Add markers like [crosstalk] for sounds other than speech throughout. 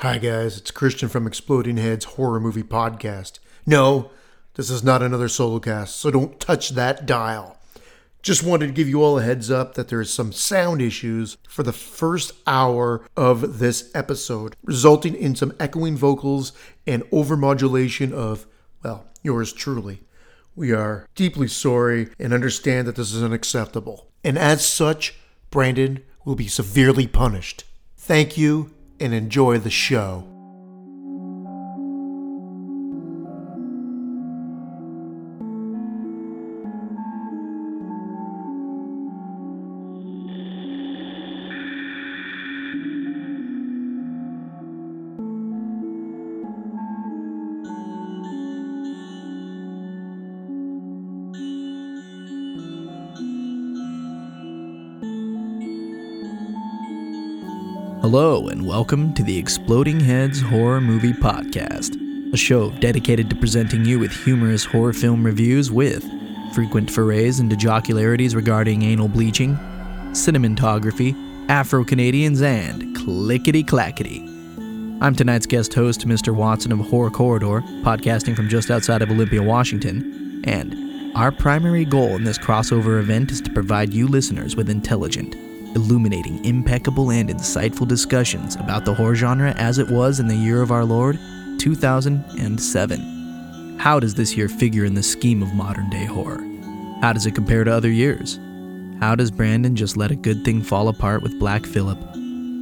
Hi, guys. It's Christian from Exploding Heads Horror Movie Podcast. No, this is not another solo cast, so don't touch that dial. Just wanted to give you all a heads up that there is some sound issues for the first hour of this episode, resulting in some echoing vocals and overmodulation of, well, yours truly. We are deeply sorry and understand that this is unacceptable. And as such, Brandon will be severely punished. Thank you and enjoy the show. Hello, and welcome to the Exploding Heads Horror Movie Podcast, a show dedicated to presenting you with humorous horror film reviews with frequent forays into jocularities regarding anal bleaching, cinematography, Afro Canadians, and clickety clackety. I'm tonight's guest host, Mr. Watson of Horror Corridor, podcasting from just outside of Olympia, Washington, and our primary goal in this crossover event is to provide you listeners with intelligent, illuminating, impeccable, and insightful discussions about the horror genre as it was in the year of our Lord, 2007. How does this year figure in the scheme of modern day horror? How does it compare to other years? How does Brandon just let a good thing fall apart with Black Phillip?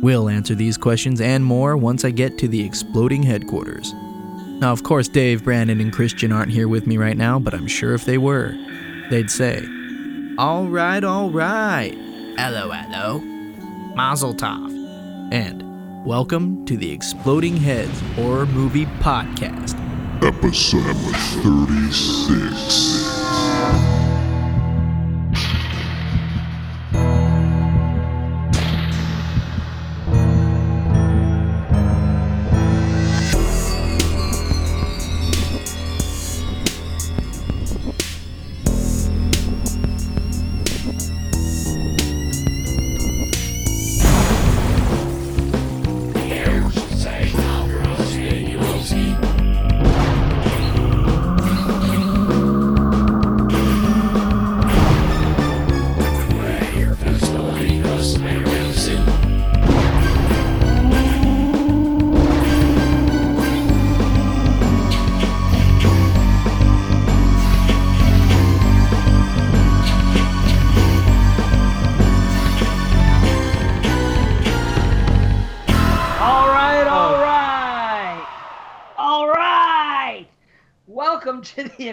We'll answer these questions and more once I get to the exploding headquarters. Now, of course, Dave, Brandon, and Christian aren't here with me right now, but I'm sure if they were, they'd say, All right, all right. Hello, hello. Mazel tov. And welcome to the Exploding Heads Horror Movie Podcast. Episode 36.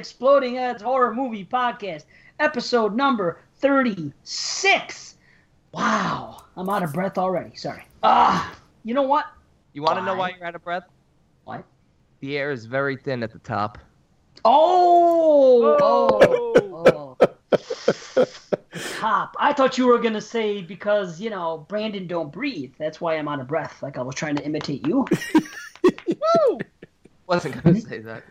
Exploding Heads Horror Movie Podcast, episode number 36. Wow, I'm out of breath already. Sorry. Ah, you know what? You want to know Why? you're out of breath? What? The air is very thin at the top. Oh, oh, oh. Top. I thought you were gonna say because you know Brandon don't breathe. That's why I'm out of breath. Like I was trying to imitate you. [laughs] Woo! Wasn't gonna say that.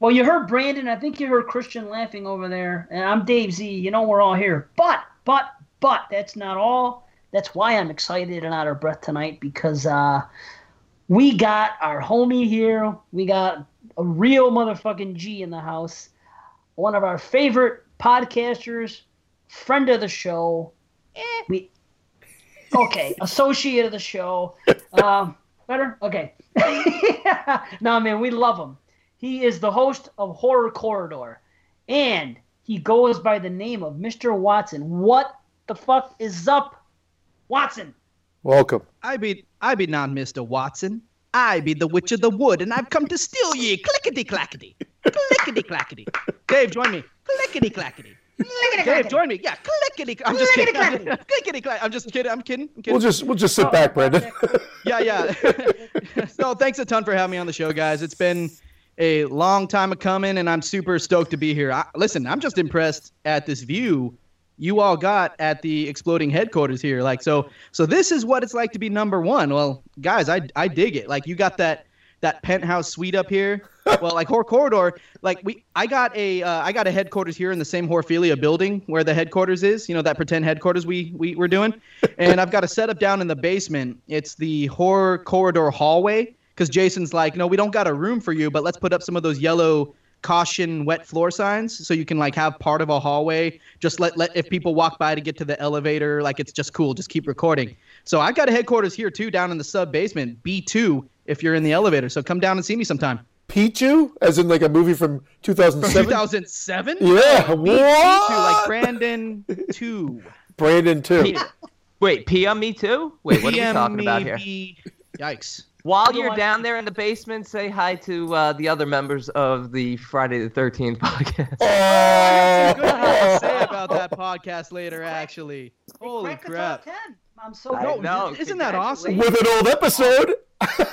Well, you heard Brandon. I think you heard Christian laughing over there. And I'm Dave Z. You know we're all here. But, but, but that's not all. That's why I'm excited and out of breath tonight because uh, we got our homie here. We got a real motherfucking G in the house. One of our favorite podcasters, friend of the show. Eh, we okay, [laughs] associate of the show. Um, better? Okay. [laughs] no, man, we love him. He is the host of Horror Corridor, and he goes by the name of Mr. Watson. What the fuck is up, Watson? Welcome. I be I be not Mr. Watson. I be the Witch of the Wood, and I've come to steal ye. Clickety clackety. Clickety clackety. Dave, join me. Clickety clackety. Dave, join me. Yeah, clickety. I'm just kidding. I'm just- Clickety clack. I'm just kidding. I'm kidding. I'm kidding. We'll just we'll just sit oh, back, Brandon. yeah, yeah. [laughs] so thanks a ton for having me on the show, guys. It's been a long time of coming, and I'm super stoked to be here. I, listen, I'm just impressed at this view you all got at the exploding headquarters here. Like, so, so this is what it's like to be number one. Well, guys, I I dig it. Like, you got that that penthouse suite up here. Well, like Horror Corridor, like we, I got a, uh, I got a headquarters here in the same Horphilia building where the headquarters is. You know that pretend headquarters we we were doing, and I've got a setup down in the basement. It's the Horror Corridor hallway because Jason's like, no, we don't got a room for you, but let's put up some of those yellow caution wet floor signs so you can like have part of a hallway. Just let let if people walk by to get to the elevator, like it's just cool. Just keep recording. So I've got a headquarters here too, down in the sub basement, B two. If you're in the elevator, so come down and see me sometime. P2, as in like a movie from 2007. 2007. Yeah, B, what? B2, like Brandon two. Brandon 2 P- Wait, pee on me too? Wait, what are we talking about here? me Yikes. While you're down there in the basement, say hi to uh, the other members of the Friday the 13th podcast. Oh, Good thing to say [laughs] about that podcast later, actually. Holy Crack the crap. top 10. I'm so I good. know. isn't that awesome? with an old episode. [laughs]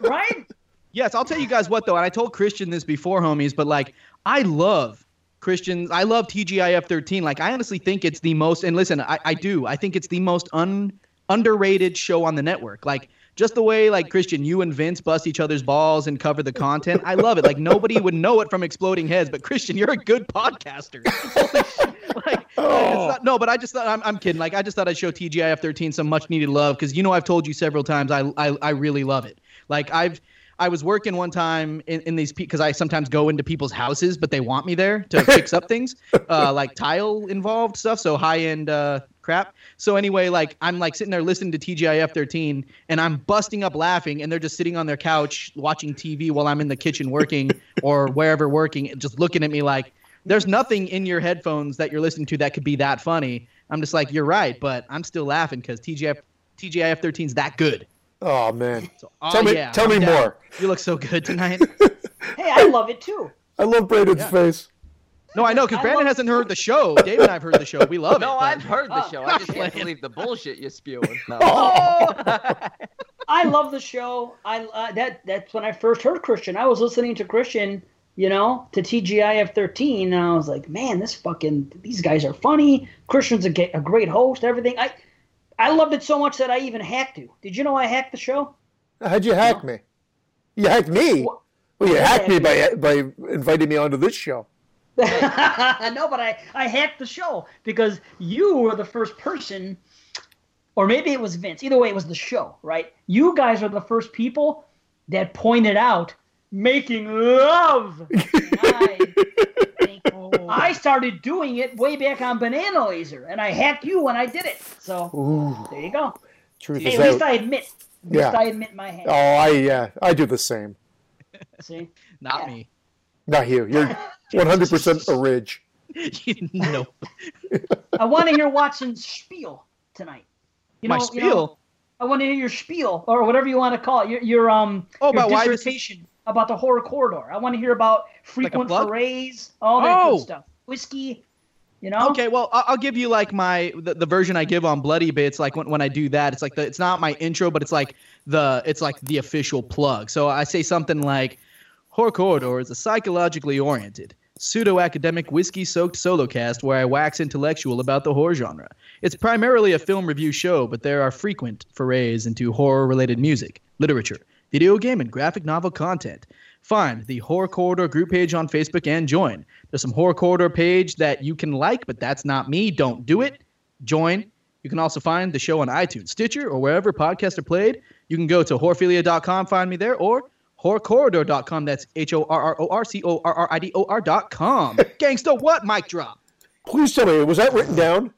Right? Yes, I'll tell you guys what though, and I told Christian this before, homies, but like I love Christians. I love TGIF 13. Like I honestly think it's the most. And listen, I, I do. I think it's the most un underrated show on the network. Like just the way like Christian, you and Vince bust each other's balls and cover the content. I love it. Like nobody would know it from exploding heads, but Christian, you're a good podcaster. [laughs] [laughs] Like, it's oh. not, no, but I just thought I'm, I'm kidding. Like I just thought I'd show TGIF 13 some much needed love because you know I've told you several times I, I I really love it. Like I've I was working one time in, in these because I sometimes go into people's houses, but they want me there to [laughs] fix up things, uh, like tile involved stuff, so high end uh, crap. So anyway, like I'm like sitting there listening to TGIF 13, and I'm busting up laughing, and they're just sitting on their couch watching TV while I'm in the kitchen working [laughs] or wherever working, just looking at me like. There's nothing in your headphones that you're listening to that could be that funny. I'm just like, you're right, but I'm still laughing because TGIF TGIF 13 is that good. Oh man, So, oh, tell me, yeah, tell I'm me down. more. You look so good tonight. [laughs] Hey, I love it too. I love Brandon's face. No, I know because I Brandon love- hasn't heard the show. Dave and I've heard the show. We love [laughs] no, it. but- I've heard the Oh, show. I just playing. [laughs] can't believe the bullshit you're spewing. No. I love the show. I uh, that that's when I first heard Christian. I was listening to Christian, you know, to TGIF 13, and I was like, man, this fucking these guys are funny. Christian's a, a great host. Everything. I I loved it so much that I even hacked you. Did you know I hacked the show? How'd you hack me? You hacked me. What- Well, you Yeah, hacked me by by inviting me onto this show. [laughs] no, but I, I hacked the show because you were the first person, or maybe it was Vince. Either way, it was the show, right? You guys are the first people that pointed out making love. [laughs] I, I started doing it way back on Banana Laser, and I hacked you when I did it. So Ooh, there you go. truth Hey, is at least out. I admit. At least I admit my hack. Oh, I yeah, I do the same. See? Not me. Not you. You're [laughs] 100% a ridge. no. I want to hear Watson's spiel tonight. You My know, spiel. you know, I want to hear your spiel or whatever you want to call it. Your, your um Oh, your about why this is- dissertation about the horror corridor. I want to hear about frequent plug? forays, all that Oh. good stuff. Whiskey, you know. Okay, well, I'll give you like my the, the version I give on Bloody Bits. Like when, when I do that, it's like the it's not my intro, but it's like the it's like the official plug. So I say something like, "Horror Corridor is a psychologically oriented, pseudo-academic whiskey-soaked solo cast where I wax intellectual about the horror genre. It's primarily a film review show, but there are frequent forays into horror-related music, literature, video game, and graphic novel content." Find the Horror Corridor group page on Facebook and join. There's some Horror Corridor page that you can like, but that's not me. Don't do it. Join. You can also find the show on iTunes, Stitcher, or wherever podcasts are played. You can go to horphilia.com, find me there, or horrorcorridor.com. That's H O R R O R C O R R I D O R.com. [laughs] Gangsta, what? Mic drop. Please tell me, was that written down?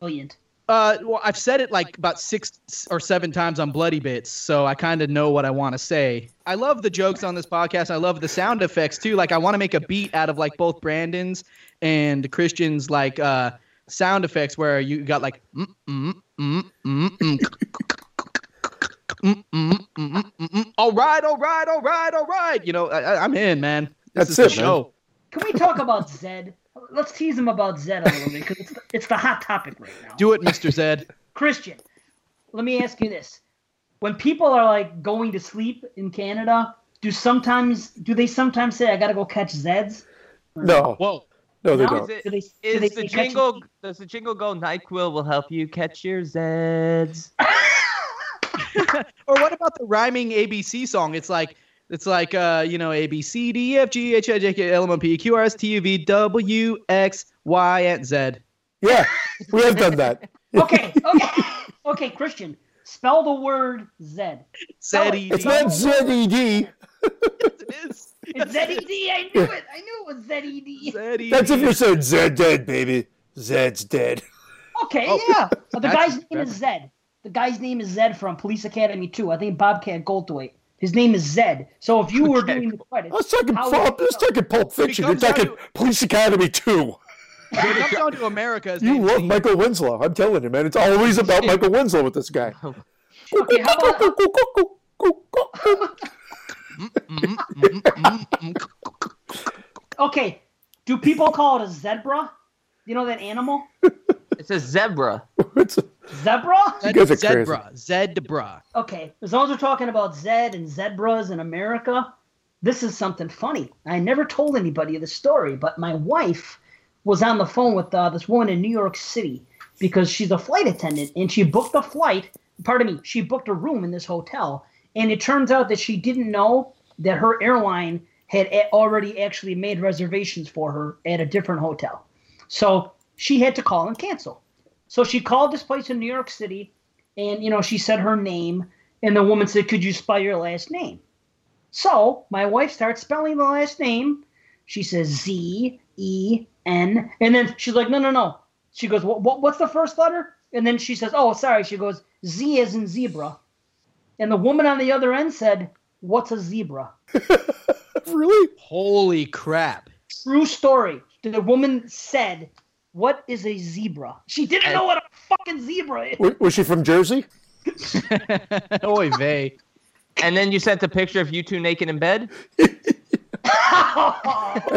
Brilliant. Uh, well, I've said it like about six or seven times on Bloody Bits, so I kind of know what I want to say. I love the jokes on this podcast. I love the sound effects too. Like, I want to make a beat out of like both Brandon's and Christian's like uh sound effects, where you got like mm mm mm mm mm. Mm, mm, mm, mm, mm, mm. All right, all right, all right, all right. You know, I, I- I'm in, man. This That's is the it, man. show. Can we talk about Zed? Let's tease him about Zed a little bit because it's the, it's the hot topic right now. Do it, Mr. Zed. Christian, let me ask you this: When people are like going to sleep in Canada, do sometimes do they sometimes say, "I gotta go catch Zeds"? No, Whoa. no, they No? don't. Is, Do they, it, do they the say catch- jingle? Does the jingle go? Nyquil will help you catch your Zeds. [laughs] Or what about the rhyming ABC song? It's like it's like uh, you know, A B C D E F G H I J K L M N P Q R S T U V W X Y and Z. Yeah, we have done that. [laughs] Okay, okay, okay, Christian. Spell the word Zed. Z E It's D. not Z E D. It is. It's Z E D. I knew it. I knew it was Z E D. Z-E-D. That's if you said Zed dead, baby. Zed's dead. Okay, Oh, yeah. But the guy's name is Zed. The guy's name is Zed from Police Academy 2. I think Bobcat Goldthwait. His name is Zed. So if you were Okay. doing the credits, Let's talk how Pulp, would let's talk Pulp Fiction. You're comes down talking to- Police Academy 2. When it comes down to America, You name's love Z. Michael Winslow. I'm telling you, man. It's always about Michael Winslow with this guy. [laughs] Okay, how about [laughs] okay? Do people call it a zebra? You know that animal? It's a zebra. It's- Zebra? You guys are Zebra. Zebra. Okay, as long as we're talking about Zed and zebras in America, this is something funny. I never told anybody the story, but my wife was on the phone with uh, this woman in New York City because she's a flight attendant and she booked a flight. Pardon me, she booked a room in this hotel, and it turns out that she didn't know that her airline had already actually made reservations for her at a different hotel. So she had to call and cancel. So she called this place in New York City and you know she said her name and the woman said could you spell your last name? So my wife starts spelling the last name. She says z e n and then she's like no no no. She goes what, what what's the first letter? And then she says oh sorry. She goes z is in zebra. And the woman on the other end said what's a zebra? [laughs] Really? Holy crap. true story. The woman said what is a zebra she didn't know what a fucking zebra is W- Was she from Jersey? [laughs] Oy vey. And then you sent a picture of you two naked in bed. [laughs] That's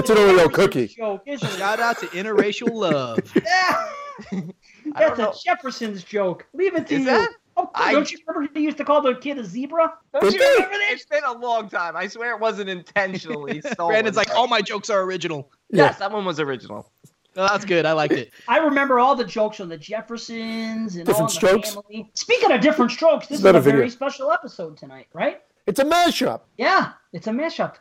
an Oreo cookie. joke. Shout out to interracial love. [laughs] That's know. a Jefferson's joke. Leave it to Is you. that? Oh, I- don't you remember he used to call the kid a zebra? Don't you remember that? It's been a long time. I swear it wasn't intentionally stolen. Brandon's like, all my jokes are original. Yes, that one was original. Oh, that's good. I liked it. I remember all the jokes on the Jeffersons and all Different the strokes? family. Speaking of different strokes, this is a a video. very special episode tonight, right? It's a mashup. Yeah, it's a mashup.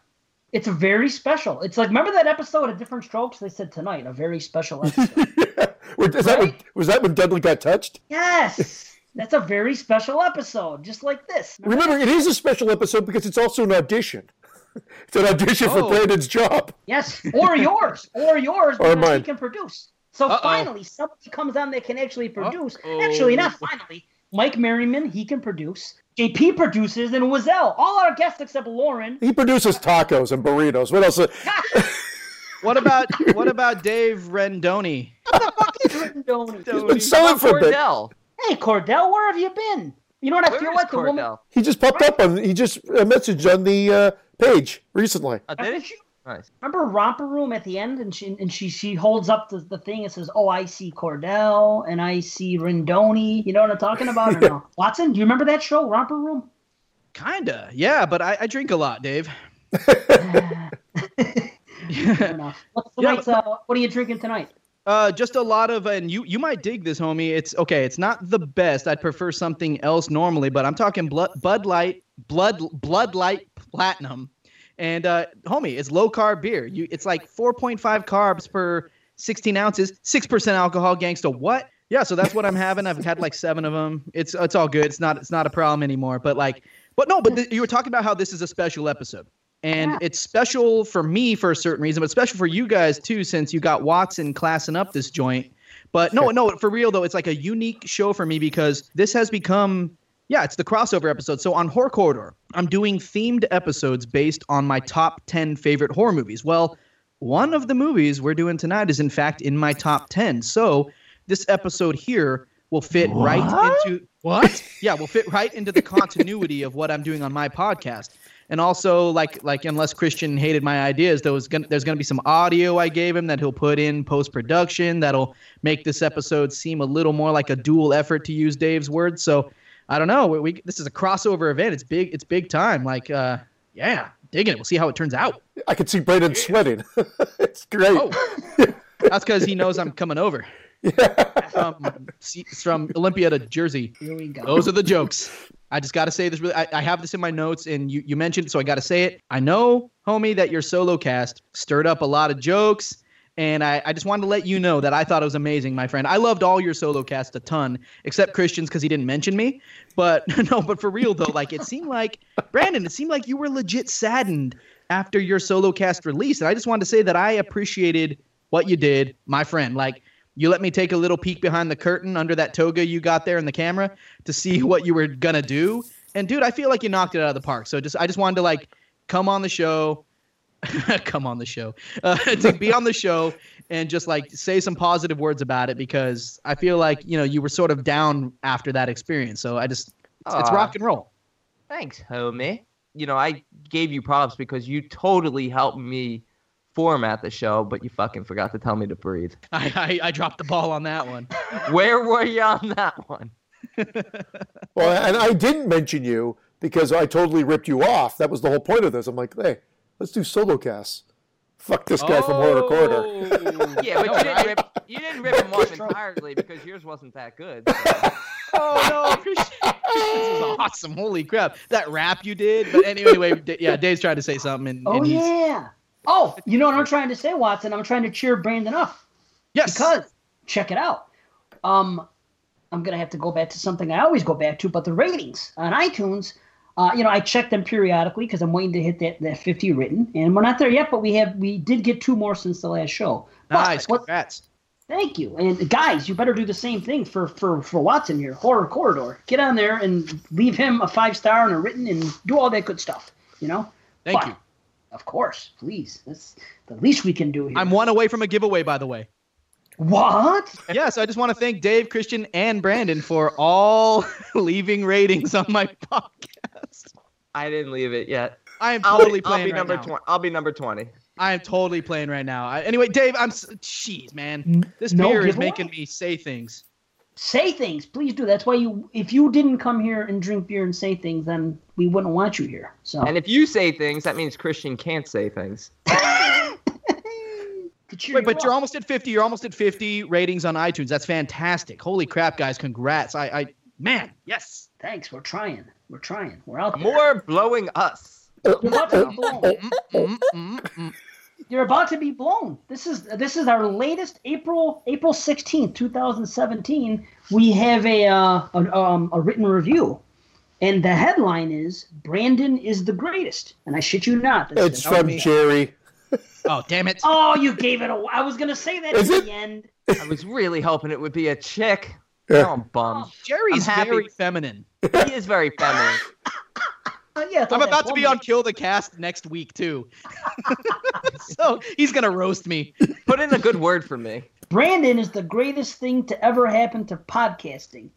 It's a very special. It's like remember that episode of Diff'rent Strokes? They said tonight, a very special [laughs] episode. [laughs] Was that, when, was that when Dudley got touched? yes, [laughs] that's a very special episode, just like this. Remember, it is a special episode because it's also an audition. It's an audition for Oh. Brandon's job. Yes, or yours, or yours, Or because he can produce. So Uh-oh. finally, somebody comes on that can actually produce. Uh-oh. Actually, not finally. Mike Merriman, he can produce. JP produces, and Wazell. All our guests except Lauren. He produces tacos and burritos. What else? [laughs] What about what about Dave Rendoni? What the fuck is Rendoni? He's been selling for. Cordell. Hey, Cordell, where have you been? You know what I Where feel is like the woman. He just popped up on. He just uh, messaged on the uh, page recently. Oh, I did it? she- Nice. Remember Romper Room at the end, and she and she she holds up the, the thing and says, "Oh, I see Cordell and I see Rendoni." You know what I'm talking about, or no? [laughs] Watson, do you remember that show, Romper Room? Kinda, yeah, but I, I drink a lot, Dave. [laughs] [laughs] Fair enough. What's Yeah, tonight's, uh, what are you drinking tonight? Uh, just a lot of, and you you might dig this, homie. It's okay. It's not the best. I'd prefer something else normally, but I'm talking blood, Bud Light, blood, Blood Light Platinum, and uh, homie, it's low carb beer. You, it's like 4.5 carbs per 16 ounces, six percent alcohol. Gangsta, what? Yeah, so that's what I'm having. I've had like seven of them. It's it's all good. It's not it's not a problem anymore. But like, but no, but th- you were talking about how this is a special episode. And Yeah. it's special for me for a certain reason, but special for you guys too, since you got Watson classing up this joint. But no, no, for real though, it's like a unique show for me because this has become, yeah, it's the crossover episode. So on Horror Corridor, I'm doing themed episodes based on my top 10 favorite horror movies. Well, one of the movies we're doing tonight is in fact in my top 10. So this episode here will fit right into what? Yeah, will fit right into the continuity of what I'm doing on my podcast. And also, like, like unless Christian hated my ideas, there was gonna, there's going to be some audio I gave him that he'll put in post production that'll make this episode seem a little more like a dual effort, to use Dave's words. So, I don't know. We, we this is a crossover event. It's big. It's big time. Like, uh, yeah, digging it. We'll see how it turns out. I could see Brandon sweating. [laughs] it's great. Oh, [laughs] that's because he knows I'm coming over from from Olympia to Jersey. Here we go. Those are the jokes. I just got to say this. Really, I, I have this in my notes, and you, you mentioned it, so I got to say it. I know, homie, that your solo cast stirred up a lot of jokes, And I, I just wanted to let you know that I thought it was amazing, my friend. I loved all your solo cast a ton, except Christian's because he didn't mention me. But [laughs] no, but for real though, like it seemed like Brandon, it seemed like you were legit saddened after your solo cast release. And I just wanted to say that I appreciated what you did, my friend. Like you let me take a little peek behind the curtain under that toga you got there in the camera to see [laughs] what you were gonna do. And dude, I feel like you knocked it out of the park. So just I just wanted to like come on the show, [laughs] come on the show, uh, [laughs] to be on the show and just like say some positive words about it because I feel like you know you were sort of down after that experience. So I just it's, it's rock and roll. Thanks, homie. You know, I gave you props because you totally helped me format the show, but you fucking forgot to tell me to breathe. [laughs] I, I I dropped the ball on that one. Where were you on that one? Well, and I didn't mention you because I totally ripped you off. That was the whole point of this. I'm like, hey, let's do solo casts. Fuck this guy from Horror Corridor. Yeah, but you didn't rip you didn't rip him off [laughs] entirely because yours wasn't that good. so. [laughs] Oh no, Christian, [laughs] this is awesome! Holy crap, that rap you did. But anyway, D- yeah, Dave's trying to say something, and, Oh and he's yeah. Oh, you know what I'm trying to say, Watson? I'm trying to cheer Brandon up yes, because check it out. Um, I'm gonna have to go back to something I always go back to, but the ratings on iTunes. Uh, you know, I check them periodically because I'm waiting to hit that, that 50 written, and we're not there yet. But we have we did get two more since the last show. Nice, what- congrats. Thank you. And guys, you better do the same thing for for for Watson here, Horror Corridor. Get on there and leave him a five star and a written and do all that good stuff. You know. Thank But, you. Of course, please. That's the least we can do here. I'm one away from a giveaway, by the way. what? [laughs] Yes, I just want to thank Dave, Christian, and Brandon for all [laughs] leaving ratings on my podcast. I didn't leave it yet. I am I'll, totally I'll playing be right number now. twenty. I'll be number twenty. I am totally playing right now. I, anyway, Dave, I'm. s- Jeez, man, this No beer is making me say things. Say things, please do. That's why you. If you didn't come here and drink beer and say things, then we wouldn't want you here. So. And if you say things, that means Christian can't say things. [laughs] Wait, you but you're almost at 50. You're almost at 50 ratings on iTunes. That's fantastic. Holy crap, guys! Congrats. I, I, man, yes. Thanks. We're trying. We're trying. We're out there. More blowing us. You're about to be blown. Mm, mm, mm, mm. [laughs] You're about to be blown. This is this is our latest April April 16th, 2017. We have a uh, a, um, a written review, and the headline is "Brandon is the greatest," and I shit you not. That's It's the- from Jerry. [laughs] Oh, damn it. Oh, you gave it away. I was gonna say that Is at it? the end. I was really hoping it would be a chick. Yeah. Oh, I'm bummed. Jerry's I'm very feminine. He is very feminine. [laughs] Uh, yeah, I thought I'm about to be on Kill the Cast next week too. [laughs] so he's gonna roast me. Put in a good word for me. Brandon is the greatest thing to ever happen to podcasting.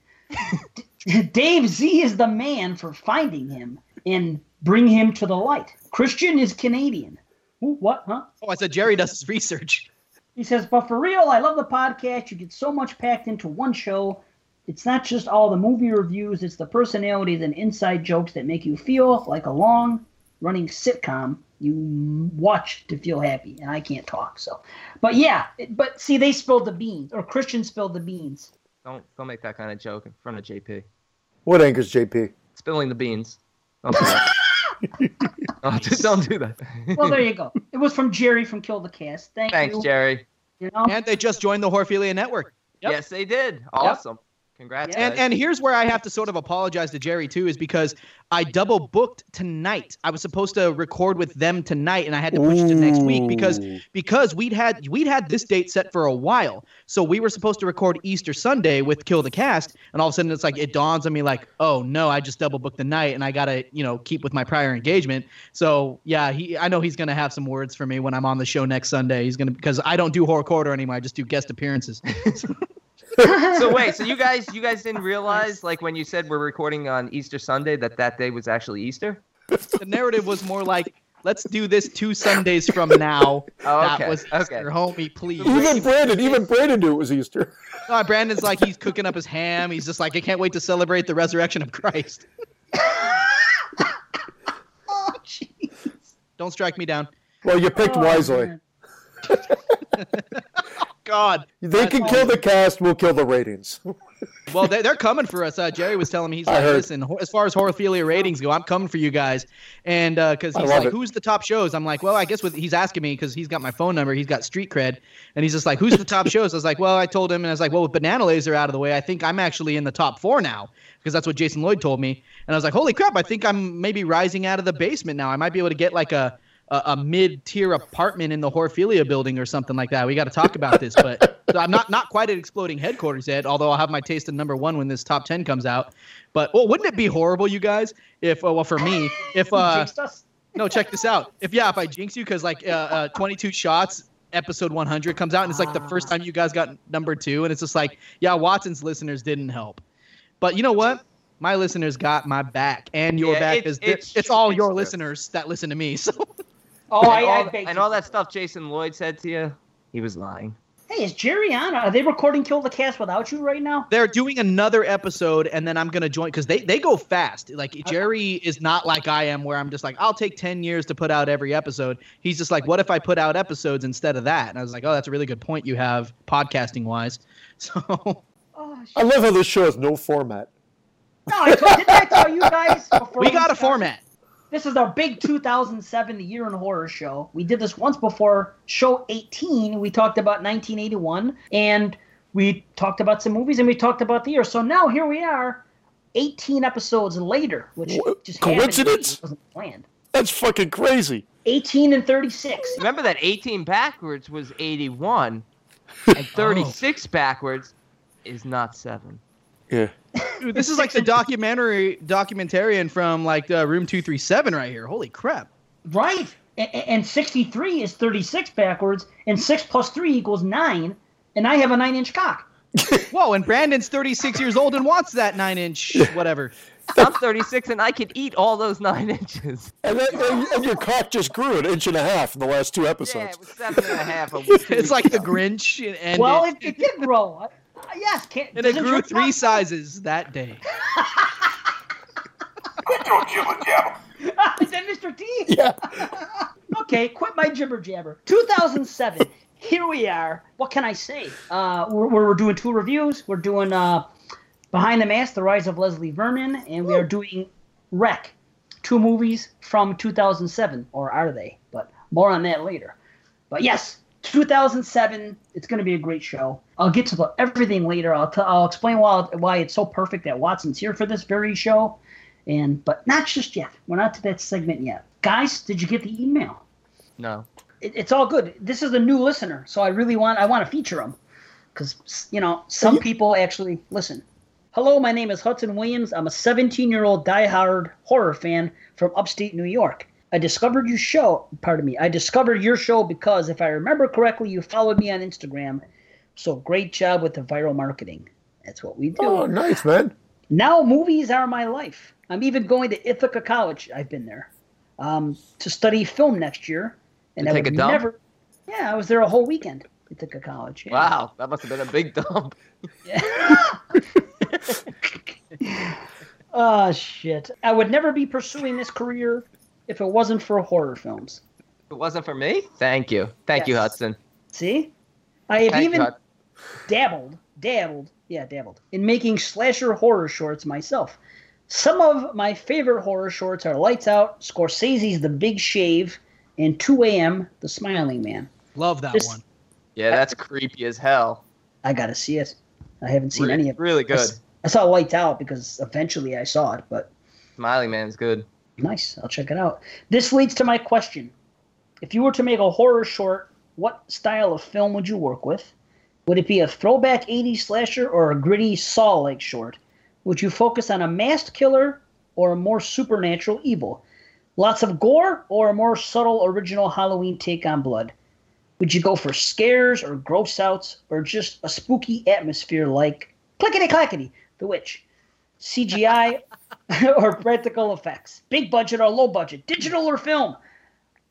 [laughs] Dave Z is the man for finding him and bring him to the light. Christian is Canadian. Ooh, what? Huh? Oh, I said Jerry does his research. He says, but for real, I love the podcast. You get so much packed into one show. It's not just all the movie reviews, it's the personalities and inside jokes that make you feel like a long running sitcom you watch to feel happy. And I can't talk, so. But yeah, it- but see, they spilled the beans, or Christian spilled the beans. Don't don't make that kind of joke in front of JP. What anchors JP? Spilling the beans. Don't do that. [laughs] oh, just don't do that. Well, there you go. It was from Jerry from Kill the Cast. Thank Thanks, you. Jerry. You know? And they just joined the Horphilia Network. Yep. Yes, they did. Awesome. Congrats, And guys. and here's where I have to sort of apologize to Jerry too, is because I double booked tonight. I was supposed to record with them tonight, and I had to push it to next week because because we'd had we'd had this date set for a while. So we were supposed to record Easter Sunday with Kill the Cast, and all of a sudden it's like it dawns on me like, oh no, I just double booked the night, and I gotta you know keep with my prior engagement. So yeah, he I know he's gonna have some words for me when I'm on the show next Sunday. He's gonna because I don't do Horror Corridor anymore. I just do guest appearances. [laughs] [laughs] so wait, so you guys you guys didn't realize like when you said we're recording on Easter Sunday that that day was actually Easter? the narrative was more like, let's do this two Sundays from now. [laughs] Oh, That okay, was okay. Easter, homie, please. Even Brandon, even Brandon knew it was Easter. Uh, Brandon's like, he's cooking up his ham. He's just like, I can't wait to celebrate the resurrection of Christ. [laughs] Oh, jeez. Don't strike me down. Well, you picked Oh, wisely. God. They can kill the cast, we'll kill the ratings. [laughs] Well, they, they're coming for us. Uh, Jerry was telling me he's I like, heard. listen, as far as horophilia ratings go, I'm coming for you guys. And because I he's like, it. who's the top shows? I'm like, well, I guess with he's asking me because he's got my phone number, he's got street cred, and he's just like, who's the top [laughs] shows? I was like, well, I told him, and I was like, well, with Banana Laser out of the way, I think I'm actually in the top four now because that's what Jason Lloyd told me. And I was like, holy crap, I think I'm maybe rising out of the basement now. I might be able to get like a a, a mid-tier apartment in the Horphilia building or something like that. We got to talk about this, but so I'm not not quite at exploding headquarters yet. Although I'll have my taste in number one when this top ten comes out. But well, wouldn't it be horrible, you guys? If uh, well, for me, if uh, no, check this out. If yeah, if I jinx you, because like uh, uh, 22 shots, episode 100 comes out, and it's like the first time you guys got number two, and it's just like, yeah, Watson's listeners didn't help, but you know what? My listeners got my back, and your Yeah, back it's- is it's, it's all your listeners that listen to me. [laughs] So Oh, I, and, I all, beg and all that stuff Jason Lloyd said to you, he was lying. Hey, is Jerry on? Are they recording Kill the Cast without you right now? they're doing another episode, and then I'm gonna join because they they go fast. Like uh-huh. Jerry is not like I am, where I'm just like, I'll take 10 years to put out every episode. He's just like, what if I put out episodes instead of that? And I was like, oh, that's a really good point you have podcasting wise. [laughs] So. Oh. I love how this show has no format. No, I told, didn't I tell you guys? [laughs] Before We got a started? format. This is our big 2007 The Year in Horror show. We did this once before show 18. We talked about 1981 and we talked about some movies and we talked about the year. So now here we are, 18 episodes later, which Wha- just coincidence? It wasn't planned. That's fucking crazy. 18 and 36. Remember that 18 backwards was 81, [laughs] Oh. and 36 backwards is not seven. Yeah. Dude, this is like the documentary documentarian from like uh, Room 237 right here. Holy crap. Right. A- a- And 63 is 36 backwards, and 6 plus 3 equals 9, and I have a 9 inch cock. [laughs] Whoa, and Brandon's 36 years old and wants that 9 inch [laughs] whatever. I'm 36 and I could eat all those nine inches. And, then, and, and your cock just grew an inch and a half in the last two episodes. Yeah, episodes. it was seven and a half. a [laughs] week- It's like weeks the. Grinch and, and well, it, it, it did grow. Yes, can't, and it grew three cock- sizes that day. [laughs] Quit your jibber jabber. Is that Mr. T? Yeah. [laughs] okay, quit my jibber jabber. 2007. Here we are. What can I say? Uh, we're, we're doing two reviews. We're doing uh, Behind the Mask: The Rise of Leslie Vernon, and we are doing REC, two movies from 2007, or are they? But more on that later. But yes, 2007. It's going to be a great show. I'll get to the, everything later. I'll t- I'll explain why why it's so perfect that Watson's here for this very show, and but not just yet. We're not to that segment yet. Guys, did you get the email? No. it, it's all good. This is a new listener, so I really want I want to feature him because you know some people actually listen. Hello, my name is Hudson Williams. I'm a 17 year old diehard horror fan from upstate New York. I discovered your show. Pardon me. I discovered your show because, if I remember correctly, you followed me on Instagram. So great job with the viral marketing. That's what we do. Oh, nice, man. Now movies are my life. I'm even going to Ithaca College. I've been there um, to study film next year, and To I take would a dump? never. Yeah, I was there a whole weekend. Ithaca College. yeah. Wow, that must have been a big dump. Oh [laughs] shit! I would never be pursuing this career if it wasn't for horror films. If it wasn't for me, thank you. Thank you, Hudson. See, I have Thank even you, dabbled, dabbled, yeah, dabbled in making slasher horror shorts myself. Some of my favorite horror shorts are Lights Out, Scorsese's The Big Shave, and 2 A.M. The Smiling Man. Love that This- one. Yeah, that's creepy as hell. I gotta see it. I haven't seen Re- any of it. really I good. s- I saw Lights Out because eventually I saw it, but Smiley Man's good. Nice. I'll check it out. This leads to my question. If you were to make a horror short, what style of film would you work with? Would it be a throwback 80s slasher or a gritty Saw like short? Would you focus on a masked killer or a more supernatural evil? Lots of gore or a more subtle original Halloween take on blood? Would you go for scares or gross outs or just a spooky atmosphere like clickety clackety, The Witch? CGI [laughs] or practical effects, big budget or low budget, digital or film.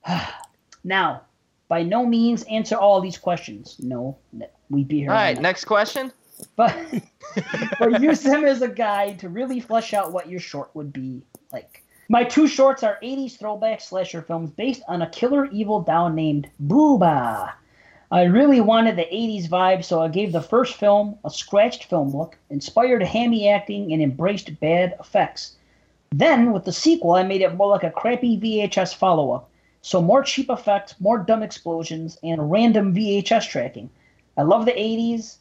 [sighs] now, by no means answer all these questions. No, we'd be here. All right, next question. But, [laughs] but use them as a guide to really flesh out what your short would be like. My two shorts are 80s throwback slasher films based on a killer evil doll named Booba. I really wanted the 80s vibe, so I gave the first film a scratched film look, inspired hammy acting, and embraced bad effects. Then, with the sequel, I made it more like a crappy VHS follow up. So, more cheap effects, more dumb explosions, and random VHS tracking. I love the 80s,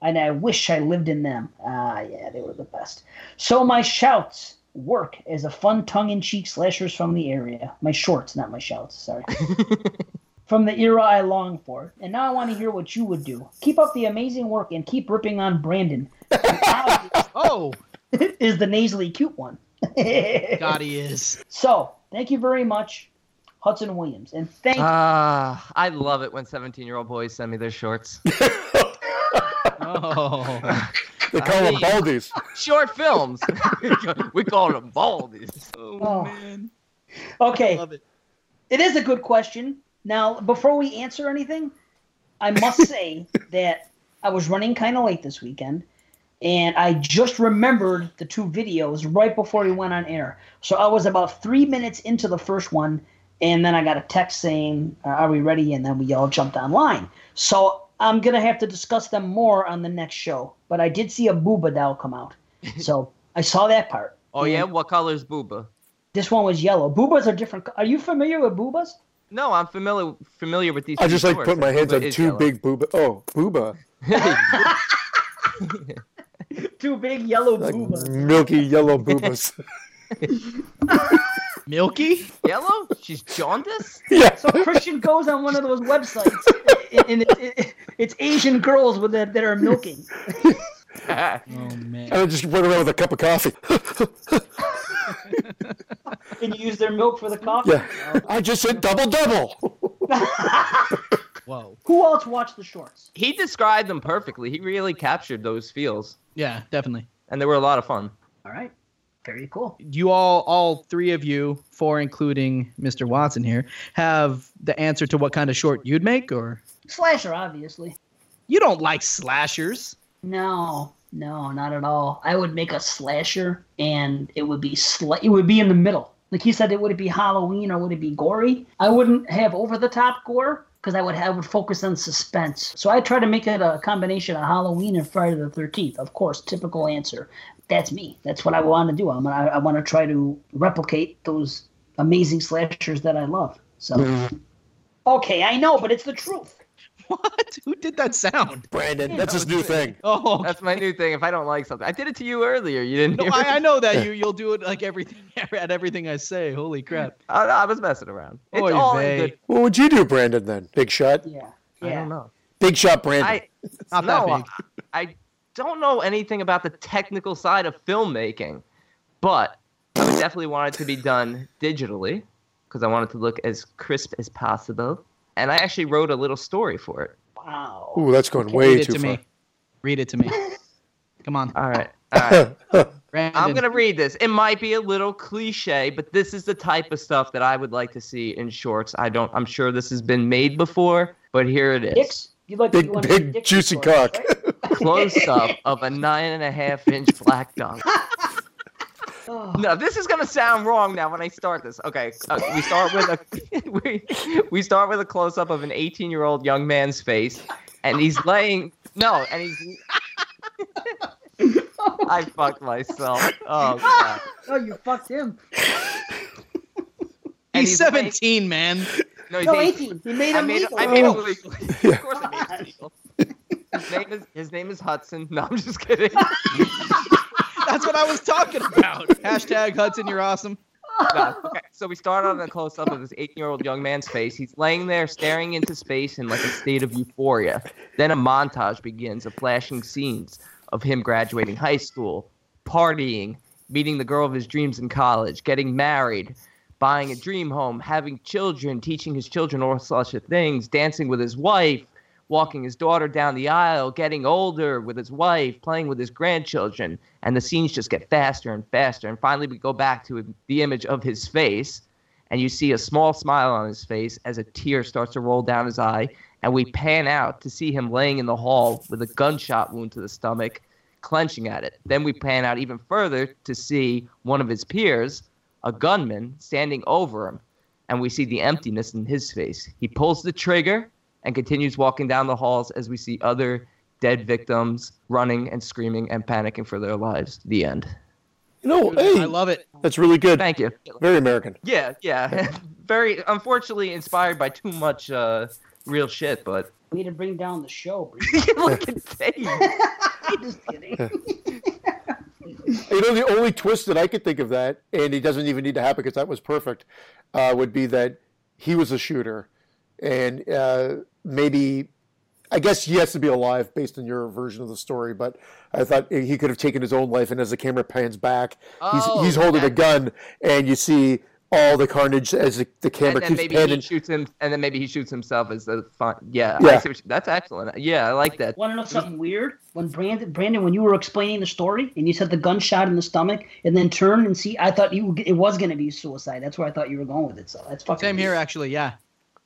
and I wish I lived in them. Ah, yeah, they were the best. So, my shouts work as a fun tongue in cheek slashers from the area. My shorts, not my shouts, sorry. [laughs] from the era I long for. And now I want to hear what you would do. Keep up the amazing work and keep ripping on Brandon. [laughs] Oh, [laughs] is the nasally cute one. [laughs] God, he is. So, thank you very much, Hudson Williams. And thank Ah, I love it when 17 year old boys send me their shorts. Oh, They call them mean- baldies. Short films. we call them baldies. Oh. man, Okay, love it. it is a good question. Now, before we answer anything, I must [laughs] say that I was running kind of late this weekend, and I just remembered the two videos right before we went on air. So I was about three minutes into the first one, and then I got a text saying, "Are we ready?" And then we all jumped online. So I'm gonna have to discuss them more on the next show. But I did see a Booba doll come out, [laughs] so I saw that part. Oh, yeah? What color's Booba? This one was yellow. Boobas are different. Are you familiar with boobas? No, I'm familiar familiar with these. I just like stores. put my hands on two yellow. big booba. Oh, booba. [laughs] Two big yellow Like boobas. milky yellow [laughs] boobas. [laughs] Milky? yellow? She's jaundiced? yeah. So Christian goes on one of those websites, and it, it, it's Asian girls with that, that are milking. Oh man. And I just run around with a cup of coffee. [laughs] And you use their milk for the coffee. yeah. I just hit double double. [laughs] Whoa. Who else watched the shorts? he described them perfectly. He really captured those feels, Yeah, definitely. and they were a lot of fun. All right, very cool. You all, all three of you, four including Mr. Watson here, have the answer to what kind of short you'd make, or Slasher, obviously. you don't like slashers? No, no, not at all. I would make a slasher, and it would be sla- It would be in the middle. Like he said, it would it be Halloween or would it be gory? I wouldn't have over the top gore because I would have would focus on suspense. So I try to make it a combination of Halloween and Friday the Thirteenth. Of course, typical answer. That's me. That's what I want to do. I'm gonna, I, I want to try to replicate those amazing slashers that I love. So. Mm-hmm. Okay, I know, but it's the truth. [laughs] What? Who did that sound? Brandon, that's his new thing. [laughs] Oh, That's my new thing. If I don't like something, I did it to you earlier. You didn't no, hear I. I know that you you'll do it like everything [laughs] at everything I say. Holy crap! I, I was messing around. It's Oy all good. What would you do, Brandon, then? Big shot? Yeah. I don't know. Big shot, Brandon. I Not no, that big. I, I don't know anything about the technical side of filmmaking, but I definitely want it to be done digitally because I want it to look as crisp as possible. And I actually wrote a little story for it. Wow. Ooh, that's going Read way it too to far. me. Read it to me. [laughs] Come on, All right. All right. [laughs] I'm gonna read this. It might be a little cliche, but this is the type of stuff that I would like to see in shorts. I don't. I'm sure this has been made before, but here it is. Dicks? You like Big, you big, juicy before, cock. right? [laughs] Close up of a nine and a half inch black dog. No, this is gonna sound wrong now when I start this. Okay, uh, we start with a [laughs] we, we start with a close up of an 18 year old young man's face, and he's laying. No, and he's. [laughs] I fucked myself. Oh [laughs] god. oh, you fucked him. And He's laying- 17, man. No, he's No, 18. 18. He made I him made legal. I made it Oh. legal. of course, I made it legal. His name is his name is Hudson. No, I'm just kidding. That's what I was talking about. [laughs] Hashtag Hudson, you're awesome. No, okay, so we start on a close up of this 18 year old young man's face. He's laying there staring into space in like a state of euphoria. Then a montage begins of flashing scenes of him graduating high school, partying, meeting the girl of his dreams in college, getting married, buying a dream home, having children, teaching his children all sorts of things, dancing with his wife, walking his daughter down the aisle, getting older with his wife, playing with his grandchildren, and the scenes just get faster and faster. And finally, we go back to the image of his face, and you see a small smile on his face as a tear starts to roll down his eye. And we pan out to see him laying in the hall with a gunshot wound to the stomach, clenching at it. Then we pan out even further to see one of his peers, a gunman, standing over him, and we see the emptiness in his face. He pulls the trigger, and continues walking down the halls as we see other dead victims running and screaming and panicking for their lives. The end. You know, hey, I love it. that's really good. Thank you. Very American. Yeah, yeah. [laughs] Very unfortunately inspired by too much uh, real shit, but We need to bring down the show. Bree. [laughs] look at Dave. [laughs] I'm just kidding. You know, the only twist that I could think of that, and it doesn't even need to happen because that was perfect, uh, would be that he was a shooter, and uh, maybe, I guess he has to be alive based on your version of the story. But I thought he could have taken his own life, and as the camera pans back, Oh, he's he's holding a gun, and you see all the carnage as the, the camera and then keeps maybe panning. he shoots him, and then maybe he shoots himself as the fun. Yeah, Yeah. I see you- that's excellent. Yeah, I like that. Want to know something weird? When Brandon, Brandon, when you were explaining the story and you said the gunshot in the stomach and then turn and see, I thought you it was going to be suicide. That's where I thought you were going with it. So that's fucking Same here, actually. Yeah.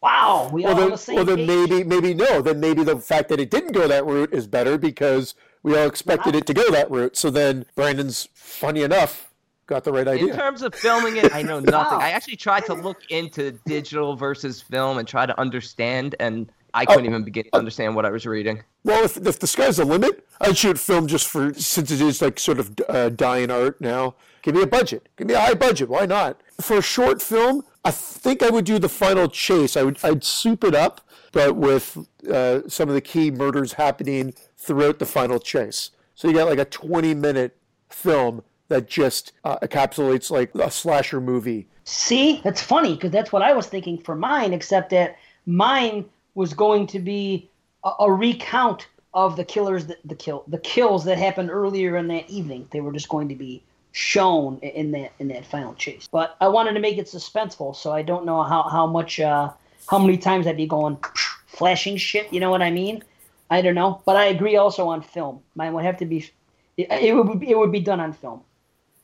Wow, we Well, all on then, the same well, then page. maybe, maybe no. Then maybe the fact that it didn't go that route is better because we all expected it to go that route. So then Brandon's, funny enough, got the right idea. In terms of filming it, I know [laughs] nothing. Wow. I actually tried to look into digital versus film and try to understand, and Oh. I couldn't even begin to understand what I was reading. Well, if, if the sky's the limit, I'd shoot film just for since it is like sort of uh, dying art now. Give me a budget. Give me a high budget. Why not? For a short film, I think I would do the final chase. I would I'd soup it up, but with uh, some of the key murders happening throughout the final chase. So you got like a 20 minute film that just uh, encapsulates like a slasher movie. See, that's funny because that's what I was thinking for mine, except that mine was going to be a, a recount of the killers that the kill the kills that happened earlier in that evening. They were just going to be shown in that in that final chase. But I wanted to make it suspenseful, so I don't know how how much uh, how many times I'd be going [sniffs] flashing shit. You know what I mean? I don't know, but I agree also on film. Mine would have to be it, it would be, it would be done on film.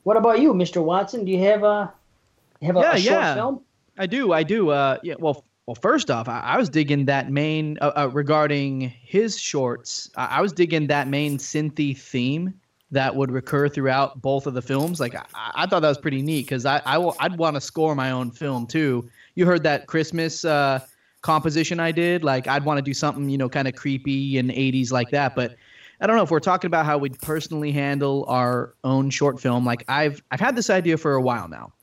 What about you, Mr. Watson? Do you have a have a, Yeah, a short yeah. film? I do. I do. Uh, yeah. Well, well. First off, I, I was digging that main uh, uh, regarding his shorts. I, I was digging that main synthy theme that would recur throughout both of the films. Like I, I thought that was pretty neat because I, I will, I'd want to score my own film too. You heard that Christmas uh, composition I did? Like I'd want to do something you know kind of creepy and 80s like that. But I don't know if we're talking about how we'd personally handle our own short film. Like I've I've had this idea for a while now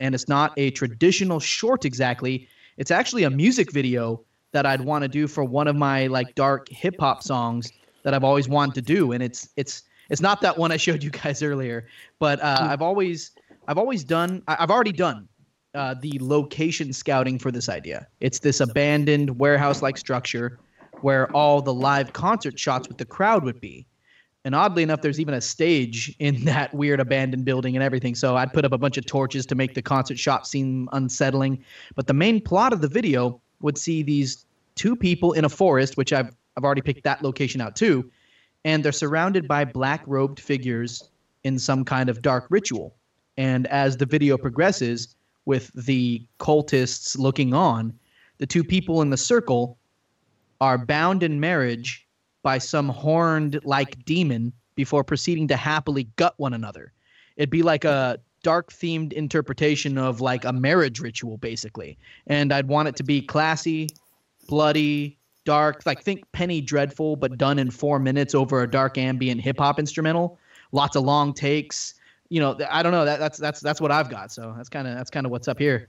and it's not a traditional short exactly. It's actually a music video that I'd want to do for one of my like dark hip hop songs that I've always wanted to do, and it's it's it's not that one I showed you guys earlier, but uh, I've always I've always done I- I've already done uh, the location scouting for this idea. It's this abandoned warehouse like structure where all the live concert shots with the crowd would be. And oddly enough, there's even a stage in [laughs] that weird abandoned building and everything. So I'd put up a bunch of torches to make the concert shot seem unsettling. But the main plot of the video would see these two people in a forest, which I've I've already picked that location out too, and they're surrounded by black robed figures in some kind of dark ritual. And as the video progresses, with the cultists looking on, the two people in the circle are bound in marriage by some horned like demon before proceeding to happily gut one another. It'd be like a dark themed interpretation of like a marriage ritual, basically. And I'd want it to be classy, bloody, dark, like think Penny Dreadful, but done in four minutes over a dark ambient hip hop instrumental. Lots of long takes. You know, I don't know. That, that's that's that's what I've got. So that's kind of that's kind of what's up here.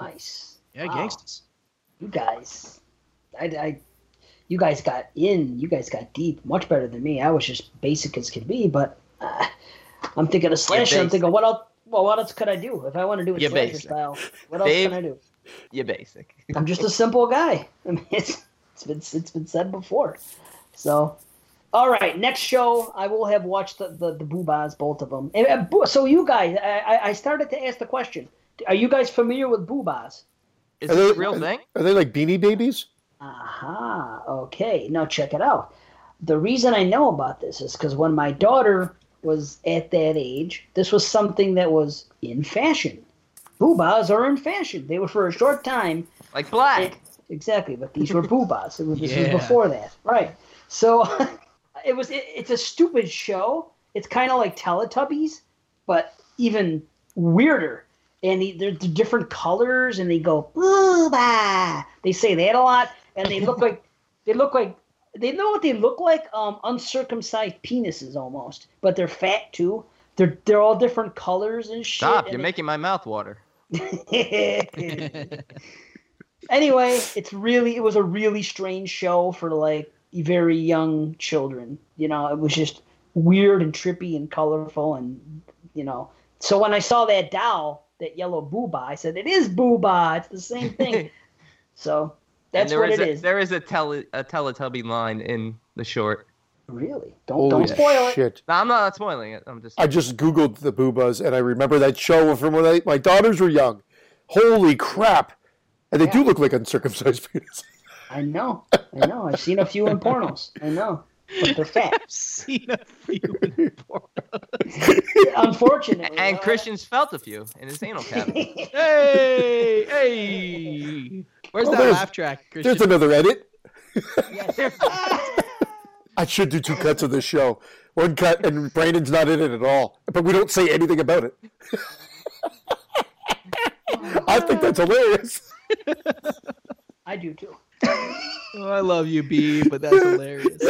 Nice. Yeah, Wow. gangsters. You guys, I, I, you guys got in. You guys got deep. Much better than me. I was just basic as could be. But uh, I'm thinking of slasher. I'm thinking, what else? Well, what else could I do if I want to do it You're slasher basic. style? What else Dave? can I do? You're basic. I'm just a [laughs] simple guy. I mean, it's it's been it's been said before. So, all right, next show I will have watched the the, the Boohbahs, both of them. And, Boo- so you guys, I, I- I started to ask the question: Are you guys familiar with Boohbahs? Is Are they- a real thing? Are they like beanie babies? Aha. Okay. Now check it out. The reason I know about this is because when my daughter was at that age, this was something that was in fashion. Boohbahs are in fashion. They were for a short time. Like black? Exactly, but these were boobas. It was, this Yeah. was before that, right? So [laughs] it was. It, it's a stupid show. It's kind of like Teletubbies, but even weirder. And the, they're, they're different colors, and they go booba. They say that a lot, and they look like [laughs] They look like they know what they look like. Um, uncircumcised penises almost, but they're fat too. They're they're all different colors and shit. Stop! and You're it- making my mouth water. [laughs] anyway, it's really it was a really strange show for like very young children. You know, it was just weird and trippy and colorful and you know. So when I saw that doll, that yellow booba, I said it is booba. It's the same [laughs] thing. so that's there what is it a, is. There is a tele a Teletubby line in the short. Really? Don't Holy don't spoil it. No, I'm not spoiling it. I'm just. I just Googled the Boohbahs and I remember that show from when I, my daughters were young. Holy crap. And they do look like uncircumcised [laughs] penis. I know. I know. I've seen a few in pornos. I know. But they're fat. [laughs] I've seen a few. In pornos. [laughs] Unfortunately. and uh, Christian's felt a few in his anal cavity. hey, hey. Where's Oh, that laugh track, Christian? There's another edit. yes. I should do two cuts of this show. One cut and Brandon's not in it at all. But we don't say anything about it. I think that's hilarious. I do too. Oh, I love you, B, but that's hilarious. [laughs]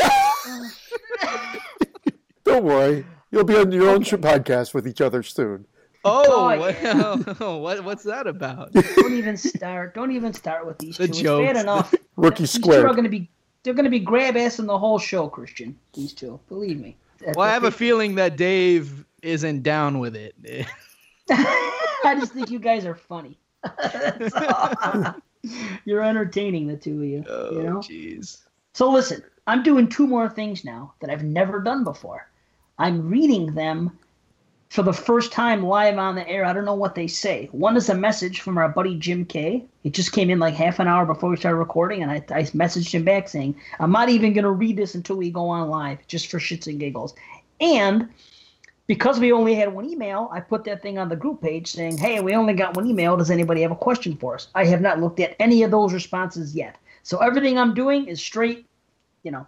Don't worry. You'll be on your own sh podcast with each other soon. Oh, Oh, what, [laughs] what, what's that about? Don't even start. Don't even start with these The two. It's bad enough. [laughs] Rookie These two are going to be. They're going to be grab ass in the whole show, Christian. These two, believe me. Well, I have a feeling that Dave isn't down with it. I just think you guys are funny. [laughs] [laughs] You're entertaining, the two of you. Oh, you know. jeez. So listen, I'm doing two more things now that I've never done before. I'm reading them for the first time live on the air. I don't know what they say. One is a message from our buddy Jim Kay. It just came in like half an hour before we started recording, and I, I messaged him back saying, I'm not even going to read this until we go on live, just for shits and giggles. And because we only had one email, I put that thing on the group page saying, Hey, we only got one email. Does anybody have a question for us? I have not looked at any of those responses yet. So everything I'm doing is straight, you know,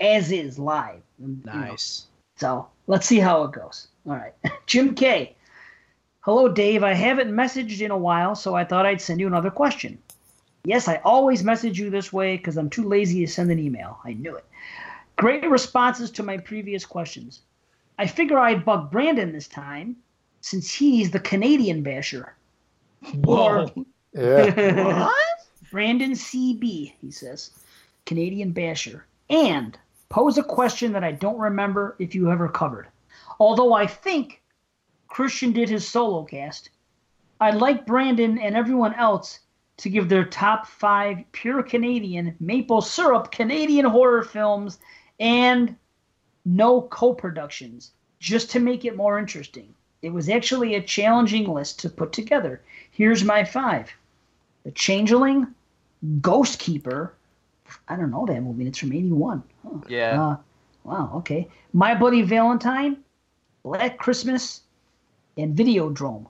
as is live. you know. Nice. So let's see how it goes. All right. [laughs] Jim K. Hello, Dave. I haven't messaged in a while, so I thought I'd send you another question. Yes, I always message you this way because I'm too lazy to send an email. I knew it. Great responses to my previous questions. I figure I'd bug Brandon this time since he's the Canadian basher. Whoa. Yeah. [laughs] Brandon CB, he says, Canadian basher, and pose a question that I don't remember if you ever covered. Although I think Christian did his solo cast, I'd like Brandon and everyone else to give their top five pure Canadian maple syrup Canadian horror films and no co productions, just to make it more interesting. It was actually a challenging list to put together. Here's my five The Changeling, Ghost Keeper. I don't know that movie. It's from 81. Huh. Yeah. Uh, wow, okay. My Bloody Valentine, Black Christmas, and Videodrome.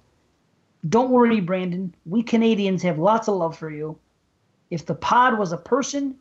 Don't worry, Brandon. We Canadians have lots of love for you. If the pod was a person,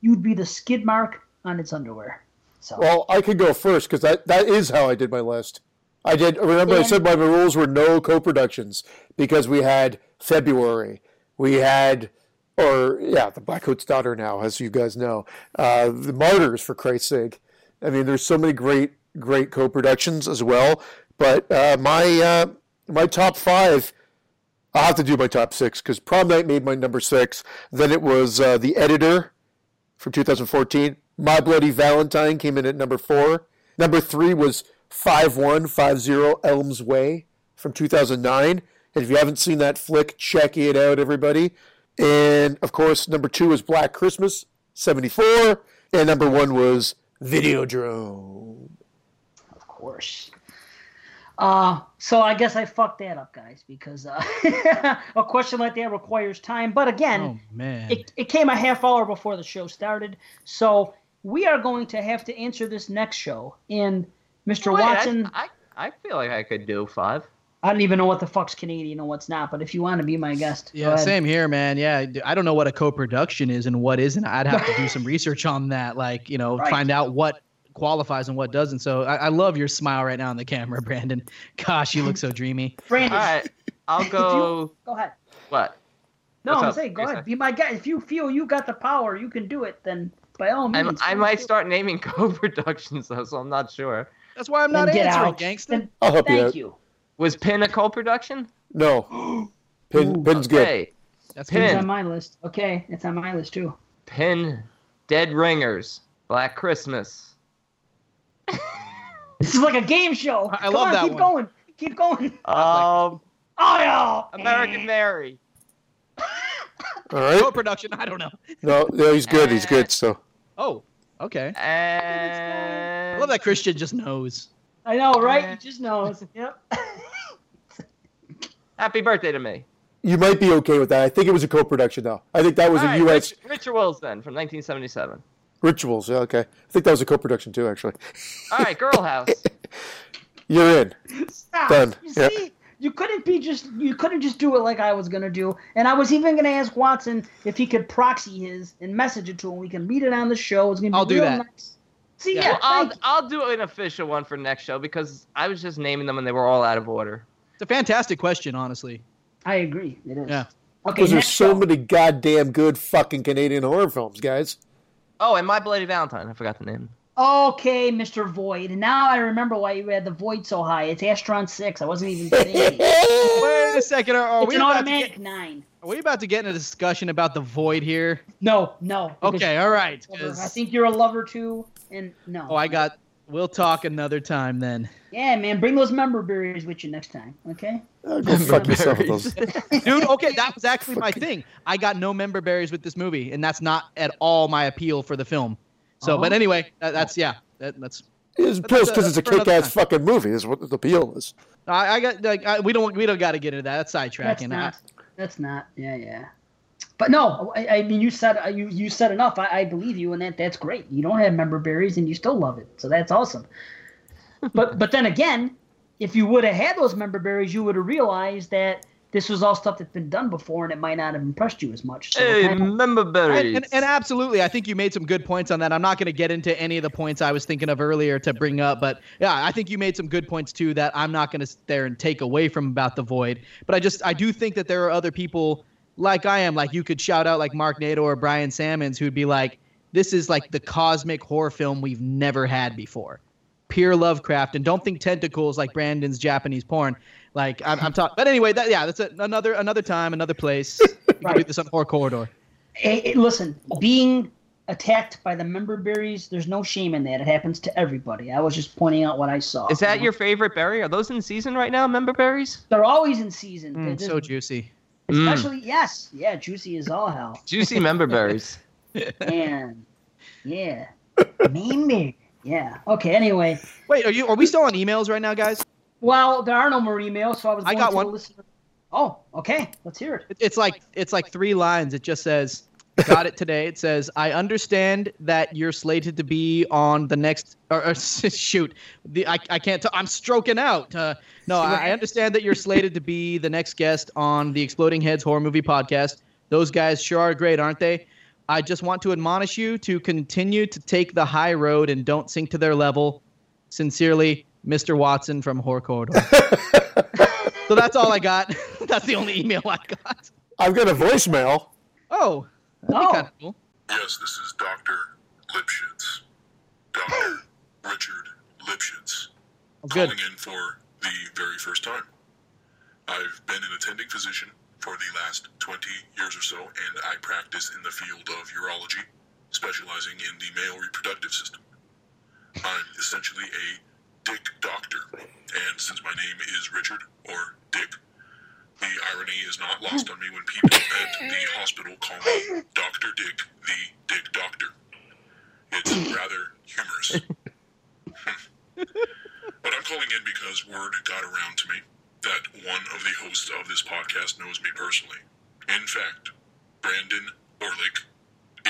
you'd be the skid mark on its underwear. So Well, I could go first because that, that is how I did my list. I did. Remember, I And- said my rules were no co-productions because we had February, we had, or yeah, the Black Coat's daughter now, as you guys know, uh, the Martyrs for Christ's sake. I mean, there's so many great, great co-productions as well. But uh, my uh, my top five, I'll have to do my top six because Prom Night made my number six. Then it was uh, the Editor from 2014. My Bloody Valentine came in at number four. Number three was 5150 Elms Way from 2009. And if you haven't seen that flick, check it out, everybody. And of course, number two was Black Christmas, 74. And number one was Videodrome. of course. Uh, so I guess I fucked that up, guys, because uh, [laughs] a question like that requires time. But again, Oh, man. it, it came a half hour before the show started. So we are going to have to answer this next show. And Mr. Wait, Watson, I, I feel like I could do five. I don't even know what the fuck's Canadian and what's not, but if you want to be my guest, go Yeah, ahead. same here, man. Yeah, I don't know what a co-production is and what isn't. I'd have to do some [laughs] research on that, like you know, Right. find out what qualifies and what doesn't. So I, I love your smile right now on the camera, [laughs] Brandon. Gosh, you look so dreamy. Brandon, All right. I'll [laughs] go. go ahead. What? No, What's I'm up? saying, go Yes, ahead. sir. Be my guest. If you feel you got the power, you can do it, then by all I, means. I might start naming [laughs] co-productions though, so I'm not sure. That's why I'm not Then get answering, out. gangsta. Then I'll help you thank out. you. Was Pin a co-production? No. [gasps] Pin, pin's good. Okay. That's Pin. It's on my list. Okay, it's on my list too. Pin, Dead Ringers, Black Christmas. [laughs] This is like a game show. I Come love on, that keep one. going. Keep going. [laughs] Um, Oh yeah. American Mary. All right. Co-production. I don't know. No, no, he's good. He's good. So Oh, okay. And I love that Christian just knows. I know, right? He just knows. [laughs] Yep. Happy birthday to me. you might be okay with that. I think it was a co-production though. I think that was All a right, U.S. Rich- Rituals then from 1977. Rituals. Yeah, okay. I think that was a co-production too. Actually, All right, Girl House. [laughs] you're in. Stop. Done. You Yep. see, you couldn't be just you couldn't just do it like I was gonna do. And I was even gonna ask Watson if he could proxy his and message it to him. We can read it on the show. It's gonna be I'll do that. nice. See, Yeah. yeah, Well, I'll you. I'll do an official one for next show because I was just naming them and they were all out of order. It's a fantastic question, honestly. I agree. It is. Yeah. Okay. Because there's so show. many goddamn good fucking Canadian horror films, guys. Oh, and My Bloody Valentine. I forgot the name. Okay, Mr. Void. And now I remember why you had the Void so high. It's Astron Six. I wasn't even thinking. [laughs] Wait a second. Are, are it's we an about to automatic get, nine. are we about to get in a discussion about the void here? No, no. Okay, all right. you're a lover. 'cause- I think you're a lover too. And no. oh, I got. We'll talk another time then. Yeah, man. Bring those member berries with you next time. Okay. Oh, go fuck yourself with those. [laughs] Dude, okay, that was actually my thing. I got no member berries with this movie, and that's not at all my appeal for the film. So, but Oh. anyway, that, that's yeah, that, that's. It's But because it's a kick-ass fucking movie. Is what the appeal is. I, I got like I, we don't we don't got to get into that. That's sidetracking. That's sidetracking. not. That's not. Yeah, yeah. But no, I, I mean, you said uh, you you said enough. I, I believe you, and that that's great. You don't have member berries, and you still love it, so that's awesome. [laughs] but but then again, if you would have had those member berries, you would have realized that this was all stuff that's been done before, and it might not have impressed you as much. So Hey, kind of- member berries. And, and, and absolutely, I think you made some good points on that. I'm not going to get into any of the points I was thinking of earlier to bring up, but yeah, I think you made some good points too that I'm not going to sit there and take away from about the void. But I just I do think that there are other people like I am, like you could shout out like Mark Nato or Brian Sammons, who'd be like, "This is like the cosmic horror film we've never had before." Pure Lovecraft, and don't think tentacles like Brandon's Japanese porn. Like I'm, I'm [laughs] talking, but anyway, that yeah, that's a, another another time, another place. [laughs] We can do this on Horror Corridor. Hey, hey, listen, being attacked by the member berries, there's no shame in that. It happens to everybody. I was just pointing out what I saw. Is that you know? your favorite berry? Are those in season right now, member berries? They're always in season. They're Mm, so juicy. especially yes, yeah, juicy as all hell. [laughs] Juicy member berries. Man. yeah, member. Yeah. Okay. Anyway, Wait, are you? Are we still on emails right now, guys? Well, there are no more emails, so I was. I Going got to one. Listener. Oh, okay. Let's hear it. It- It's like it's like three lines. It just says, "Got it today." It says, "I understand that you're slated to be on the next." Or, or [laughs] shoot, the I, I can't. i I'm stroking out. Uh, no, I, I understand that you're slated to be the next guest on the Exploding Heads horror movie podcast. Those guys sure are great, aren't they? I just want to admonish you to continue to take the high road and don't sink to their level. Sincerely, Mr. Watson from Horror Corridor. [laughs] so that's all I got. [laughs] that's the only email I got. I've got a voicemail. Oh, that'd Oh. be kind of cool. Yes, this is Dr. Lipschitz. Dr. [laughs] Richard Lipschitz. Oh, good. Calling in for the very first time. I've been an attending physician for the last 20 years or so, and I practice in the field of urology, specializing in the male reproductive system. I'm essentially a dick doctor, and since my name is Richard, or Dick, the irony is not lost on me when people at the hospital call me Dr. Dick, the Dick Doctor. It's rather humorous. but I'm calling in because word got around to me that one of the hosts of this podcast knows me personally. In fact, Brandon Orlick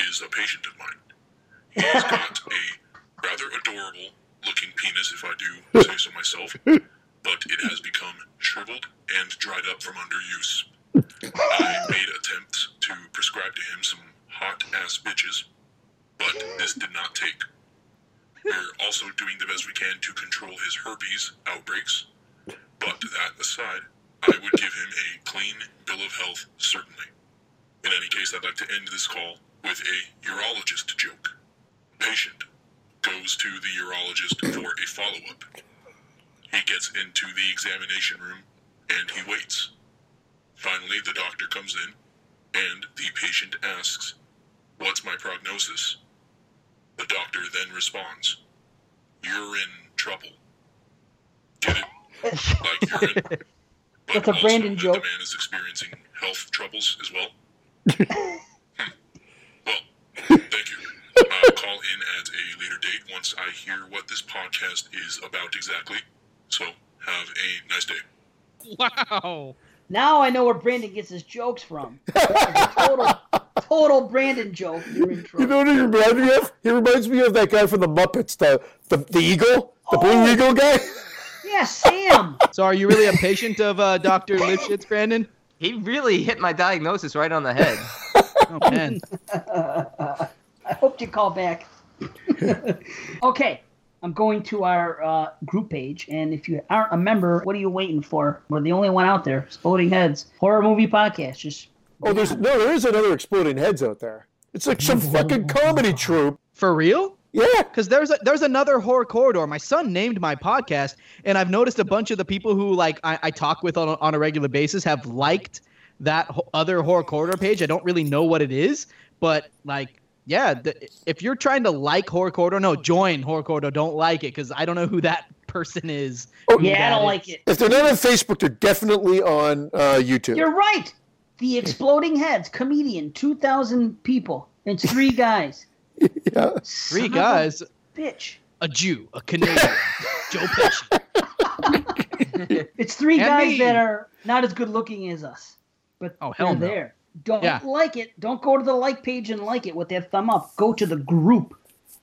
is a patient of mine. He's got a rather adorable looking penis, if I do say so myself, [laughs] but it has become shriveled and dried up from underuse. I made attempts to prescribe to him some hot ass bitches, but this did not take. We're also doing the best we can to control his herpes outbreaks, but that aside, I would give him a clean bill of health, certainly. In any case, I'd like to end this call with a urologist joke. Patient goes to the urologist for a follow up. He gets into the examination room and he waits. Finally, the doctor comes in and the patient asks, What's my prognosis? The doctor then responds, You're in trouble. Get it? [laughs] Like urine. But That's a also Brandon that joke. The man is experiencing health troubles as. Well, [laughs] thank you. I'll call in at a later date once I hear what this podcast is about exactly. So, have a nice day. Wow. Now I know where Brandon gets his jokes from. It's a total, [laughs] total Brandon joke. You're in You know what he reminds me of? He reminds me of that guy from the Muppets, the the, the eagle, the blue Oh. eagle guy. Yeah, Sam. [laughs] So are you really a patient of uh, Dr. Lipschitz, Brandon? He really hit my diagnosis right on the head. [laughs] Oh man. I hope you call back. [laughs] okay, I'm going to our uh, group page, and if you aren't a member, what are you waiting for? We're the only one out there. Exploding Heads Horror Movie Podcast. Just Oh, there's no, there is another exploding heads out there. It's like some fucking comedy troupe. For real? Yeah. Because there's a, there's another horror corridor. My son named my podcast, and I've noticed a bunch of the people who like I, I talk with on a, on a regular basis have liked that ho- other horror corridor page. I don't really know what it is, but like yeah, the, if you're trying to like horror corridor, no, join horror corridor. Don't like it because I don't know who that person is. who yeah, I don't is. like it. If they're not on Facebook, they're definitely on uh, YouTube. You're right. The Exploding Heads comedian, two thousand people. It's three guys. [laughs] yeah. Three Son of a guys, bitch. a Jew, a Canadian, [laughs] Joe Pesci. It's three And guys me. that are not as good looking as us, but Oh, hell they're no. there. Don't Yeah. like it. Don't go to the like page and like it with that thumb up. Go to the group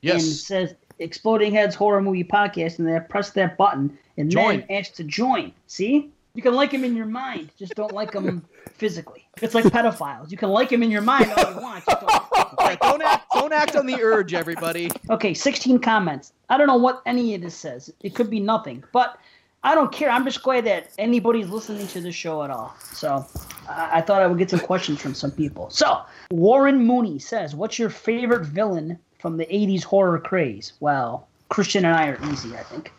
and it Yes. says Exploding Heads Horror Movie Podcast, and then press that button and Join. then ask to join. See, you can like them in your mind, just don't like them [laughs] physically. It's like pedophiles. You can like them in your mind all you want. Don't [laughs] like Don't act, don't act on the urge, everybody. Okay, 16 comments. I don't know what any of this says. It could be nothing, but I don't care. I'm just glad that anybody's listening to the show at all. So I, I thought I would get some questions from some people. So Warren Mooney says, What's your favorite villain from the 80s horror craze? Well, Christian and I are easy, I think.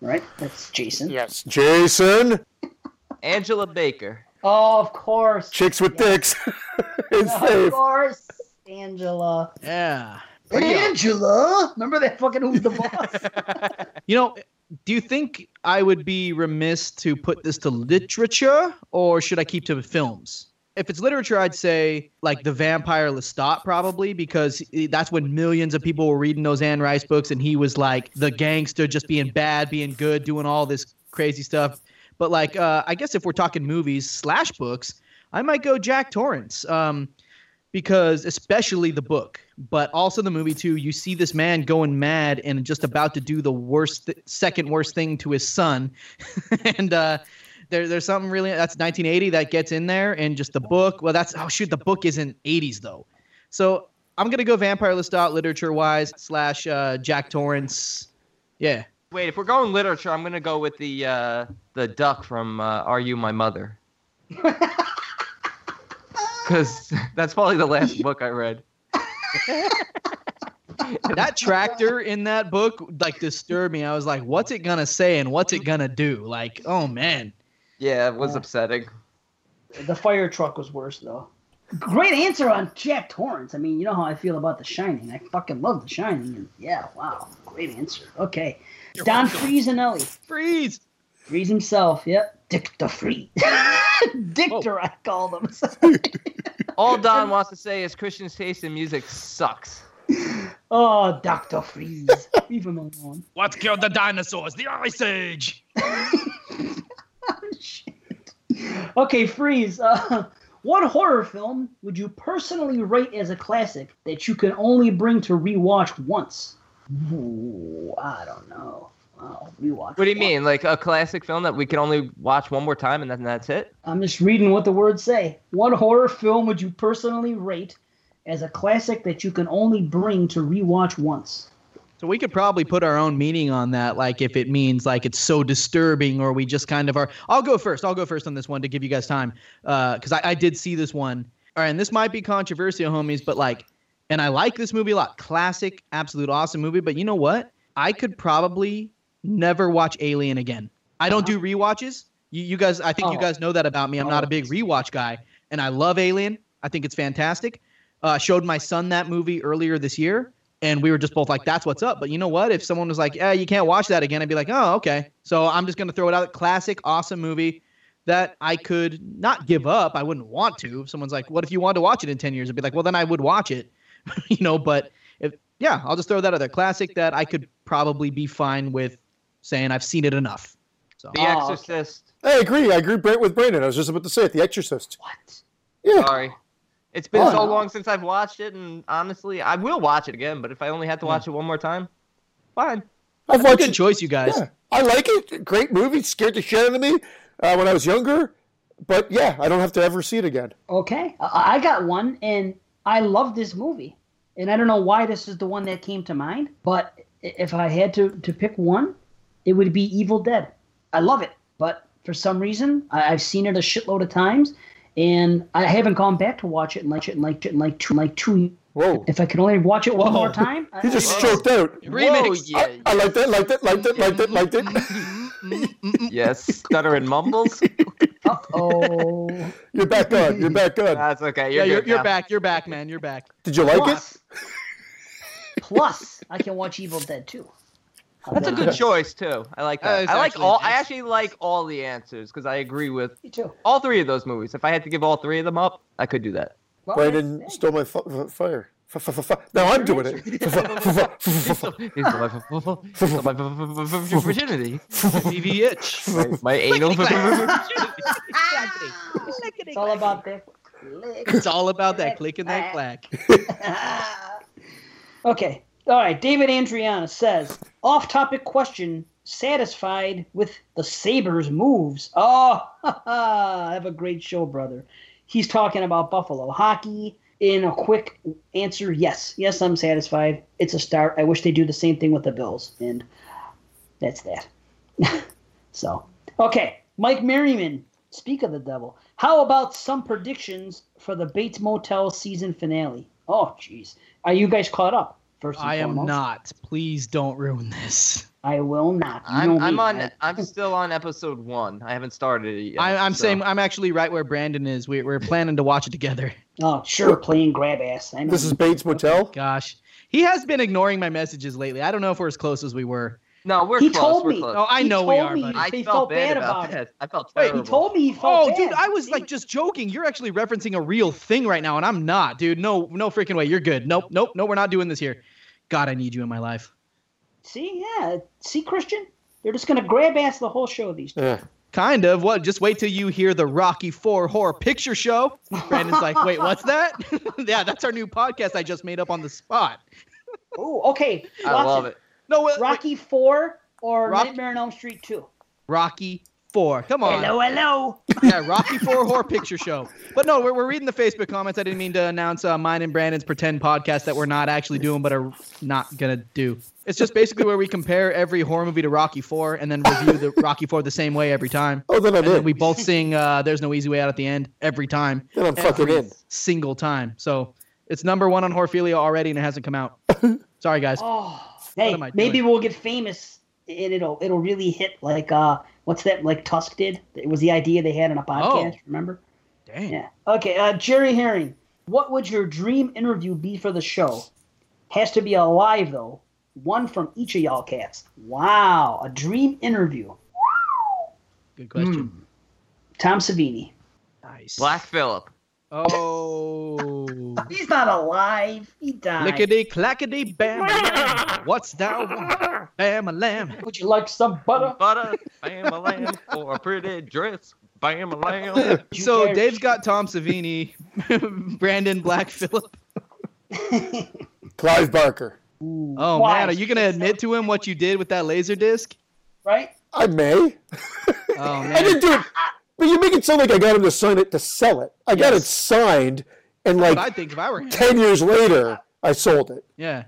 Right? That's Jason. Yes. Jason, [laughs] Angela Baker. Oh, of course. chicks with dicks. [laughs] His Of fave. course. Angela. Yeah. Angela? Remember that fucking Who's the Boss? [laughs] You know, do you think I would be remiss to put this to literature or should I keep to films? If it's literature, I'd say like The Vampire Lestat, probably, because that's when millions of people were reading those Anne Rice books and he was like the gangster, just being bad, being good, doing all this crazy stuff. But like, uh, I guess if we're talking movies slash books, I might go Jack Torrance. Um, because especially the book, but also the movie too. You see this man going mad and just about to do the worst, th- second worst thing to his son, [laughs] and uh, there, there's something really that's 1980 that gets in there, and just the book. Well, that's oh shoot, the book isn't 80s though, so I'm gonna go Vampire Lestat literature wise slash uh, Jack Torrance. Yeah, Wait, if we're going literature, I'm gonna go with the uh, the duck from uh, Are You My Mother? [laughs] [laughs] Because that's probably the last book I read. That tractor in that book like disturbed me. I was like, what's it gonna say and what's it gonna do? Like, oh man. Yeah, it was upsetting. The fire truck was worse though. Great answer on Jack Torrance. I mean, you know how I feel about The Shining. I fucking love The Shining. And yeah, wow, great answer. Okay, Don Friesenelli. Freeze. Freeze himself. Yep, Dick the Free. Dictor, I called him. All Don wants to say is Christian's taste in music sucks. oh, Doctor Freeze. Leave him alone. What killed the dinosaurs? The Ice Age. [laughs] Shit. Okay, Freeze. Uh, what horror film would you personally rate as a classic that you can only bring to rewatch once? Ooh, I don't know. Wow, rewatch. What do you once. mean? Like a classic film that we can only watch one more time and then that's it? I'm just reading what the words say. What horror film would you personally rate as a classic that you can only bring to rewatch once? So we could probably put our own meaning on that, like if it means like it's so disturbing, or we just kind of are. I'll go first. I'll go first on this one to give you guys time, uh, because I, I did see this one. All right, and this might be controversial, homies, but like and I like this movie a lot. Classic, absolute awesome movie. But you know what? I could probably never watch Alien again. I don't do rewatches. You, you guys, I think you Oh. guys know that about me. I'm not a big rewatch guy, and I love Alien. I think it's fantastic. Uh, showed my son that movie earlier this year, and we were just both like, "That's what's up." But you know what? If someone was like, "Yeah, you can't watch that again," I'd be like, "Oh, okay." So I'm just gonna throw it out. Classic, awesome movie that I could not give up. I wouldn't want to. If someone's like, "What if you wanted to watch it in ten years?" I'd be like, "Well, then I would watch it." [laughs] you know, but if yeah, I'll just throw that out there. Classic that I could probably be fine with saying I've seen it enough. So The Oh, okay. Exorcist. I agree. I agree Brent, with Brandon. I was just about to say it. The Exorcist. What? Yeah. Sorry. It's been Oh, so no. long since I've watched it, and honestly, I will watch it again. But if I only had to watch it one more time, fine. I've That's a good it. choice, you guys. Yeah, I like it. Great movie. Scared the shit out of me uh, when I was younger. But yeah, I don't have to ever see it again. Okay, I I got one, and I love this movie, and I don't know why this is the one that came to mind, but i- if I had to to pick one, it would be Evil Dead. I love it, but for some reason, I, I've seen it a shitload of times, and I haven't gone back to watch it and like it and like it in like two like two. Whoa. If I could only watch it one Whoa. more time, I- He just I- choked out. Remix. Whoa, yeah. I like that, like that, like that, like that, like that. [laughs] yes, stutter and mumbles. [laughs] Uh-oh. You're back on. You're back on. That's okay. Yeah, You're, you're, you're back. You're back, man. You're back. Did you like it? Plus, plus, I can watch Evil Dead too. That's a good choice too. I like Uh, that. it's I like actually- all. I actually like all the answers because I agree with Me too. all three of those movies. If I had to give all three of them up, I could do that. Well, Brandon that's- stole my fu- fire. F- f- f- f- Now I'm doing it. My virginity. TV itch. My, my anal. It's all about that. It's all about that click and that clack. okay. All right. David Andriana says, off topic question. Satisfied with the Sabres moves. Oh, [laughs] have a great show, brother. He's talking about Buffalo hockey. In a quick answer, yes. Yes, I'm satisfied. It's a start. I wish they do the same thing with the Bills. And that's that. [laughs] so, okay. Mike Merriman, speak of the devil. How about some predictions for the Bates Motel season finale? Oh, jeez. Are you guys caught up? First and I am not. Please don't ruin this. I will not. You I'm, I'm on. I- I'm still on episode one. I haven't started it yet. I, I'm so- saying I'm actually right where Brandon is. We, we're planning to watch it together. [laughs] oh, sure, playing grab ass. I know. This is Bates Motel. Gosh, he has been ignoring my messages lately. I don't know if we're as close as we were. No, we're He close. told we're me. close. Oh, I He know we are, me buddy. I he felt felt bad bad about about it. that. I felt terrible. Wait, he told me he felt Oh, bad. dude, I was like just joking. You're actually referencing a real thing right now, and I'm not, dude. No, no freaking way. You're good. Nope, nope, no. We're not doing this here. God, I need you in my life. See, yeah. See, Christian? They're just going to grab ass the whole show, these two. Yeah. Kind of. What? Just wait till you hear the Rocky Four Horror Picture Show. Brandon's like, wait, what's [laughs] that? [laughs] yeah, that's our new podcast I just made up on the spot. Oh, okay. I love it. No, wait, wait. Rocky 4 or Rock- Nightmare on Elm Street 2? Rocky Four. Come on. Hello, hello. [laughs] yeah, Rocky Four Horror Picture Show. But no, we're, we're reading the Facebook comments. I didn't mean to announce uh, mine and Brandon's pretend podcast that we're not actually doing, but are not gonna do. It's just basically where we compare every horror movie to Rocky Four and then review the [laughs] Rocky Four the same way every time. Oh, then I'm And then we both sing uh, "There's No Easy Way Out" at the end every time. Then I'm fucking in. Single time. So it's number one on Horphilia already, and it hasn't come out. [laughs] Sorry, guys. Oh, hey, maybe doing? we'll get famous and it'll it'll really hit like uh what's that like Tusk did? It was the idea they had in a podcast, Oh. remember? Dang. Yeah. Okay, uh Jerry Herring, what would your dream interview be for the show? Has to be alive though. One from each of y'all cats. Wow, a dream interview. Good question. Hmm. Tom Savini. Nice. Black Phillip. Oh. He's not alive. He died. Lickety clackety bam. lamb. [laughs] What's that? want? Bam a lamb. Would you like some butter? Butter, bam a lamb for a pretty dress, bam a lamb. [laughs] So care- Dave's got Tom Savini, [laughs] Brandon Black Phillip. Clive Barker. Oh Why? man, are you gonna admit to him what you did with that laser disc? Right? I may. Oh man. I didn't do it. But you make it sound like I got him to sign it to sell it. I got it signed, and What like I'd think if I were him. ten years later, I sold it. Yeah.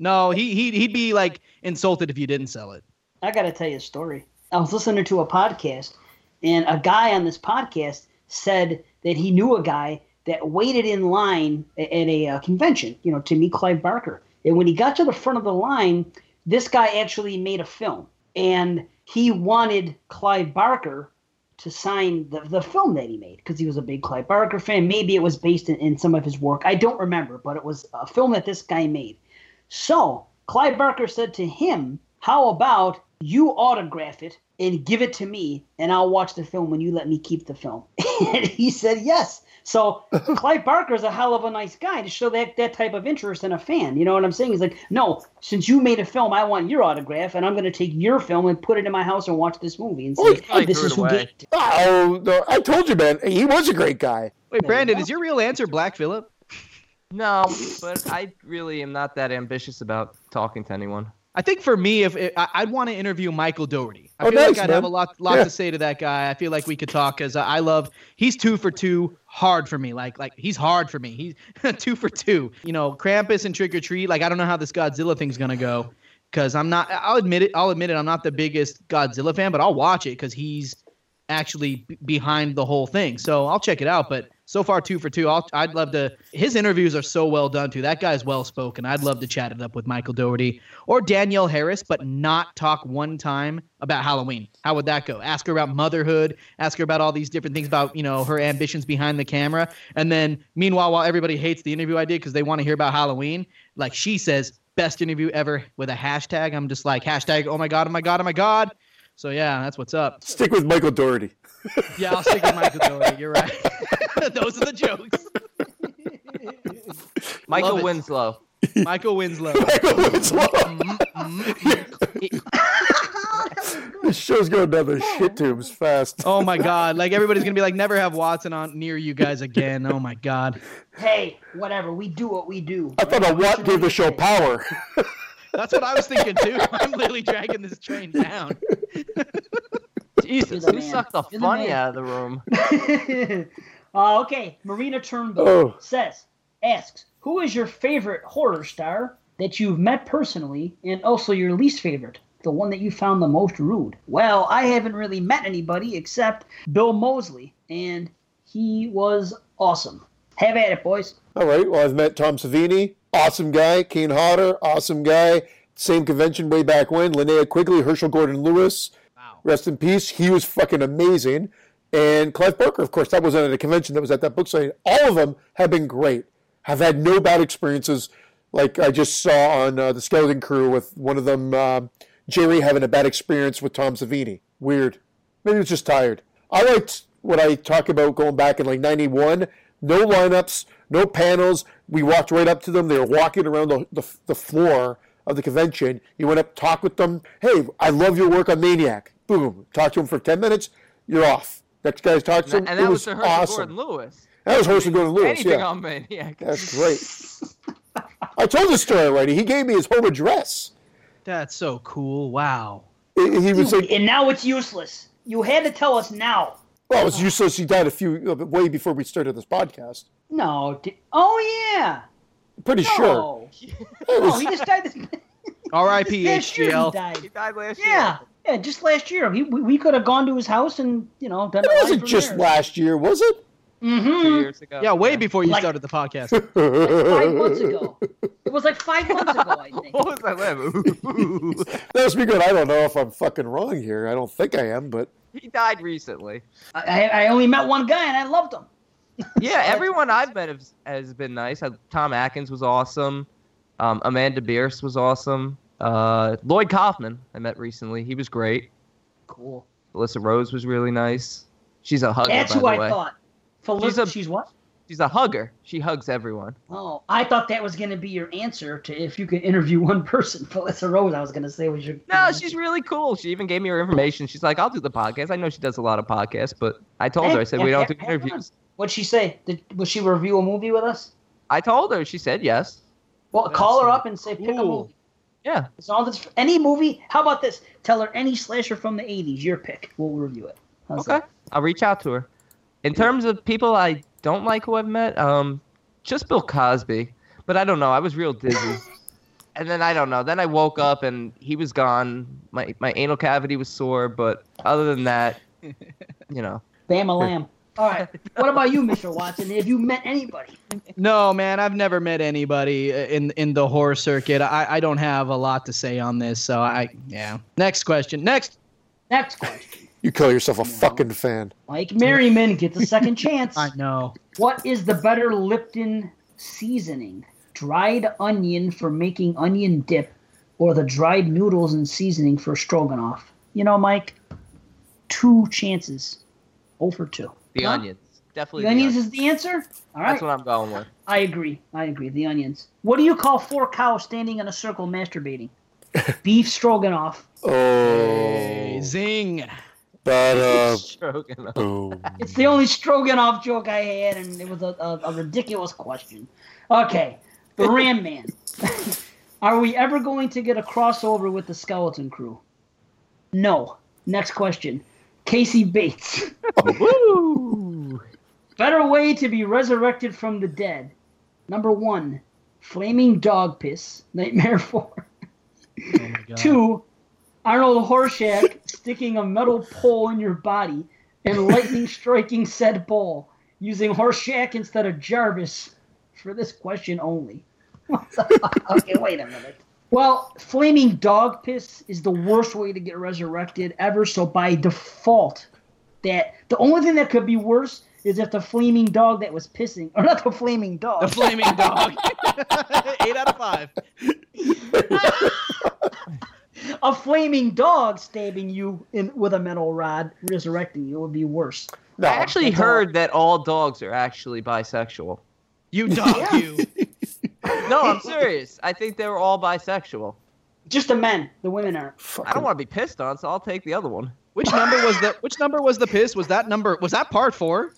No, he he he'd be like insulted if you didn't sell it. I got to tell you a story. I was listening to a podcast, and a guy on this podcast said that he knew a guy that waited in line a- at a uh, convention, you know, to meet Clive Barker. And when he got to the front of the line, this guy actually made a film, and he wanted Clive Barker to sign the, the film that he made because he was a big Clive Barker fan. Maybe it was based in, in some of his work. I don't remember, but it was a film that this guy made. So Clive Barker said to him, How about you autograph it and give it to me, and I'll watch the film when you let me keep the film? [laughs] and he said, Yes. So [laughs] Clive Barker is a hell of a nice guy to show that that type of interest in a fan. You know what I'm saying? He's like, no, since you made a film, I want your autograph, and I'm going to take your film and put it in my house and watch this movie and say, probably this is who away. gave it. Oh, no, I told you, man. He was a great guy. Wait, Brandon, is your real answer Black Phillip? No, but I really am not that ambitious about talking to anyone. I think for me, if it, I, I'd want to interview Michael Dougherty. I Oh, feel nice, like I'd have a lot, lot Yeah. to say to that guy. I feel like we could talk because I, I love. He's two for two, hard for me. Like, like he's hard for me. He's [laughs] two for two. You know, Krampus and Trick or Treat. Like, I don't know how this Godzilla thing's gonna go because I'm not. I'll admit it. I'll admit it. I'm not the biggest Godzilla fan, but I'll watch it because he's actually b- behind the whole thing. So I'll check it out. But so far, two for two. I'll, I'd love to. His interviews are so well done too. That guy's well spoken. I'd love to chat it up with Michael Dougherty or Danielle Harris, but not talk one time about Halloween. How would that go? Ask her about motherhood. Ask her about all these different things about you know her ambitions behind the camera. And then meanwhile, while everybody hates the interview I did because they want to hear about Halloween, like she says, best interview ever with a hashtag. I'm just like hashtag. Oh my god! Oh my god! Oh my god! So yeah, that's what's up. Stick with Michael Dougherty. [laughs] Yeah, I'll stick with Michael Dougherty. You're right. [laughs] Those are the jokes. [laughs] Michael Love it. Winslow. Michael Winslow. Michael Winslow. Mm-hmm, this show's going down the shit tubes fast. Oh my god! Like everybody's gonna be like, never have Watson on near you guys again. Oh my god. Hey, whatever. We do what we do. I thought a Watt gave the show power. That's what I was thinking too. I'm literally dragging this train down. Jesus, the who man. sucked the You're the funny man. out of the room? [laughs] uh, okay, Marina Turnbull Oh. says, asks, who is your favorite horror star that you've met personally, and also your least favorite, the one that you found the most rude? Well, I haven't really met anybody except Bill Moseley, and he was awesome. Have at it, boys. All right. Well, I've met Tom Savini, awesome guy. Kane Hodder, awesome guy. Same convention way back when. Linnea Quigley, Herschell Gordon Lewis. Rest in peace. He was fucking amazing. And Clive Barker, of course, that wasn't at a convention. That was at that book signing. All of them have been great. Have had no bad experiences. Like I just saw on uh, the Skeleton Crew with one of them, uh, Jerry having a bad experience with Tom Savini. Weird. Maybe was just tired. I liked what I talk about going back in like '91. No lineups, no panels. We walked right up to them. They were walking around the, the, the floor of the convention. You went up, talked with them. Hey, I love your work on Maniac. Boom. Talk to him for 10 minutes. You're off. Next guy's talk to them. And it that was, was the awesome. Gordon Lewis. That was Herschell Gordon Lewis. Anything Yeah. on Maniac. That's great. [laughs] I told the story already. He gave me his home address. That's so cool. Wow. He he was like, and now it's useless. You had to tell us now. well, it was useless. He died a few, uh, way before we started this podcast. No. di- oh, yeah. Pretty sure. [laughs] No. Oh, he just died this. R.I.P. last he HGL. died. He died last Yeah, year. Yeah, just last year. He, we, we could have gone to his house and you know done. It wasn't just last year, was it? Mm-hmm. years ago. Yeah, way before you Like- started the podcast. [laughs] Five months ago. It was like five months ago, I think. [laughs] What was that live? [laughs] Ooh. That was me good. I don't know if I'm fucking wrong here. I don't think I am, but he died recently. I, I only met one guy and I loved him. Yeah, everyone I've met has, has been nice. Uh, Tom Atkins was awesome. Um, Amanda Bierce was awesome. Uh, Lloyd Kaufman I met recently. He was great. Cool. Felissa Rose was really nice. She's a hugger, That's by who the I way. thought. Felicity, She's a- she's what? She's a hugger. She hugs everyone. Oh, I thought that was going to be your answer to if you could interview [laughs] one person. Felissa Rose, I was going to say was your. No, she's really cool. She even gave me her information. She's like, I'll do the podcast. I know she does a lot of podcasts, but I told her, I said, we don't do Hey, hey, hey, interviews. What'd she say? Did, will she review a movie with us? I told her. She said yes. Well, That's call her up and say pick a movie. Yeah. As long as any movie. How about this? Tell her any slasher from the '80s. Your pick. We'll review it. How's Okay. that? I'll reach out to her. In terms of people I don't like who I've met, um, just Bill Cosby. But I don't know. I was real dizzy. [laughs] and then I don't know. Then I woke up and he was gone. My my anal cavity was sore, but other than that, [laughs] you know. Bam a lamb. All right. What about you, Mr. Watson? Have you met anybody? No, man, I've never met anybody in in the horror circuit. I, I don't have a lot to say on this, so I yeah. Next question. Next. Next question. You call yourself a fucking fan. Mike Merriman gets a second chance. [laughs] I know. What is the better Lipton seasoning? Dried onion for making onion dip, or the dried noodles and seasoning for stroganoff? You know, Mike, two chances. For two. The Huh? onions. Definitely The onions is the answer? All right. That's what I'm going with. I agree. I agree. The onions. What do you call four cows standing in a circle masturbating? [laughs] Beef stroganoff. Hey, Oh, zing. but [laughs] uh, Stroganoff. It's the only stroganoff joke I had, and it was a, a, a ridiculous question. Okay, the [laughs] Ram Man. Are we ever going to get a crossover with the Skeleton Crew? No. Next question. Casey Bates. Woo! Better way to be resurrected from the dead. Number one, flaming dog piss. Nightmare [laughs] four. Oh my God. Two, Arnold Horshack sticking a metal pole in your body and lightning [laughs] striking said pole using Horshack instead of Jarvis for this question only. What the fuck? okay, wait a minute. Well, flaming dog piss is the worst way to get resurrected ever, so by default, that the only thing that could be worse is if the flaming dog that was pissing, or not the flaming dog, The flaming [laughs] dog. Eight out of five. [laughs] a flaming dog stabbing you in with a metal rod, resurrecting you would be worse. No, I actually that's all. heard that all dogs are actually bisexual. You [laughs] dog, you. No, I'm serious. I think they were all bisexual. Just the men, the women aren't. I don't want to be pissed on, so I'll take the other one. Which number was the Which number was the piss? Was that number? Was that part four?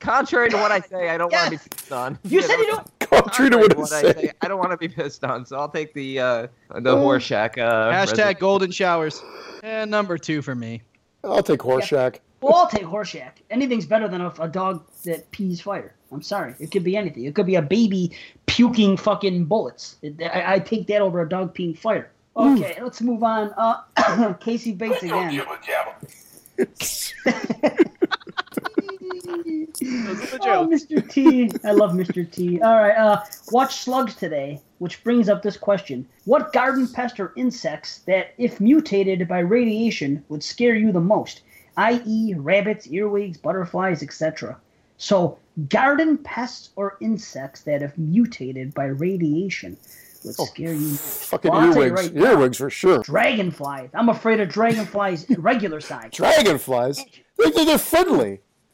Contrary to what I say, I don't want to be pissed on. You said you don't. [laughs] Contrary to Contrary what to I what I say. say, I don't want to be pissed on, so I'll take the uh, the Horshack. Uh, Hashtag golden showers. And number two for me. I'll take Horshack. Well, I'll take Horshack. Anything's better than a, a dog that pees fire. I'm sorry. It could be anything. It could be a baby puking fucking bullets. It, I, I take that over a dog peeing fire. Okay, let's move on. Uh, [coughs] Casey Bates again. [laughs] Those are the Oh. Mr. T. I love Mr. T. All right. Uh, watch slugs today, which brings up this question: What garden pest or insects that, if mutated by radiation, would scare you the most? I.e., rabbits, earwigs, butterflies, etc. So, garden pests or insects that, if mutated by radiation, would scare you. Fucking Well, I'll you earwigs. right now. earwigs for sure. Dragonflies. I'm afraid of dragonflies [laughs] regular size. Dragonflies. They're, they're friendly. [laughs]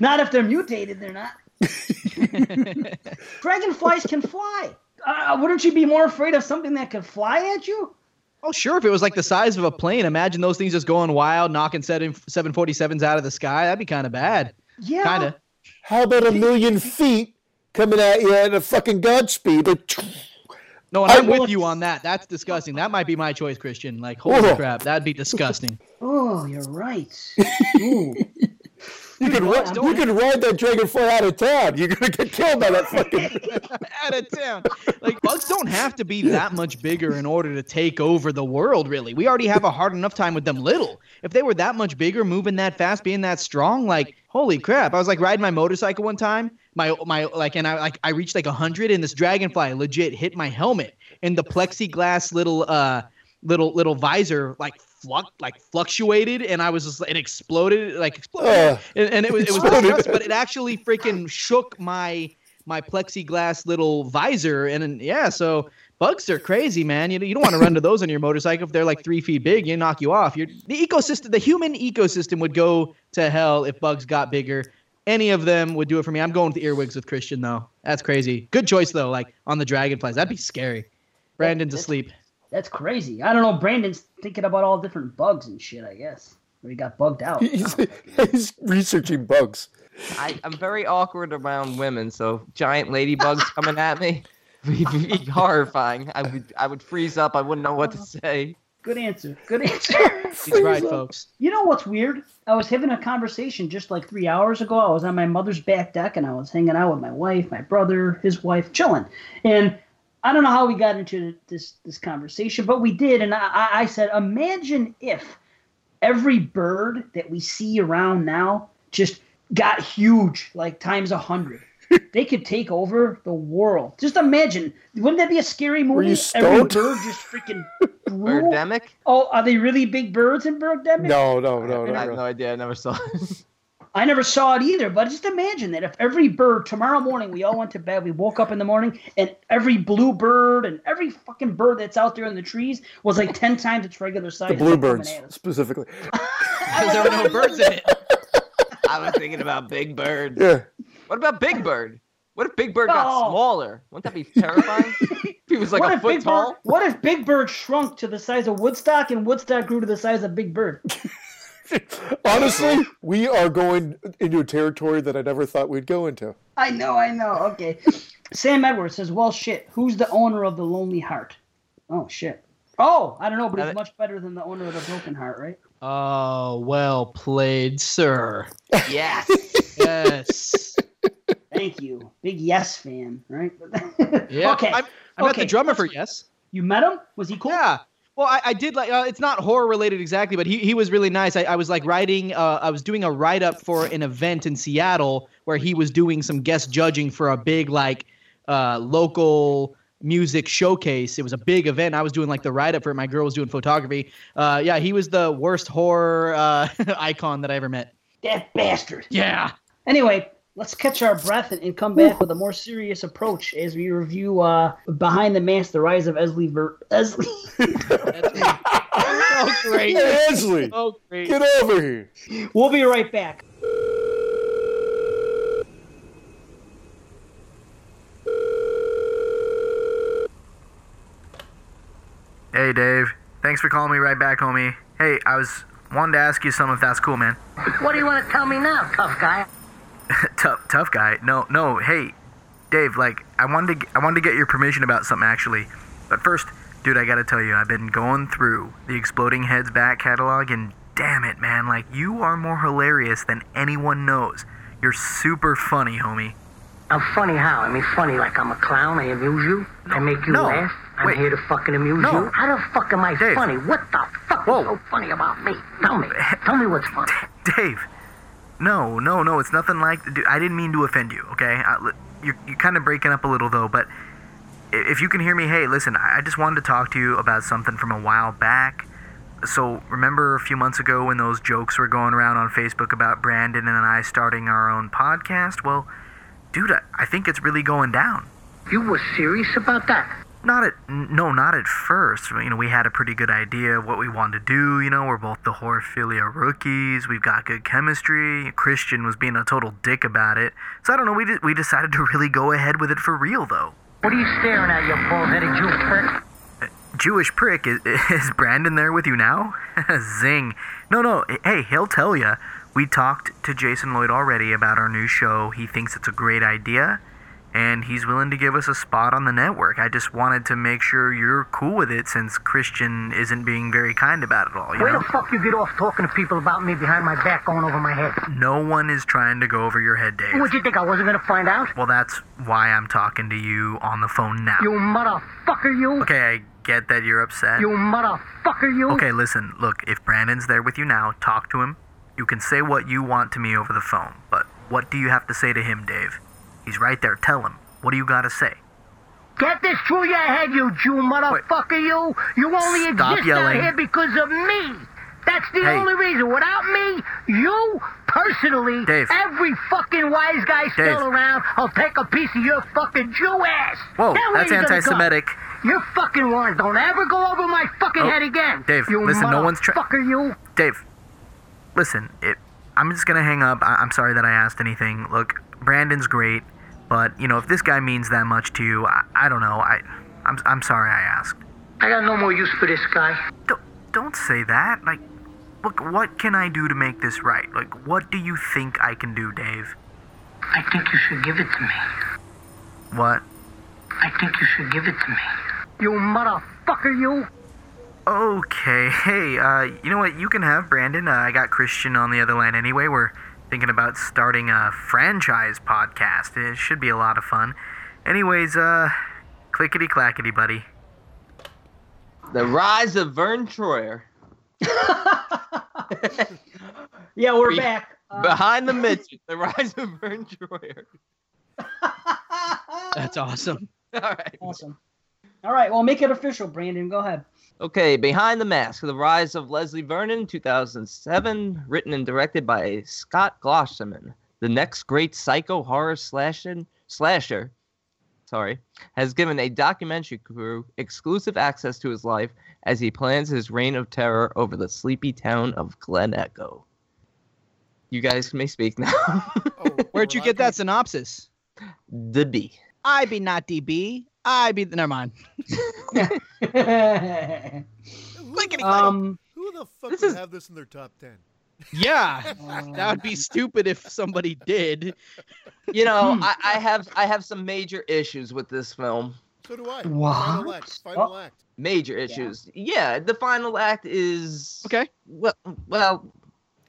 not if they're mutated, they're not. [laughs] Dragonflies can fly. Uh, wouldn't you be more afraid of something that could fly at you? Oh, sure. If it was like the size of a plane, imagine those things just going wild, knocking seven 747s out of the sky. That'd be kind of bad. Yeah. Kind of. How about a million feet coming at you at a fucking Godspeed? Like, No, and I I'm will- with you on that. That's disgusting. That might be my choice, Christian. Like, holy Whoa. crap, that'd be disgusting. [laughs] Oh, you're right. [laughs] You could what? you can ride that dragonfly out of town. You're gonna get killed by that [laughs] fucking. Out of town. Like, bugs don't have to be that much bigger in order to take over the world, really. We already have a hard enough time with them little. If they were that much bigger, moving that fast, being that strong, like, holy crap. I was like riding my motorcycle one time. My my like and I like I reached like a hundred and this dragonfly legit hit my helmet. And the plexiglass little uh little little visor like fluc like fluctuated. And I was just and exploded like exploded. Uh, and, and it was it was disgusting, but it actually freaking shook my my plexiglass little visor. And, and yeah so bugs are crazy man. You, you don't want to run to those on your motorcycle. If they're like three feet big you knock you off. You're, the ecosystem the human ecosystem would go to hell if bugs got bigger any of them would do it for me i'm going with the earwigs with christian though that's crazy good choice though like on the dragonflies that'd be scary brandon's asleep That's crazy. I don't know. Brandon's thinking about all different bugs and shit, I guess. Or he got bugged out. he's, he's researching bugs. I, I'm very awkward around women, so giant ladybugs coming at me [laughs] would be horrifying. I would I would freeze up. I wouldn't know what to [laughs] say. Good answer. Good [laughs] answer. he's right folks You know what's weird? I was having a conversation just like three hours ago. I was on my mother's back deck and I was hanging out with my wife, my brother, his wife, chilling. And I don't know how we got into this this conversation, but we did. And I, I- I said, imagine if every bird that we see around now just got huge, like times a hundred. They could take over the world. Just imagine, wouldn't that be a scary movie? Were you Every stoned? bird just freaking [laughs] grew. Birdemic? Oh, are they really big birds in Birdemic? No, no, no, I no. have no. no idea. I never saw it. I never saw it either, but just imagine that if every bird tomorrow morning we all went to bed, we woke up in the morning, and every blue bird and every fucking bird that's out there in the trees was like ten times its regular size. The It's like bluebirds coming at us. specifically. Because [laughs] there were no birds in it. I was thinking about Big Bird. Yeah. What about Big Bird? What if Big Bird got Oh. smaller? Wouldn't that be terrifying? [laughs] if he was like what a if foot Big tall? Bird? What if Big Bird shrunk to the size of Woodstock and Woodstock grew to the size of Big Bird? [laughs] Honestly, we are going into a territory that I never thought we'd go into. I know, I know. Okay. Sam Edwards says, "Well, shit. Who's the owner of the Lonely Heart?" Oh shit. Oh, I don't know, but Now he's that- much better than the owner of the Broken Heart, right? Oh, well played, sir. Yes. Yes. Thank you, big Yes fan, right? [laughs] Yeah. Okay. I, I met Okay, the drummer for. Yes. You met him? Was he cool? Yeah. Well, I, I did like. Uh, it's not horror related exactly, but he, he was really nice. I, I was like writing. Uh, I was doing a write up for an event in Seattle where he was doing some guest judging for a big like uh, local music showcase. It was a big event. I was doing like the write up for it. My girl was doing photography. Uh, yeah, he was the worst horror uh, [laughs] icon that I ever met. That bastard. Yeah. Anyway, let's catch our breath and, and come back with a more serious approach as we review uh, Behind the Mask: The Rise of Esley. Ver- Esley. Oh, great. Hey, Ansley, Oh, great. get over here. we'll be right back. Hey, Dave. Thanks for calling me right back, homie. Hey, I was wanted to ask you something if that's cool, man. What do you want to tell me now, tough guy? [laughs] tough, tough guy. No, no. Hey, Dave. Like, I wanted to, I wanted to get your permission about something actually. But first, dude, I gotta tell you, I've been going through the Exploding Heads back catalog, and damn it, man, like you are more hilarious than anyone knows. You're super funny, homie. I'm funny how? I mean, funny like I'm a clown. I amuse you. I make you no. laugh. I'm Wait. here to fucking amuse No. you. How the fuck am I Dave. funny? What the fuck Whoa. is so funny about me? Tell me. [laughs] Tell me what's funny. Dave. No, no, no. It's nothing like. Dude, I didn't mean to offend you. Okay, li- you're you're kind of breaking up a little though. But if you can hear me, hey, listen. I I just wanted to talk to you about something from a while back. So remember a few months ago when those jokes were going around on Facebook about Brandon and I starting our own podcast? Well, dude, I, I think it's really going down. You were serious about that? Not at no, not at first. You know, we had a pretty good idea of what we wanted to do. You know, we're both the Horphilia rookies. We've got good chemistry. Christian was being a total dick about it. So I don't know. We we decided to really go ahead with it for real, though. What are you staring at, you bald-headed Jew prick? Jewish prick uh, is, [laughs] is Brandon there with you now? [laughs] Zing. No, no. Hey, he'll tell you. We talked to Jason Lloyd already about our new show. He thinks it's a great idea, and he's willing to give us a spot on the network. I just wanted to make sure you're cool with it since Christian isn't being very kind about it all, you Where know? the fuck you get off talking to people about me behind my back going over my head? No one is trying to go over your head, Dave. What'd you think I wasn't gonna find out? Well, that's why I'm talking to you on the phone now. You motherfucker, you! Okay, I get that you're upset. You motherfucker, you! Okay, listen, look, if Brandon's there with you now, talk to him. You can say what you want to me over the phone, but what do you have to say to him, Dave? He's right there. Tell him. What do you got to say? Get this through your head, you Jew motherfucker, you! You only Stop exist yelling. out here because of me! That's the Hey. only reason. Without me, you, personally, Dave. every fucking wise guy still around, I'll take a piece of your fucking Jew ass! Whoa, where that's you gonna go? anti-Semitic. You're fucking warned. Don't ever go over my fucking Oh, head again! Dave, you listen, no one's try- Fucker, you! Dave, listen, it, I'm just gonna hang up. I, I'm sorry that I asked anything. Look, Brandon's great, but you know, if this guy means that much to you, I, I don't know. I, I'm, I'm sorry I asked. I got no more use for this guy. Don't, don't say that. Like, look, what can I do to make this right? Like, what do you think I can do, Dave? I think you should give it to me. What? I think you should give it to me. You motherfucker, you! Okay, hey, uh, you know what? You can have Brandon. Uh, I got Christian on the other line anyway. We're thinking about starting a franchise podcast. It should be a lot of fun. Anyways, uh, clickety clackety, buddy. The rise of Vern Troyer. [laughs] Yeah, we're Re- back. Behind the [laughs] midget, the rise of Vern Troyer. [laughs] That's awesome. All right. awesome. All right, well, make it official, Brandon. Go ahead. Okay, Behind the Mask, The Rise of Leslie Vernon, 2007, written and directed by Scott Glosserman. The next great psycho horror slasher, slasher sorry, has given a documentary crew exclusive access to his life as he plans his reign of terror over the sleepy town of Glen Echo. You guys may speak now. Oh, [laughs] Where'd you get that synopsis? the B. I be not DB. I be. Never mind. [laughs] Clickety um, Who the fuck This would is- have this in their top ten? Yeah, [laughs] [laughs] that would be stupid if somebody did. You know, Hmm. I, I have I have some major issues with this film. So do I. What? Final act. Final Oh. act. Major issues. Yeah, the final act is Okay. Well, well,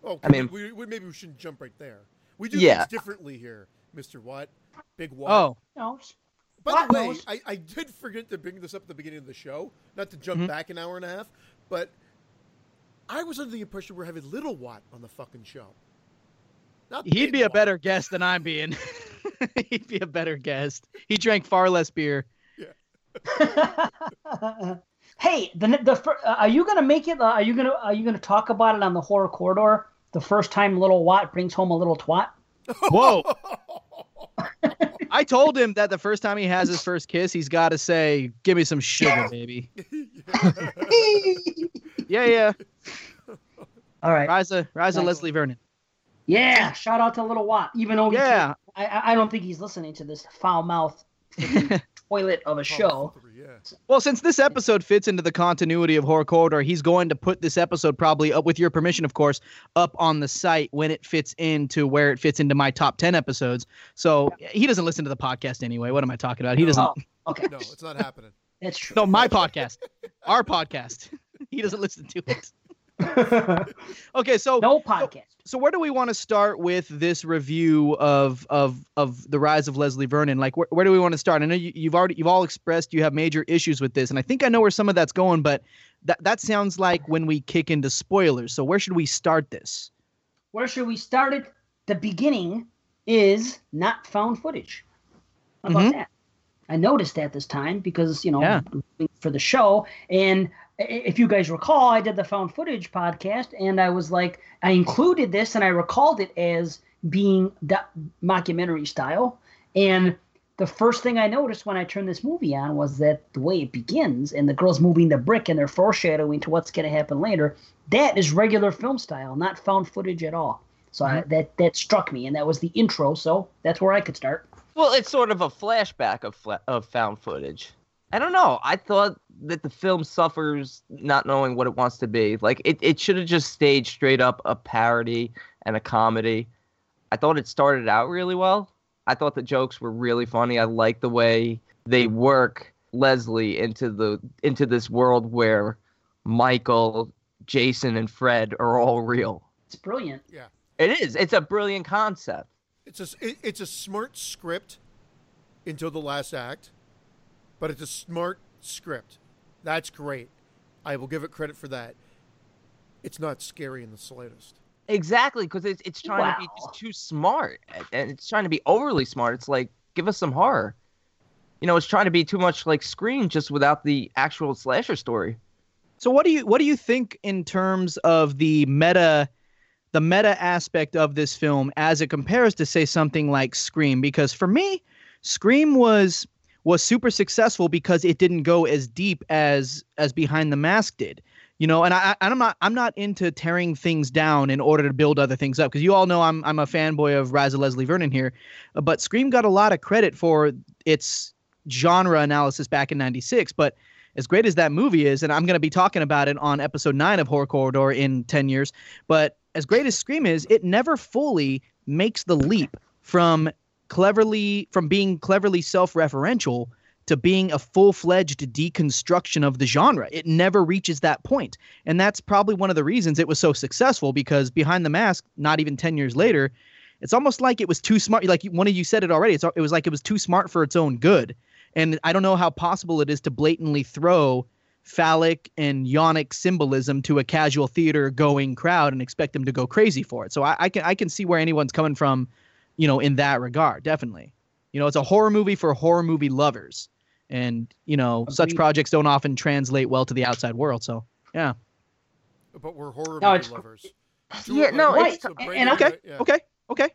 Oh, I mean- we, we, maybe we shouldn't jump right there. We do Yeah. things differently here, Mister Watt. Big Watt. Oh, no, By Watt the way, knows. I, I did forget to bring this up at the beginning of the show, not to jump Mhm. back an hour and a half, but I was under the impression we're having Little Watt on the fucking show. Not he'd Big be a better guest than I'm being. [laughs] he'd be a better guest. He drank far less beer. Yeah. [laughs] hey, the the uh, are you gonna make it? Uh, are you gonna are you gonna talk about it on the horror corridor? The first time little Watt brings home a little twat. Whoa. [laughs] I told him that the first time he has his first kiss, he's got to say, "Give me some sugar, baby." [laughs] yeah, yeah. All right. Riza, Riza Nice. Leslie Vernon. Yeah. Shout out to little Watt. Even though Yeah. can't- I I- I don't think he's listening to this foul mouth [laughs] toilet of a oh, show. Yeah. Well, since this episode fits into the continuity of Horror Corridor, he's going to put this episode probably up, with your permission, of course, up on the site when it fits into where it fits into my top 10 episodes. So he doesn't listen to the podcast anyway. What am I talking about? He doesn't. Oh, okay. No, it's not happening. That's true. No, my podcast, our podcast. [laughs] He doesn't listen to it. [laughs] Okay, so no podcast. so where do we want to start with this review of of of the rise of Leslie Vernon? Like, where, where do we want to start? I know you, you've already you've all expressed you have major issues with this, and I think I know where some of that's going, but that that sounds like when we kick into spoilers. So where should we start this? Where should we start it? The beginning is not found footage. How about Mhm. that? I noticed that this time because you know Yeah. for the show, and if you guys recall, I did the found footage podcast, and I was like, I included this, and I recalled it as being the mockumentary style, and the first thing I noticed when I turned this movie on was that the way it begins and the girls moving the brick and they're foreshadowing to what's going to happen later. That is regular film style, not found footage at all. So I, mm-hmm. that that struck me, and that was the intro. So that's where I could start. Well, it's sort of a flashback of fla- of found footage. I don't know. I thought that the film suffers not knowing what it wants to be. Like it, it should have just stayed straight up a parody and a comedy. I thought it started out really well. I thought the jokes were really funny. I like the way they work Leslie into the into this world where Michael, Jason, and Fred are all real. It's brilliant. Yeah. It is. It's a brilliant concept. It's a it, it's a smart script until the last act, but it's a smart script. That's great. I will give it credit for that. It's not scary in the slightest. Exactly, because it's it's trying to be just too smart, and- and it's trying to be overly smart. It's like give us some horror. You know, it's trying to be too much like Scream, just without the actual slasher story. So what do you what do you think in terms of the meta the meta aspect of this film as it compares to say something like Scream because for me Scream was was super successful because it didn't go as deep as as Behind the Mask did. You know, and I, I I'm not I'm not into tearing things down in order to build other things up because you all know I'm I'm a fanboy of Raza Leslie Vernon here, uh, but Scream got a lot of credit for its genre analysis back in '96. But as great as that movie is, and I'm going to be talking about it on episode nine of Horror Corridor in 10 years, but as great as Scream is, it never fully makes the leap from cleverly from being cleverly self-referential to being a full-fledged deconstruction of the genre. It never reaches that point. And that's probably one of the reasons it was so successful because Behind the Mask, not even 10 years later, it's almost like it was too smart. Like one of you said it already. It was like it was too smart for its own good. And I don't know how possible it is to blatantly throw phallic and yonic symbolism to a casual theater going crowd and expect them to go crazy for it. So I, I can I can see where anyone's coming from, you know, in that regard, definitely. You know, it's a horror movie for horror movie lovers. And, you know, such projects don't often translate well to the outside world. So yeah. But we're horror No, movie it's- lovers. Yeah, no, Right. it's, So and Okay. yeah. Okay. Okay.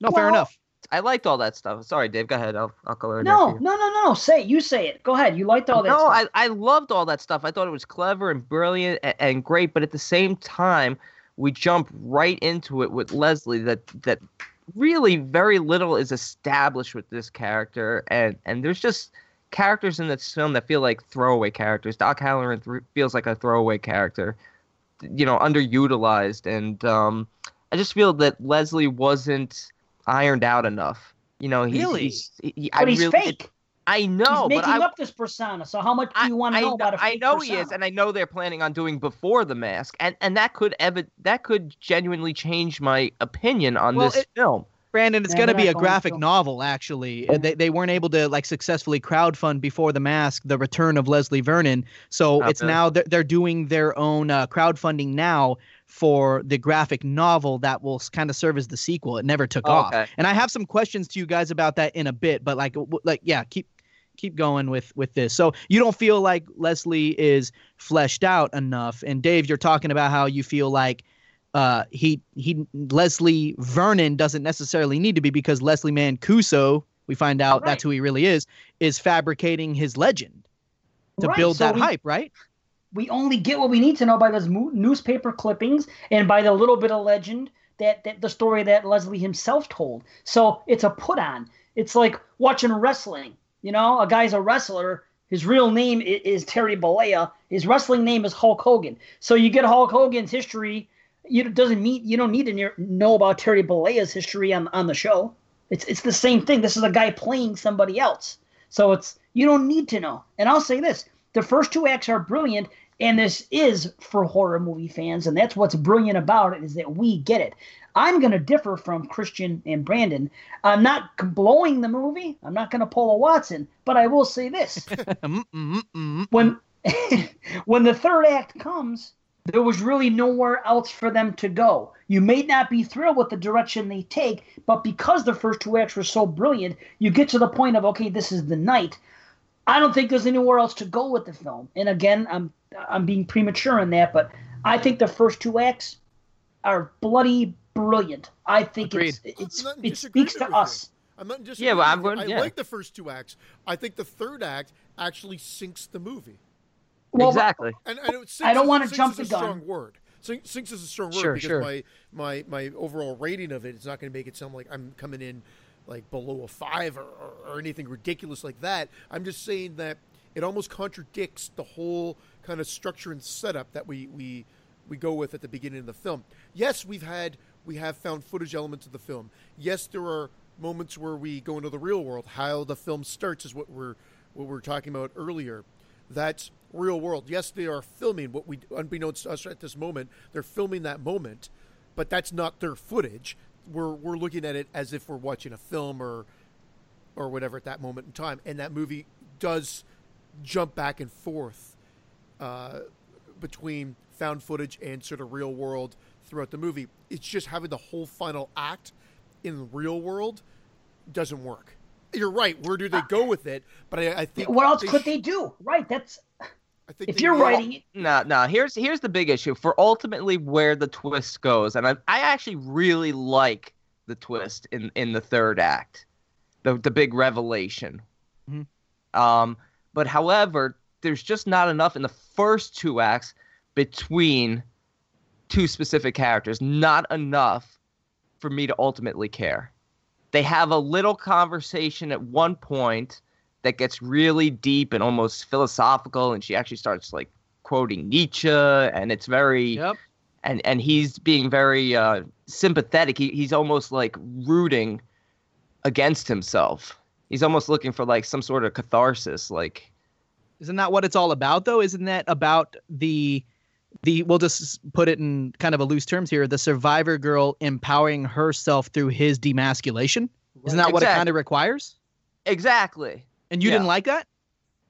No, fair enough. I liked all that stuff. Sorry, Dave. Go ahead. I'll I'll color it. No, no, no, no. Say it. You say it. Go ahead. You liked all that. no, stuff. I, I loved all that stuff. I thought it was clever and brilliant and, and great, but at the same time, we jump right into it with Leslie that that really very little is established with this character and and there's just characters in this film that feel like throwaway characters. Doc Halloran th- feels like a throwaway character, you know, underutilized and um I just feel that Leslie wasn't ironed out enough. You know, he's, Really? he's he, but I he's really, fake. I know, he's but making I, up this persona. So how much do you want to I know know, about a I fake know persona? he is, and I know they're planning on doing before the mask, and and that could ever that could genuinely change my opinion on Well, this it- film. Brandon, it's going to be a graphic to. novel. Actually, they they weren't able to like successfully crowdfund before the mask, the return of Leslie Vernon. So it's really? now they're, they're doing their own uh, crowdfunding now for the graphic novel that will kind of serve as the sequel. It never took Oh, off, okay. and I have some questions to you guys about that in a bit. But like, like yeah, keep keep going with with this. So you don't feel like Leslie is fleshed out enough, and Dave, you're talking about how you feel like uh, he he Leslie Vernon doesn't necessarily need to be because Leslie Mancuso, we find out that's who he really is, is fabricating his legend to Right, build so that we- hype, right? We only get what we need to know by those mo- newspaper clippings and by the little bit of legend that, that the story that Leslie himself told. So it's a put on. It's like watching wrestling. You know, a guy's a wrestler. His real name is, is Terry Bollea. His wrestling name is Hulk Hogan. So you get Hulk Hogan's history. You doesn't mean you don't need to near, know about Terry Bollea's history on on the show. It's it's the same thing. This is a guy playing somebody else. So it's you don't need to know. And I'll say this: the first two acts are brilliant, and this is for horror movie fans, and that's what's brilliant about it is that we get it. I'm going to differ from Christian and Brandon. I'm not blowing the movie. I'm not going to pull a Watson, but I will say this: [laughs] when [laughs] when the third act comes, there was really nowhere else for them to go. You may not be thrilled with the direction they take, but because the first two acts were so brilliant, you get to the point of okay, this is the night. I don't think there's anywhere else to go with the film. And again, I'm I'm being premature in that, but I think the first two acts are bloody brilliant. I think it's it's it speaks to with you. us. I'm not in Yeah, well, I'm with you. going- I like the first two acts. I think the third act actually sinks the movie. Well, exactly. And, and it, sinks I don't wanna jump is the a gun. strong word. Sink, sinks is a strong word Sure, because sure. my my my overall rating of it is not going to make it sound like I'm coming in like below a five or, or, or anything ridiculous like that. I'm just saying that it almost contradicts the whole kind of structure and setup that we we we go with at the beginning of the film. Yes, we've had we have found footage elements of the film. Yes, there are moments where we go into the real world. How the film starts is what we're what we we're talking about earlier. That's real world. Yes, they are filming what we, unbeknownst to us at this moment, they're filming that moment, but that's not their footage. We're we're looking at it as if we're watching a film or or whatever at that moment in time, and that movie does jump back and forth uh, between found footage and sort of real world throughout the movie. It's just having the whole final act in the real world doesn't work. You're right. Where do they go with it? But I, I think What else they could sh- they do? Right. That's I think if you're need- writing it. No, no. Here's here's the big issue for ultimately where the twist goes, and I I actually really like the twist in in the third act, the the big revelation. Mhm. Um, but however, there's just not enough in the first two acts between two specific characters. Not enough for me to ultimately care. They have a little conversation at one point that gets really deep and almost philosophical and she actually starts like quoting Nietzsche and it's very Yep. and and he's being very uh sympathetic he, he's almost like rooting against himself he's almost looking for like some sort of catharsis like Isn't that what it's all about, though? Isn't that about the the? We'll just put it in kind of a loose terms here. The survivor girl empowering herself through his demasculation. Isn't that what it kind of requires? exactly And you Yeah. didn't like that?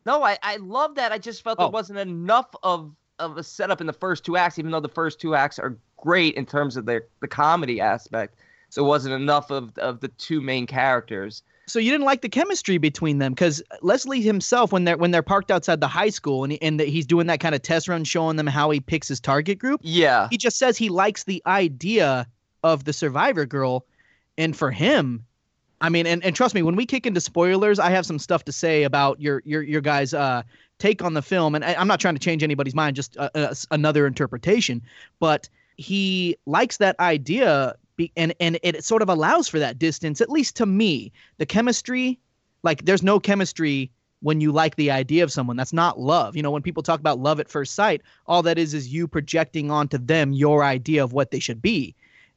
No, I, I love that. I just felt Oh. there wasn't enough of of a setup in the first two acts, even though the first two acts are great in terms of their the comedy aspect. So it wasn't enough of of the two main characters. So you didn't like the chemistry between them because Leslie himself, when they're when they're parked outside the high school and he, and he's doing that kind of test run, showing them how he picks his target group, Yeah. he just says he likes the idea of the survivor girl, and for him, I mean, and, and trust me, when we kick into spoilers, I have some stuff to say about your your your guys' uh, take on the film, and I, I'm not trying to change anybody's mind, just uh, uh, another interpretation, but he likes that idea, be, and and it sort of allows for that distance, at least to me. The chemistry, like there's no chemistry when you like the idea of someone. That's not love. You know, when people talk about love at first sight, all that is is you projecting onto them your idea of what they should be.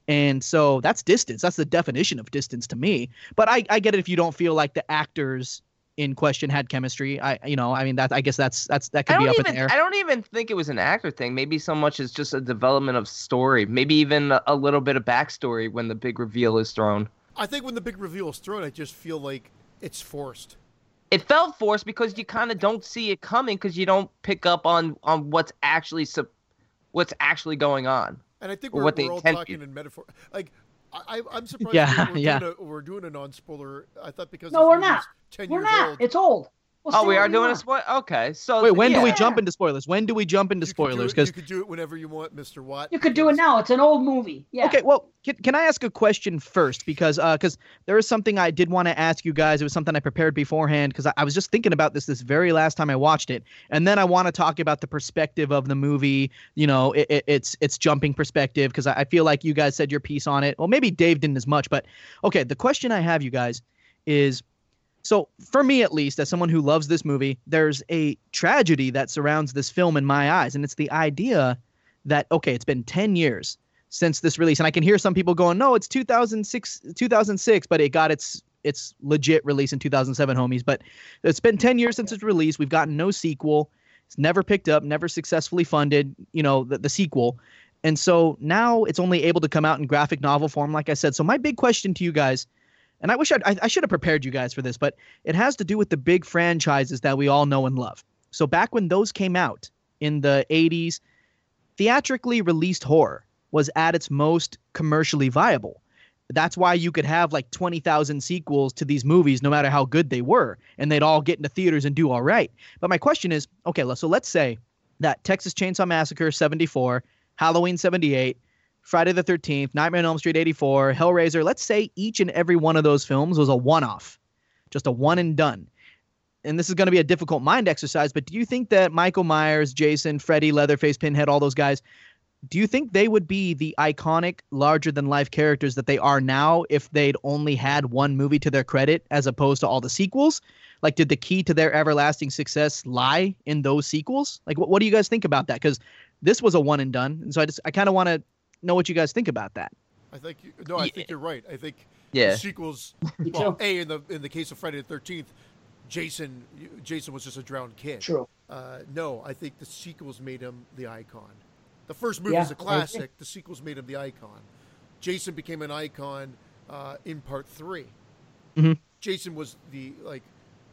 And so that's distance. That's the definition of distance to me. But I, I get it if you don't feel like the actors in question had chemistry. I you know, I mean that I guess that's that's that could be don't up even in the air. I don't even think it was an actor thing. Maybe so much as just a development of story. Maybe even a, a little bit of backstory when the big reveal is thrown. I think when the big reveal is thrown, I just feel like it's forced. It felt forced because you kind of don't see it coming because you don't pick up on on what's actually sup- what's actually going on. And I think we're, what they we're all intend talking to. in metaphor. Like, I, I- I'm [laughs] surprised Yeah, we're, we're, yeah. Doing a, we're doing a non-spoiler. I thought because No, we're not. Ten We're years not. old. It's old. We'll Oh, we are what doing a want. spoil. Okay, so Wait, when do we jump into spoilers? When do we jump into you spoilers? Because you could do it whenever you want, Mr. Watt. You could do it now. It's an old movie. Yeah. Okay, well, can, can I ask a question first? Because uh, cause there is something I did want to ask you guys. It was something I prepared beforehand because I, I was just thinking about this this very last time I watched it, and then I want to talk about the perspective of the movie. You know, it, it, it's it's jumping perspective because I, I feel like you guys said your piece on it. Well, maybe Dave didn't as much, but okay. The question I have, you guys, is so for me at least, as someone who loves this movie, there's a tragedy that surrounds this film in my eyes, and it's the idea that okay, it's been ten years since this release and i can hear some people going no it's 2006 2006 but it got its its legit release in 2007 homies. But it's been 10 years since its release we've gotten no sequel. It's never picked up never successfully funded you know the, the sequel. And so now it's only able to come out in graphic novel form like i said. So my big question to you guys and i wish I'd, i I should have prepared you guys for this but it has to do with the big franchises that we all know and love so back when those came out in the 80s theatrically released horror was at its most commercially viable. That's why you could have like 20,000 sequels to these movies, no matter how good they were, and they'd all get into theaters and do all right. But my question is okay, so let's say that Texas Chainsaw Massacre 74, Halloween 78, Friday the 13th, Nightmare on Elm Street 84, Hellraiser, let's say each and every one of those films was a one off, just a one and done. And this is going to be a difficult mind exercise, but do you think that Michael Myers, Jason, Freddy, Leatherface, Pinhead, all those guys, do you think they would be the iconic, larger than life characters that they are now if they'd only had one movie to their credit as opposed to all the sequels? Like, did the key to their everlasting success lie in those sequels? Like, what, what do you guys think about that? Because this was a one and done, and so I just I kind of want to know what you guys think about that. I think you, no, I think you're right. I think Yeah. the sequels. [laughs] Well, a in the in the case of Friday the Thirteenth, Jason Jason was just a drowned kid. True. Uh, no, I think the sequels made him the icon. The first movie Yeah, is a classic. The sequels made him the icon. Jason became an icon uh, in part 3 Mhm. Jason was the like,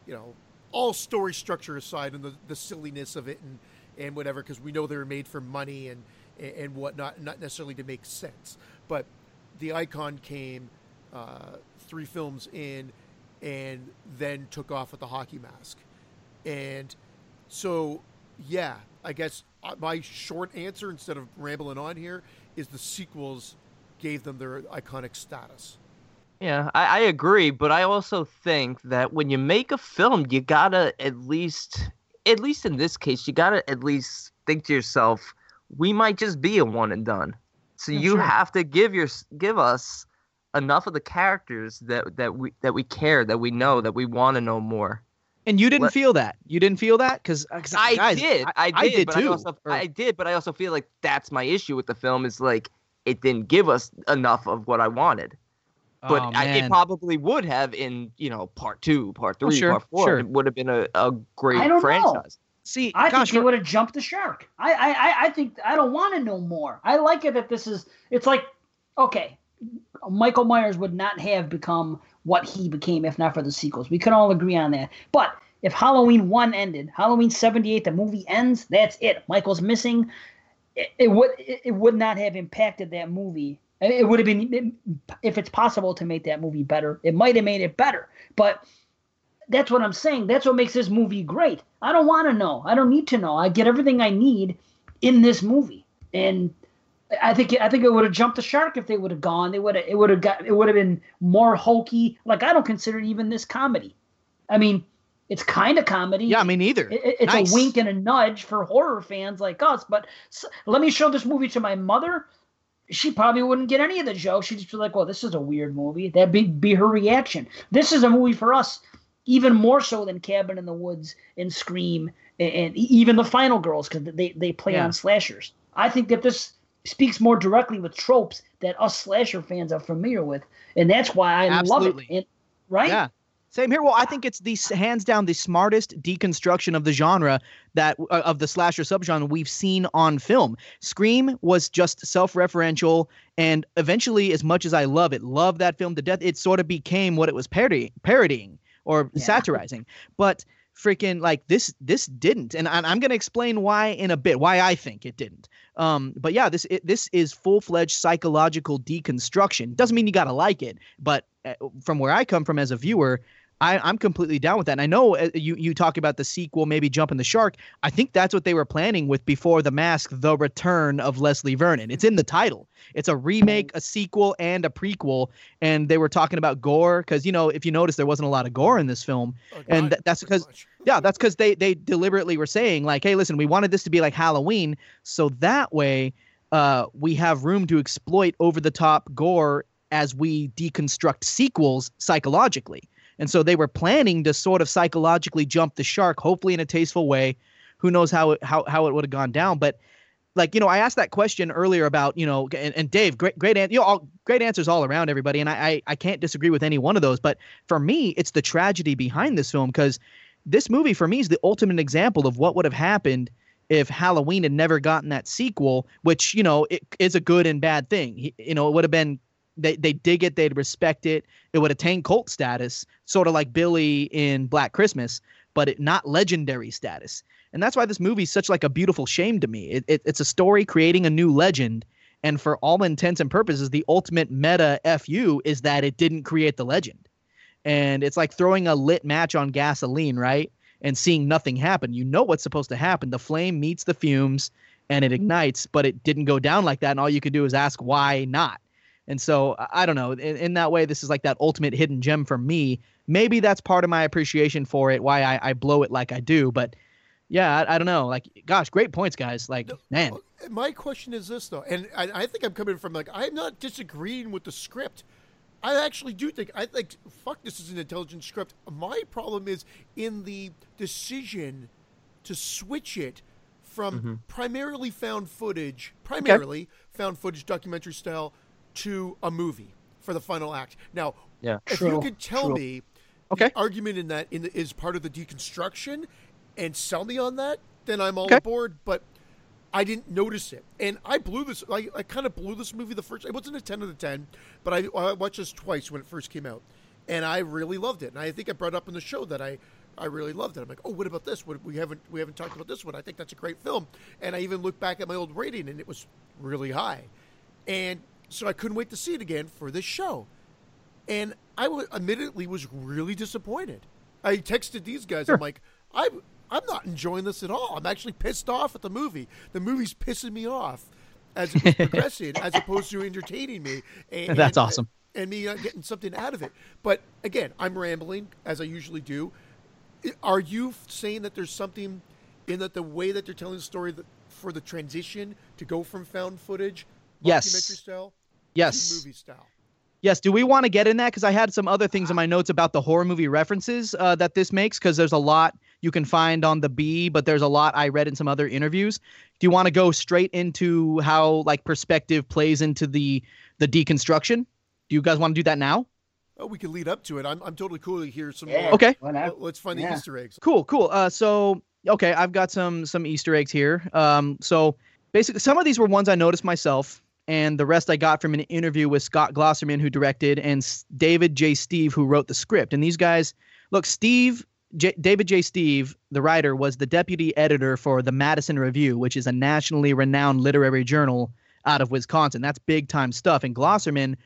you know, all story structure aside and the, the silliness of it and and whatever because we know they were made for money and and whatnot, not necessarily to make sense. But the icon came uh, three films in and then took off with the hockey mask. And so, yeah, I guess uh, my short answer, instead of rambling on here, is the sequels gave them their iconic status. Yeah, I, I agree, but I also think that when you make a film, you gotta at least, at least in this case, you gotta at least think to yourself, we might just be a one and done. So you sure. have to give your give us enough of the characters that that we that we care, that we know, that we want to know more. And you didn't Let- feel that. You didn't feel that because I guys, did, I, I did, did but too. I also, Or- I did, but I also feel like that's my issue with the film is like it didn't give us enough of what I wanted. But Oh, I, it probably would have in you know part two, part Oh, three, sure, part four. sure. It would have been a, a great I don't know. See. I gosh, think you would have jumped the shark. I, I, I- I think I don't want to know more. I like it that this is. It's like, okay, Michael Myers would not have become what he became if not for the sequels. We can all agree on that. But if Halloween one ended, Halloween seventy eight, the movie ends. That's it. Michael's missing. It, it would it, it would not have impacted that movie. It would have been if it's possible to make that movie better. It might have made it better, but that's what I'm saying. That's what makes this movie great. I don't want to know. I don't need to know. I get everything I need in this movie, and I think I think it would have jumped the shark if they would have gone. They would have it would have got it would have been more hokey. Like I don't consider it even this comedy. I mean, it's kind of comedy. Yeah, me neither. It, it's nice. a wink and a nudge for horror fans like us. But so, let me show this movie to my mother. She probably wouldn't get any of the jokes. She'd just be like, "Well, this is a weird movie." That'd be, be her reaction. This is a movie for us even more so than Cabin in the Woods and Scream and, and even the Final Girls because they they play yeah. on slashers. I think that this speaks more directly with tropes that us slasher fans are familiar with, and that's why I Absolutely. love it. And, right? Yeah. Same here. Well, I think it's the hands down the smartest deconstruction of the genre that uh, of the slasher subgenre we've seen on film. Scream was just self-referential, and eventually, as much as I love it, love that film to death, it sort of became what it was parodying. parodying or yeah. satirizing. But freaking like this this didn't and i'm going to explain why in a bit why i think it didn't um but yeah this it, this is full-fledged psychological deconstruction doesn't mean you got to like it but uh, from where i come from as a viewer I, am completely down with that. And I know uh, you you talk about the sequel, maybe jumping the shark. I think that's what they were planning with Before the Mask, The Return of Leslie Vernon. It's in the title. It's a remake, a sequel, and a prequel. And they were talking about gore because you know if you notice there wasn't a lot of gore in this film, oh, and th- that's because yeah, that's because they they deliberately were saying like, hey, listen, we wanted this to be like Halloween, so that way. Uh, we have room to exploit over the top gore as we deconstruct sequels psychologically. And so they were planning to sort of psychologically jump the shark, hopefully in a tasteful way. Who knows how it, how, how it would have gone down. But like, you know, I asked that question earlier about, you know, and, and Dave, great, great, you know, all, great answers all around everybody. And I, I, I can't disagree with any one of those. But for me, it's the tragedy behind this film because this movie for me is the ultimate example of what would have happened if Halloween had never gotten that sequel, which you know it is a good and bad thing. You know, it would have been they they dig it, they'd respect it. It would attain cult status, sort of like Billy in Black Christmas, but it not legendary status. And that's why this movie is such like a beautiful shame to me. It, it, it's a story creating a new legend, and for all intents and purposes, the ultimate meta fu is that it didn't create the legend. And it's like throwing a lit match on gasoline, right? And seeing nothing happen. You know what's supposed to happen. The flame meets the fumes and it ignites, but it didn't go down like that. And all you could do is ask why not. And so I don't know. In, in, that way, this is like that ultimate hidden gem for me. Maybe that's part of my appreciation for it, why I, I blow it like I do. But yeah, I, I don't know. Like, gosh, great points, guys. Like, man. My question is this though, and I, I think I'm coming from like I'm not disagreeing with the script. I actually do think I think fuck this is an intelligent script. My problem is in the decision to switch it from mm-hmm. primarily found footage, primarily okay. found footage documentary style to a movie for the final act. Now, yeah. if True. you could tell True. me okay. the argument in that in the, is part of the deconstruction and sell me on that, then I'm all okay. aboard. But I didn't notice it, and I blew this. I, I kind of blew this movie the first. It wasn't a ten out of ten, but I, I watched this twice when it first came out, and I really loved it. And I think I brought up in the show that I I really loved it. I'm like, oh, what about this? What, we haven't we haven't talked about this one. I think that's a great film. And I even looked back at my old rating, and it was really high. And so I couldn't wait to see it again for this show. And I w- admittedly was really disappointed. I texted these guys. Sure. I'm like, I'm I'm not enjoying this at all. I'm actually pissed off at the movie. The movie's pissing me off as it's [laughs] progressing, as opposed to entertaining me. And, [laughs] That's and, awesome. And me uh, getting something out of it. But again, I'm rambling as I usually do. Are you saying that there's something in that the way that they're telling the story for the transition to go from found footage, yes. documentary style, yes. movie style. Yes. Do we want to get in that? Because I had some other things in my notes about the horror movie references uh, that this makes. Because there's a lot you can find on the B, but there's a lot I read in some other interviews. Do you want to go straight into how like perspective plays into the the deconstruction? Do you guys want to do that now? Oh, we can lead up to it. I'm, I'm totally cool to hear some yeah, more. Okay. Let's find the yeah. Easter eggs. Cool, cool. Uh, so okay, I've got some some Easter eggs here. Um, so basically, some of these were ones I noticed myself and the rest I got from an interview with Scott Glosserman, who directed, and David J. Stieve, who wrote the script. And these guys, look, Steve J- David J. Stieve, the writer, was the deputy editor for the Madison Review, which is a nationally renowned literary journal out of Wisconsin. That's big time stuff. And Glosserman,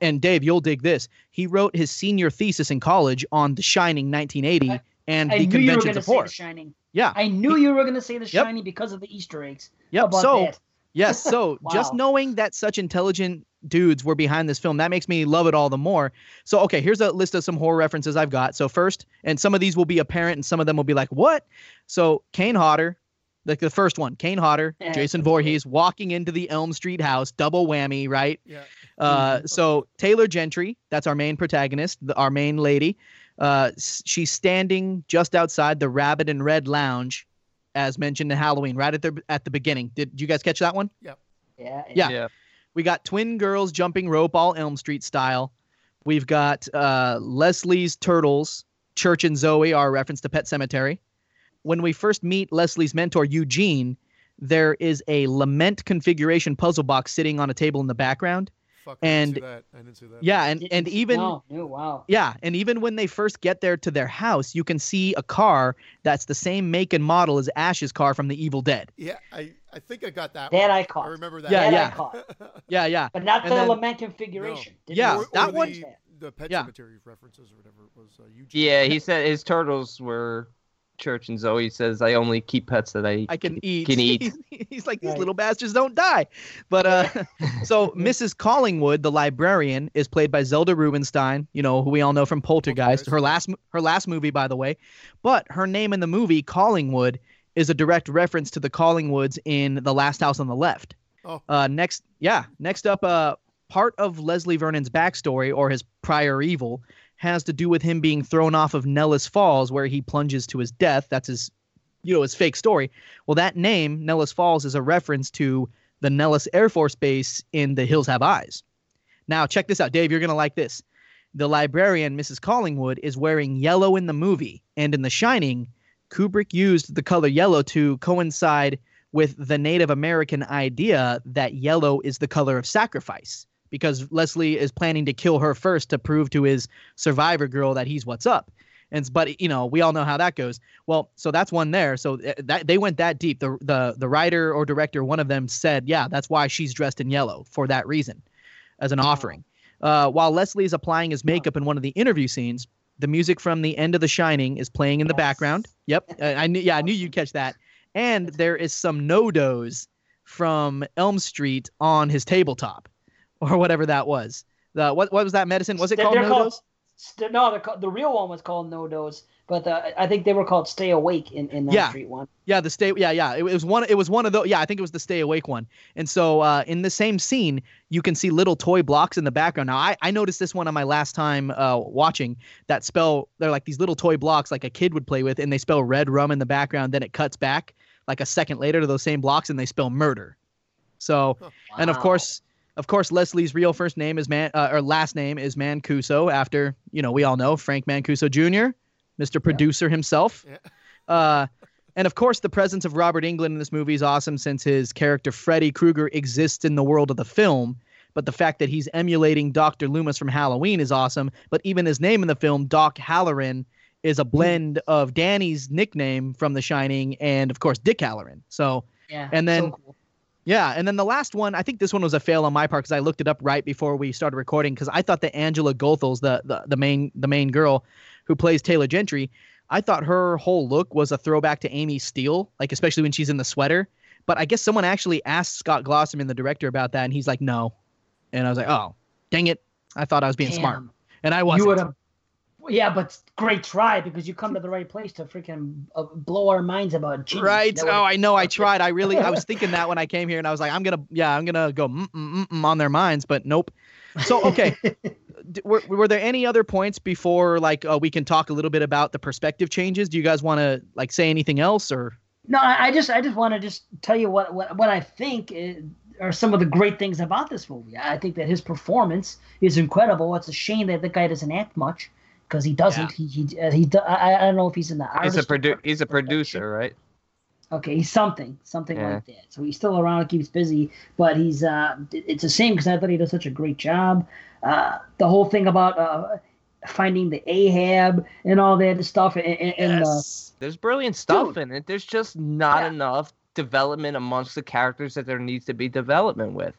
and Dave, you'll dig this. He wrote his senior thesis in college on The Shining 1980 I- and I the knew you were Conventions going to of say Horror. The Shining. Yeah. I knew you were going to say The Yep. Shining because of the Easter eggs. Yep. So that? Yes. [laughs] So just knowing that such intelligent dudes were behind this film, that makes me love it all the more. So, okay, here's a list of some horror references I've got. So, first, and some of these will be apparent and some of them will be like, what? So, Kane Hodder, like the first one, Kane Hodder, Yeah, Jason that's Voorhees walking into the Elm Street house, double whammy, right? Yeah. Uh, so Taylor Gentry, that's our main protagonist, the, our main lady. Uh, s- she's standing just outside the Rabbit in Red Lounge, as mentioned in Halloween, right at the at the beginning. Did you guys catch that one? Yep. Yeah. Yeah. We got twin girls jumping rope, all Elm Street style. We've got uh, Leslie's Turtles, Church and Zoe, our reference to Pet Sematary. When we first meet Leslie's mentor, Eugene, there is a lament configuration puzzle box sitting on a table in the background. Fuck, I And- didn't see that. I didn't see that. Yeah, and, and even No, no, wow. yeah, and even when they first get there to their house, you can see a car that's the same make and model as Ash's car from The Evil Dead. Yeah, I, I think I got that. That one. I caught. I remember that. Yeah, That yeah. caught. Yeah, yeah. But not And the then- lament configuration. Didn't Yeah, you? Or- that or one- The, the Pet Yeah. Cemetery references or whatever it was. Uh, Eugene. Yeah, he [laughs] said his turtles were Church and Zoe says I only keep pets that I I can eat. Can [laughs] eat. He's, he's like these Right. little bastards don't die. But uh, [laughs] so Mrs. Collingwood, the librarian, is played by Zelda Rubinstein. You know who we all know from Poltergeist. Poltergeist. Her last her last movie, by the way. But her name in the movie Collingwood is a direct reference to the Collingwoods in The Last House on the Left. Oh. Uh, next, yeah, next up, uh, part of Leslie Vernon's backstory or his prior evil has to do with him being thrown off of Nellis Falls, where he plunges to his death. That's his, you know, his fake story. Well, that name, Nellis Falls, is a reference to the Nellis Air Force Base in The Hills Have Eyes. Now, check this out, Dave. You're gonna like this. The librarian, Mrs. Collingwood, is wearing yellow in the movie, and in The Shining, Kubrick used the color yellow to coincide with the Native American idea that yellow is the color of sacrifice because Leslie is planning to kill her first to prove to his survivor girl that he's what's up. And but you know, we all know how that goes. Well, so that's one there. So that they went that deep. The the the writer or director, one of them said, "Yeah, that's why she's dressed in yellow for that reason, as an offering." Uh, while Leslie is applying his makeup in one of the interview scenes, the music from the end of The Shining is playing in the Yes. background. Yep, I knew. Yeah, I knew you'd catch that. And there is some no dos from Elm Street on his tabletop, [laughs] or whatever that was. The what what was that medicine? Was it They're- called they're no called- dos? St- no, they're called, the real one was called NoDoz, but uh, I think they were called Stay Awake in, in that Yeah. street one. Yeah, the stay. Yeah, yeah. It, it was one. It was one of those. Yeah, I think it was the stay awake one. And so uh, in the same scene, you can see little toy blocks in the background. Now, I, I noticed this one on my last time uh, watching. That spell. They're like these little toy blocks, like a kid would play with, and they spell red rum in the background. Then it cuts back like a second later to those same blocks, and they spell murder. So, and of course. Of course, Leslie's real first name is Man, uh, or last name is Mancuso, after you know we all know Frank Mancuso Jr., Mr. Producer himself. Yeah. [laughs] Uh, and of course, the presence of Robert Englund in this movie is awesome since his character Freddy Krueger exists in the world of the film. But the fact that he's emulating Dr. Loomis from Halloween is awesome. But even his name in the film, Doc Halloran, is a blend of Danny's nickname from The Shining and, of course, Dick Hallorann. So, Yeah. And then- so cool. Yeah. And then the last one, I think this one was a fail on my part because I looked it up right before we started recording because I thought that Angela Goethals, the, the the main the main girl who plays Taylor Gentry, I thought her whole look was a throwback to Amy Steel, like especially when she's in the sweater. But I guess someone actually asked Scott Glosserman, the director, about that, and he's like, no. And I was like, oh, dang it! I thought I was being smart, and I wasn't. You would have. Yeah, but great try because you come to the right place to freaking uh, blow our minds about Jesus. Right. That Oh, I know. I [laughs] tried. I really, I was [laughs] thinking that when I came here, and I was like, I'm gonna, yeah, I'm gonna go mm mm mm mm on their minds, but nope. So okay, [laughs] D- were, were there any other points before like uh, we can talk a little bit about the perspective changes? Do you guys want to like say anything else or? No, I, I just I just want to just tell you what what, what I think is, are some of the great things about this movie. I think that his performance is incredible. It's a shame that the guy doesn't act much because he doesn't. He he uh, he. do- I, I don't know if he's in the He's a artist produ- he's a producer, right? Okay, he's something, something Yeah. like that. So he's still around, keeps busy, but he's. Uh, it's a shame because I thought he does such a great job. Uh, the whole thing about uh, finding the Ahab and all that stuff, and, and, and uh, Yes. There's brilliant stuff Dude. in it. There's just not Yeah. enough development amongst the characters that there needs to be development with.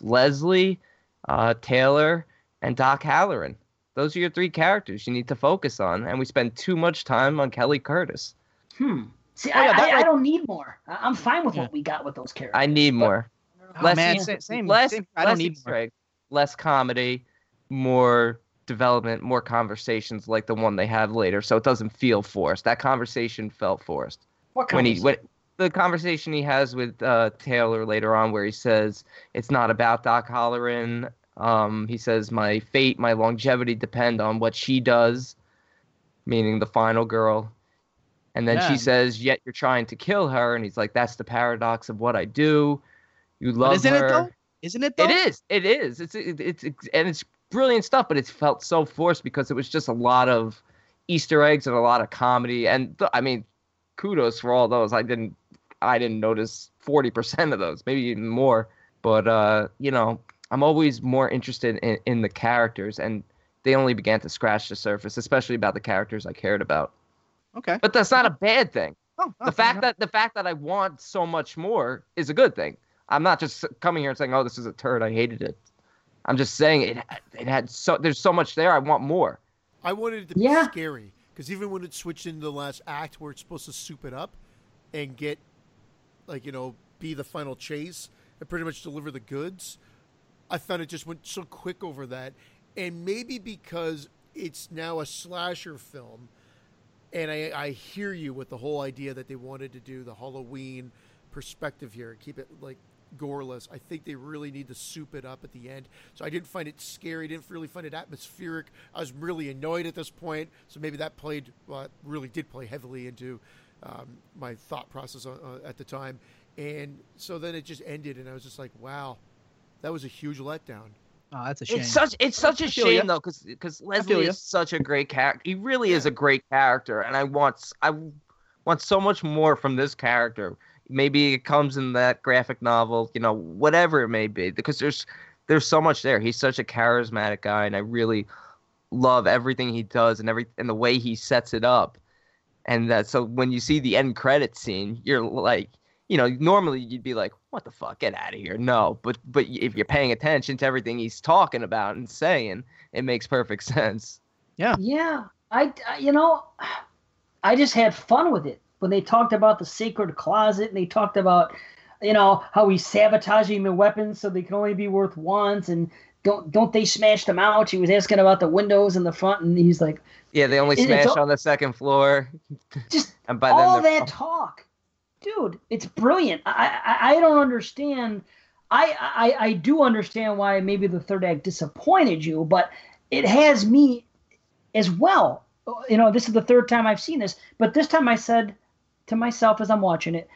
Leslie, uh, Taylor, and Doc Halloran. Those are your three characters you need to focus on, and we spend too much time on Kelly Curtis. hmm. See, Oh, yeah, I, that I, I right- don't need more. I- I'm fine with Yeah. what we got with those characters. I need more. Oh, less, man, Eas- same- less, same- I don't need more. less comedy, more development, more conversations like the one they have later, so it doesn't feel forced. That conversation felt forced. What when he conversation? when the conversation he has with uh, Taylor later on, where he says it's not about Doc Halloran. Um, he says my fate, my longevity depend on what she does, meaning the final girl. And then Yeah. she says, "Yet you're trying to kill her," and he's like, "That's the paradox of what I do. You But love isn't her." it though? Isn't it though? It is. It is. It's it, it's it's and it's brilliant stuff, but it's felt so forced because it was just a lot of Easter eggs and a lot of comedy. And th- I mean, kudos for all those. I didn't I didn't notice forty percent of those, maybe even more. But uh, you know, I'm always more interested in, in the characters, and they only began to scratch the surface, especially about the characters I cared about. Okay. But that's not a bad thing Oh, the fact that the fact that I want so much more is a good thing. I'm not just coming here and saying, "Oh, this is a turd. I hated it." I'm just saying it. It had so there's so much there. I want more. I wanted it to be Yeah. scary because even when it switched into the last act where it's supposed to soup it up and get, like, you know, be the final chase and pretty much deliver the goods, I found it just went so quick over that. And maybe because it's now a slasher film, and I, I hear you with the whole idea that they wanted to do the Halloween perspective here, keep it like goreless. I think they really need to soup it up at the end. So I didn't find it scary. Didn't really find it atmospheric. I was really annoyed at this point. So maybe that played, well, really did play heavily into um, my thought process uh, uh, at the time. And so then it just ended, and I was just like, wow, that was a huge letdown. Oh, that's a shame. It's such it's such a feel ya. shame though, because because Leslie is such a great character. He really is a great character, and I want I want so much more from this character. Maybe it comes in that graphic novel, you know, whatever it may be, because there's there's so much there. He's such a charismatic guy, and I really love everything he does and every and the way he sets it up. And that so when you see the end credit scene, you're like, you know, normally you'd be like, "What the fuck? Get out of here!" No, but but if you're paying attention to everything he's talking about and saying, it makes perfect [laughs] sense. Yeah, I, I- you know, [sighs] I just had fun with it when they talked about the sacred closet and they talked about, you know, how he's sabotaging the weapons so they can only be worth once and don't don't they smash them out? He was asking about the windows in the front and he's like, Yeah, they only smash all- on the second floor, just [laughs] and by all then they're- that talk, dude, it's brilliant. I I, I don't understand. I, I I do understand why maybe the third act disappointed you, but it has me as well. You know, this is the third time I've seen this, but this time I said to myself as I'm watching it,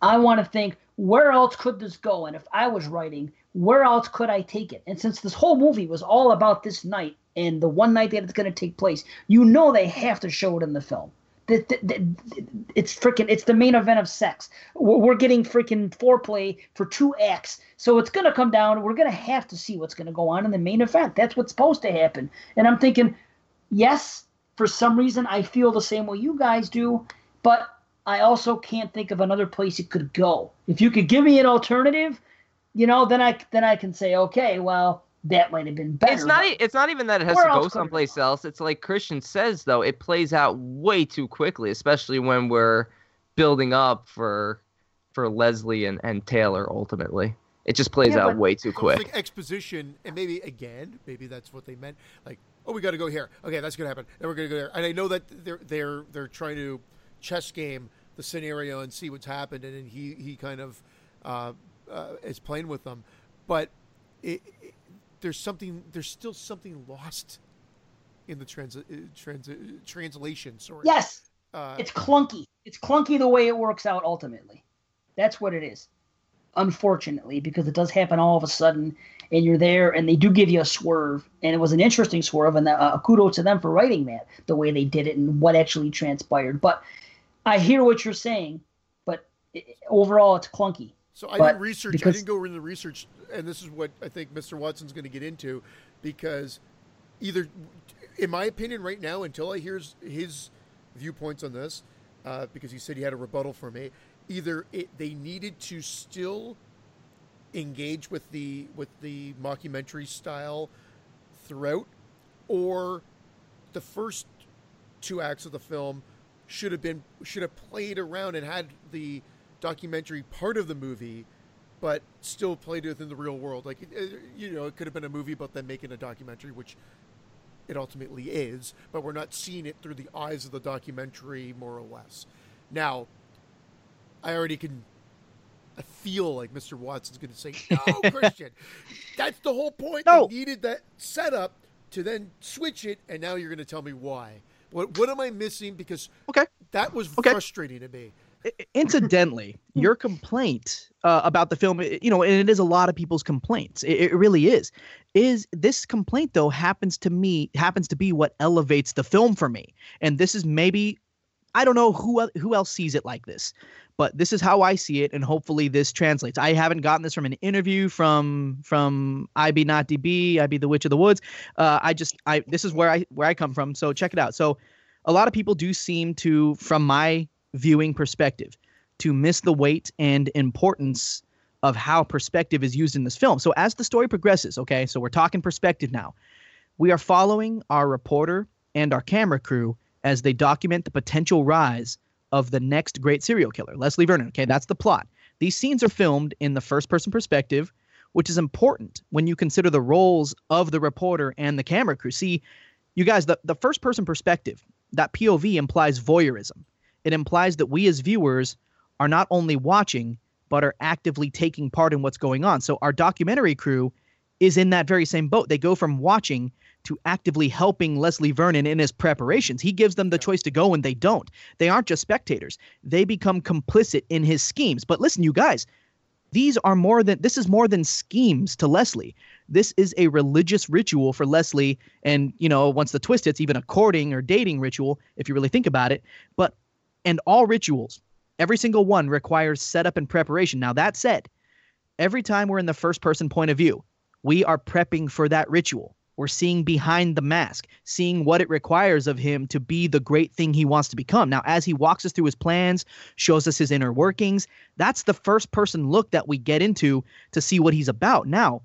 I want to think where else could this go? And if I was writing, where else could I take it? And since this whole movie was all about this night and the one night that it's going to take place, you know they have to show it in the film. That- that- that- It's freaking. It's the main event of sex. We're we're getting freaking foreplay for two acts, so it's gonna come down. We're gonna have to see what's gonna go on in the main event. That's what's supposed to happen. And I'm thinking, yes, for some reason I feel the same way you guys do, but I also can't think of another place it could go. If you could give me an alternative, you know, then I then I can say, okay, well, that might have been better. It's not. but- It's not even that it has to go someplace go? else. It's like Christian says, though. It plays out way too quickly, especially when we're building up for for Leslie and, and Taylor. Ultimately, it just plays Yeah, out but- way too quick. Like exposition, and maybe again, maybe that's what they meant. Like, oh, we got to go here. Okay, that's gonna happen. Then we're gonna go there. And I know that they're they're they're trying to chess game the scenario and see what's happened, and then he he kind of uh, uh, is playing with them, but it, it, there's something there's still something lost in the trans, uh, trans uh, translation. Sorry. yes, Uh, it's clunky. It's clunky the way it works out ultimately. That's what it is. Unfortunately, because it does happen all of a sudden, and you're there, and they do give you a swerve, and it was an interesting swerve, and uh, kudos to them for writing that the way they did it and what actually transpired. But I hear what you're saying, but i overall, it's clunky. So I But didn't research. because- I didn't go into the research, and this is what I think Mr. Watson's going to get into, because either in my opinion, right now, until I hear his, his viewpoints on this, uh, because he said he had a rebuttal for me, either it, they needed to still engage with the with the mockumentary style throughout, or the first two acts of the film should have been should have played around and had the documentary part of the movie, but still played within the real world. Like you know, it could have been a movie about them making a documentary, which it ultimately is, but we're not seeing it through the eyes of the documentary, more or less. Now, I already can. I feel like Mr. Watson's going to say, "No, [laughs] Christian, that's the whole point. No. They needed that setup to then switch it, and now you're going to tell me why. What What am I missing? Because Okay. that was Okay. frustrating to me. I- Incidentally, [laughs] your complaint uh, about the film, you know, and it is a lot of people's complaints. It, it really is. Is this complaint though happens to me happens to be what elevates the film for me, and this is maybe I don't know who who else sees it like this, but this is how I see it, and hopefully this translates. I haven't gotten this from an interview from from IB not DB, IB the Witch of the Woods. Uh, I just I this is where I where I come from. So check it out. So a lot of people do seem to, from my viewing perspective, to miss the weight and importance of how perspective is used in this film. So as the story progresses, okay, so we're talking perspective now. We are following our reporter and our camera crew as they document the potential rise of the next great serial killer, Leslie Vernon. Okay, that's the plot. These scenes are filmed in the first person perspective, which is important when you consider the roles of the reporter and the camera crew. See, you guys, the, the first person perspective, that POV implies voyeurism. It implies that we as viewers are not only watching, but are actively taking part in what's going on. So our documentary crew is in that very same boat. They go from watching to actively helping Leslie Vernon in his preparations. He gives them the choice to go and they don't. They aren't just spectators. They become complicit in his schemes. But listen, you guys, these are more than this is more than schemes to Leslie. This is a religious ritual for Leslie and you know, once the twist hits even a courting or dating ritual if you really think about it. But and all rituals, every single one requires setup and preparation. Now that said, every time we're in the first person point of view, we are prepping for that ritual. We're seeing behind the mask, seeing what it requires of him to be the great thing he wants to become. Now, as he walks us through his plans, shows us his inner workings, that's the first person look that we get into to see what he's about. Now,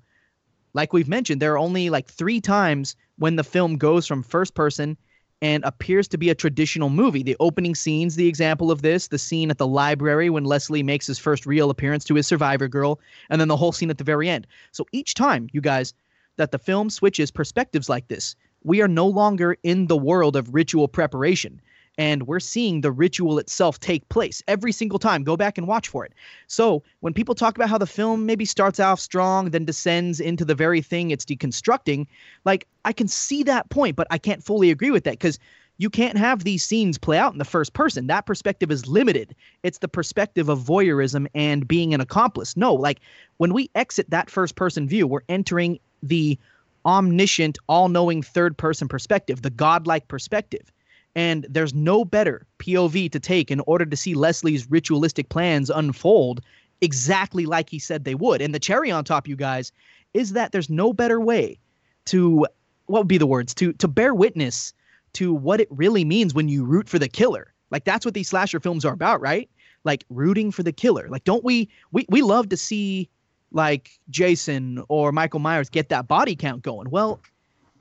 like we've mentioned, there are only like three times when the film goes from first person and appears to be a traditional movie. The opening scene's the example of this, the scene at the library when Leslie makes his first real appearance to his survivor girl, and then the whole scene at the very end. So each time, you guys, that the film switches perspectives like this, we are no longer in the world of ritual preparation. And we're seeing the ritual itself take place every single time. Go back and watch for it. So, when people talk about how the film maybe starts off strong, then descends into the very thing it's deconstructing, like I can see that point, but I can't fully agree with that because you can't have these scenes play out in the first person. That perspective is limited. It's the perspective of voyeurism and being an accomplice. No, like when we exit that first person view, we're entering the omniscient, all knowing third person perspective, the godlike perspective. And there's no better POV to take in order to see Leslie's ritualistic plans unfold exactly like he said they would. And the cherry on top, you guys, is that there's no better way to what would be the words to to bear witness to what it really means when you root for the killer. Like that's what these slasher films are about, right? Like rooting for the killer. Like don't we we we love to see like Jason or Michael Myers get that body count going. Well,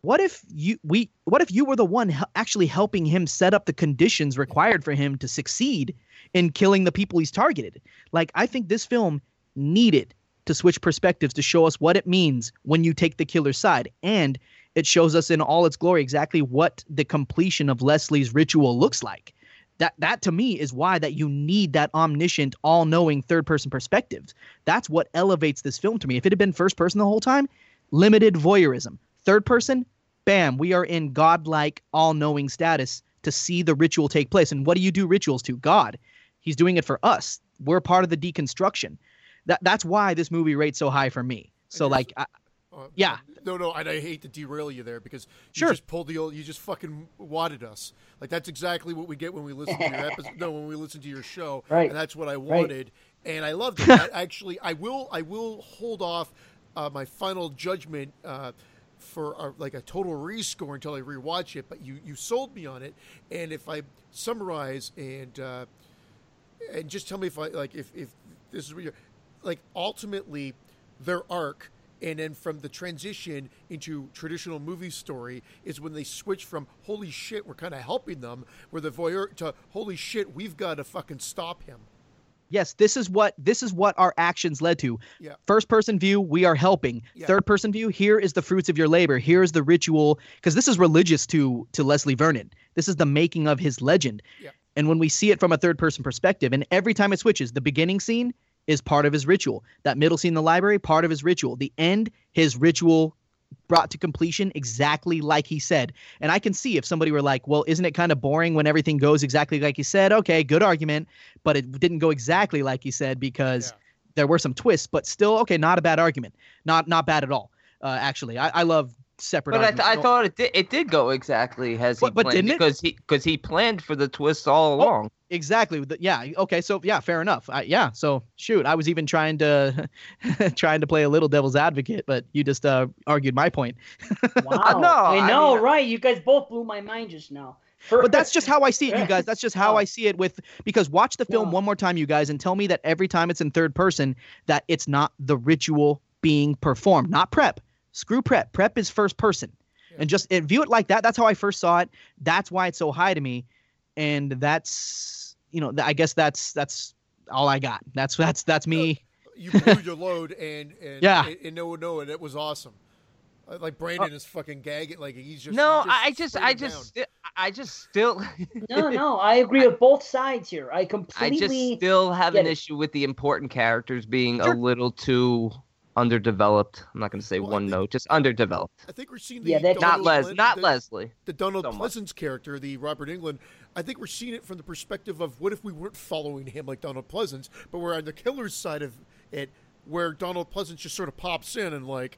what if you we what if you were the one actually helping him set up the conditions required for him to succeed in killing the people he's targeted? Like I think this film needed to switch perspectives to show us what it means when you take the killer's side and it shows us in all its glory exactly what the completion of Leslie's ritual looks like. That that to me is why that you need that omniscient, all-knowing third-person perspective. That's what elevates this film to me. If it had been first person the whole time, limited voyeurism. Third person, bam, we are in godlike, all-knowing status to see the ritual take place. And what do you do rituals to? God. He's doing it for us. We're part of the deconstruction. That that's why this movie rates so high for me. So And like I, Uh, Yeah. No, no, and I hate to derail you there because you Sure. just pulled the old, you just fucking wadded us. Like that's exactly what we get when we listen to your episode. [laughs] no, when we listen to your show, Right. And that's what I Right. wanted, and I loved it. [laughs] I, actually, I will, I will hold off uh, my final judgment uh, for a, like a total rescore until I rewatch it. But you you sold me on it, and if I summarize and uh, and just tell me if I like if if this is what you're like ultimately their arc and then from the transition into traditional movie story is when they switch from holy shit we're kind of helping them where the voyeur to holy shit we've got to fucking stop him Yes, this is what this is what our actions led to. Yeah. First person view, we are helping. Yeah. Third person view, here is the fruits of your labor. Here is the ritual because this is religious to to Leslie Vernon. This is the making of his legend. Yeah. And when we see it from a third person perspective, and every time it switches, the beginning scene is part of his ritual. That middle scene in the library, part of his ritual. The end, his ritual brought to completion exactly like he said. And I can see if somebody were like, well, isn't it kind of boring when everything goes exactly like he said? Okay, good argument. But it didn't go exactly like he said because Yeah. there were some twists, but still, okay, not a bad argument. Not not bad at all. Uh, actually, I, I love separate But I, th- I thought it did, it did go exactly as he But- but planned didn't it? because he because he planned for the twists all along. Exactly. Yeah. Okay. So yeah, fair enough. I, yeah. So shoot, I was even trying to [laughs] trying to play a little devil's advocate, but you just uh, argued my point. [laughs] Wow. No, I I know, mean- right? You guys both blew my mind just now. But that's just how I see it, you guys. That's just how I see it. With because watch the film No. one more time, you guys, and tell me that every time it's in third person, that it's not the ritual being performed, not prep. Screw prep. Prep is first person, and just and view it like that. That's how I first saw it. That's why it's so high to me, and that's you know, I guess that's that's all I got. That's that's that's me. you blew your load and and Yeah. and, and no no and it was awesome Uh, like brandon is fucking gagging like he's just no, he I just I just down. I just still no, no. [laughs] I agree with both sides here. I completely. I completely. just still have an it. issue with the important characters being Sure. a little too underdeveloped. I'm not going to say Well, one think- note, just underdeveloped. I think we're seeing the Yeah, that- Not Donald Les, not the, Leslie. the Donald so much. Pleasence character, the Robert Englund. I think we're seeing it from the perspective of what if we weren't following him like Donald Pleasence, but we're on the killer's side of it, where Donald Pleasence just sort of pops in and like,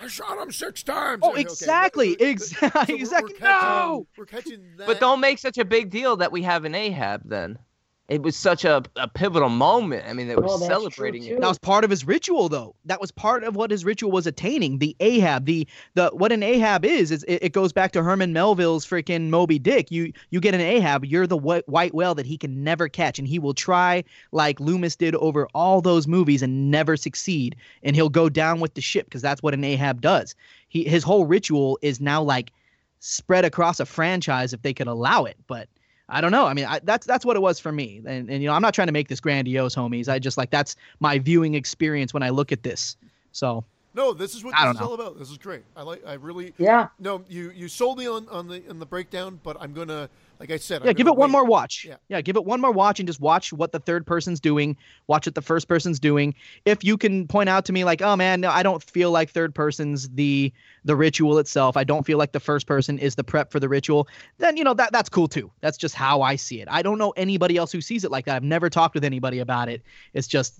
I shot him six times. Oh, Okay, exactly, so exactly, we're- exactly. We're catching, No! we're catching that. But don't make such a big deal that we have an Ahab then. It was such a, a pivotal moment. I mean, they were Well, that's true, celebrating it. That was part of his ritual, though. That was part of what his ritual was attaining. The Ahab, the the what an Ahab is, is it, it goes back to Herman Melville's freaking Moby Dick. You you get an Ahab, you're the white, white whale that he can never catch, and he will try like Loomis did over all those movies and never succeed. And he'll go down with the ship because that's what an Ahab does. He his whole ritual is now like spread across a franchise if they could allow it, but. I don't know. I mean, I, that's that's what it was for me. And, and you know, I'm not trying to make this grandiose, homies. I just like that's my viewing experience when I look at this. So No, this is what I this don't is know. all about. This is great. I like. I really. Yeah. No, you you sold me on on the on the breakdown, but I'm gonna like I said. yeah, I'm give gonna it one more watch. Yeah. yeah, give it one more watch and just watch what the third person's doing. Watch what the first person's doing. If you can point out to me like, oh man, no, I don't feel like third person's the the ritual itself. I don't feel like the first person is the prep for the ritual. Then you know that that's cool too. That's just how I see it. I don't know anybody else who sees it like that. I've never talked with anybody about it. It's just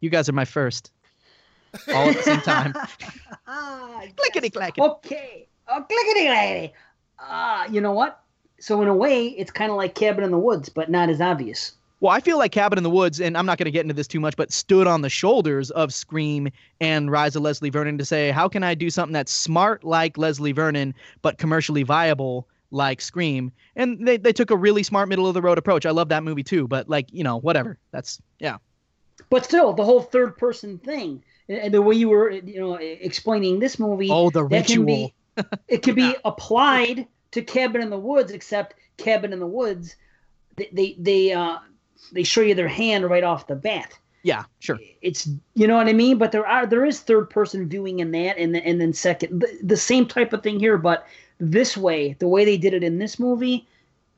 you guys are my first. All at the same time. [laughs] [laughs] Ah, Clickety yes. clackety. Okay. Oh, clickety clackety. Ah, you know what? So in a way, it's kind of like Cabin in the Woods, but not as obvious. Well, I feel like Cabin in the Woods, and I'm not going to get into this too much, but stood on the shoulders of Scream and Rise of Leslie Vernon to say, how can I do something that's smart like Leslie Vernon, but commercially viable like Scream? And they, they took a really smart middle of the road approach. I love that movie too, but like, you know, whatever. That's, yeah. But still, the whole third person thing, and the way you were, you know, explaining this movie. Oh, the that can ritual. be, [laughs] it can be [laughs] applied to Cabin in the Woods, except Cabin in the Woods, they they they, uh, they show you their hand right off the bat. Yeah, sure. It's you know what I mean, but there are there is third person viewing in that, and then and then second the, the same type of thing here, but this way, the way they did it in this movie,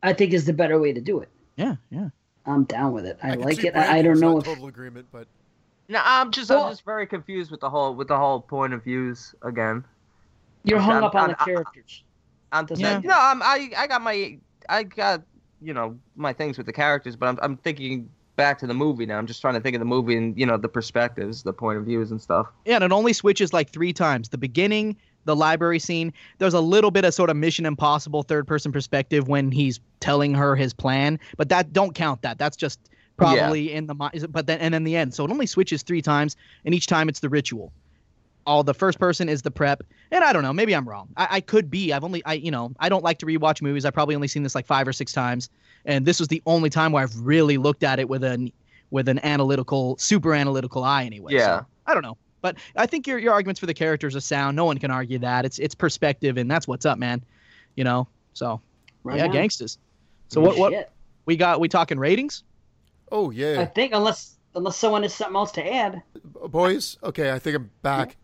I think is the better way to do it. Yeah, yeah. I'm down with it. I, can like it. I, I don't know not if total agreement, but No, I'm just Well- I'm just very confused with the whole with the whole point of views again. you're hung I'm- up on I'm- the characters. Does no, I'm I I got my I got you know my things with the characters, but I'm I'm thinking back to the movie now. I'm just trying to think of the movie and you know the perspectives, the point of views and stuff. Yeah, and it only switches like three times. The beginning, the library scene. There's a little bit of sort of Mission Impossible third person perspective when he's telling her his plan, but that don't count that. That's just probably in the but then and then the end. So it only switches three times, and each time it's the ritual. All the first person is the prep. And I don't know, maybe I'm wrong. I, I could be. I've only I you know I don't like to rewatch movies. I've probably only seen this like five or six times, and this was the only time where I've really looked at it with an with an analytical, super analytical eye. Anyway, Yeah. So, I don't know. But I think your your arguments for the characters are sound. No one can argue that. It's it's perspective, and that's what's up, man. You know. So Right yeah, on. gangsters. So what what Shit. we got? We talking ratings? Oh yeah. I think unless unless someone has something else to add. boys. Okay, I think I'm back.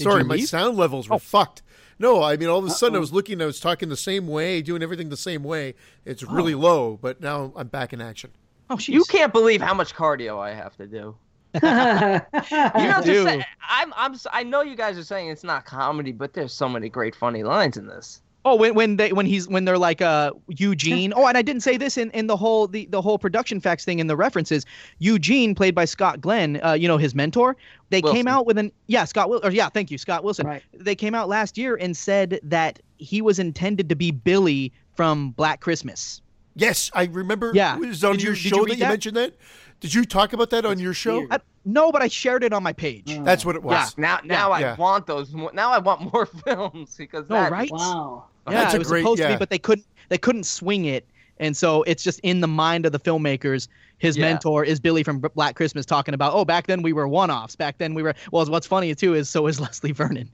Did Sorry, my sound levels were Oh. fucked. No, I mean all of a sudden I Uh-oh. was looking, I was talking the same way, doing everything the same way. It's oh. really Oh. low, but now I'm back in action. Oh, jeez. You can't believe how much cardio I have to do. [laughs] You know, do. say- I'm, I'm, s- I know you guys are saying it's not comedy, but there's so many great funny lines in this. Oh, when when they when he's when they're like uh Eugene. Oh, and I didn't say this in, in the whole the, the whole production facts thing in the references. Eugene, played by Scott Glenn, uh, you know his mentor. They Wilson. came out with an yeah Scott Wil- or yeah thank you Scott Wilson. Right. They came out last year and said that he was intended to be Billy from Black Christmas. Yes, I remember. Yeah. it was on Did your you show read that you that? mentioned that. Did you talk about that on your show? I, no, but I shared it on my page. Oh. That's what it was. Yeah, now, now Yeah. I want those. More, now I want more [laughs] films because No, that, right? Wow. Yeah, That's it was great- supposed to be, but they couldn't they couldn't swing it, and so it's just in the mind of the filmmakers. His Yeah. mentor is Billy from Black Christmas talking about, oh, back then we were one offs. Back then we were. Well, what's funny too is so is [laughs] Leslie Vernon,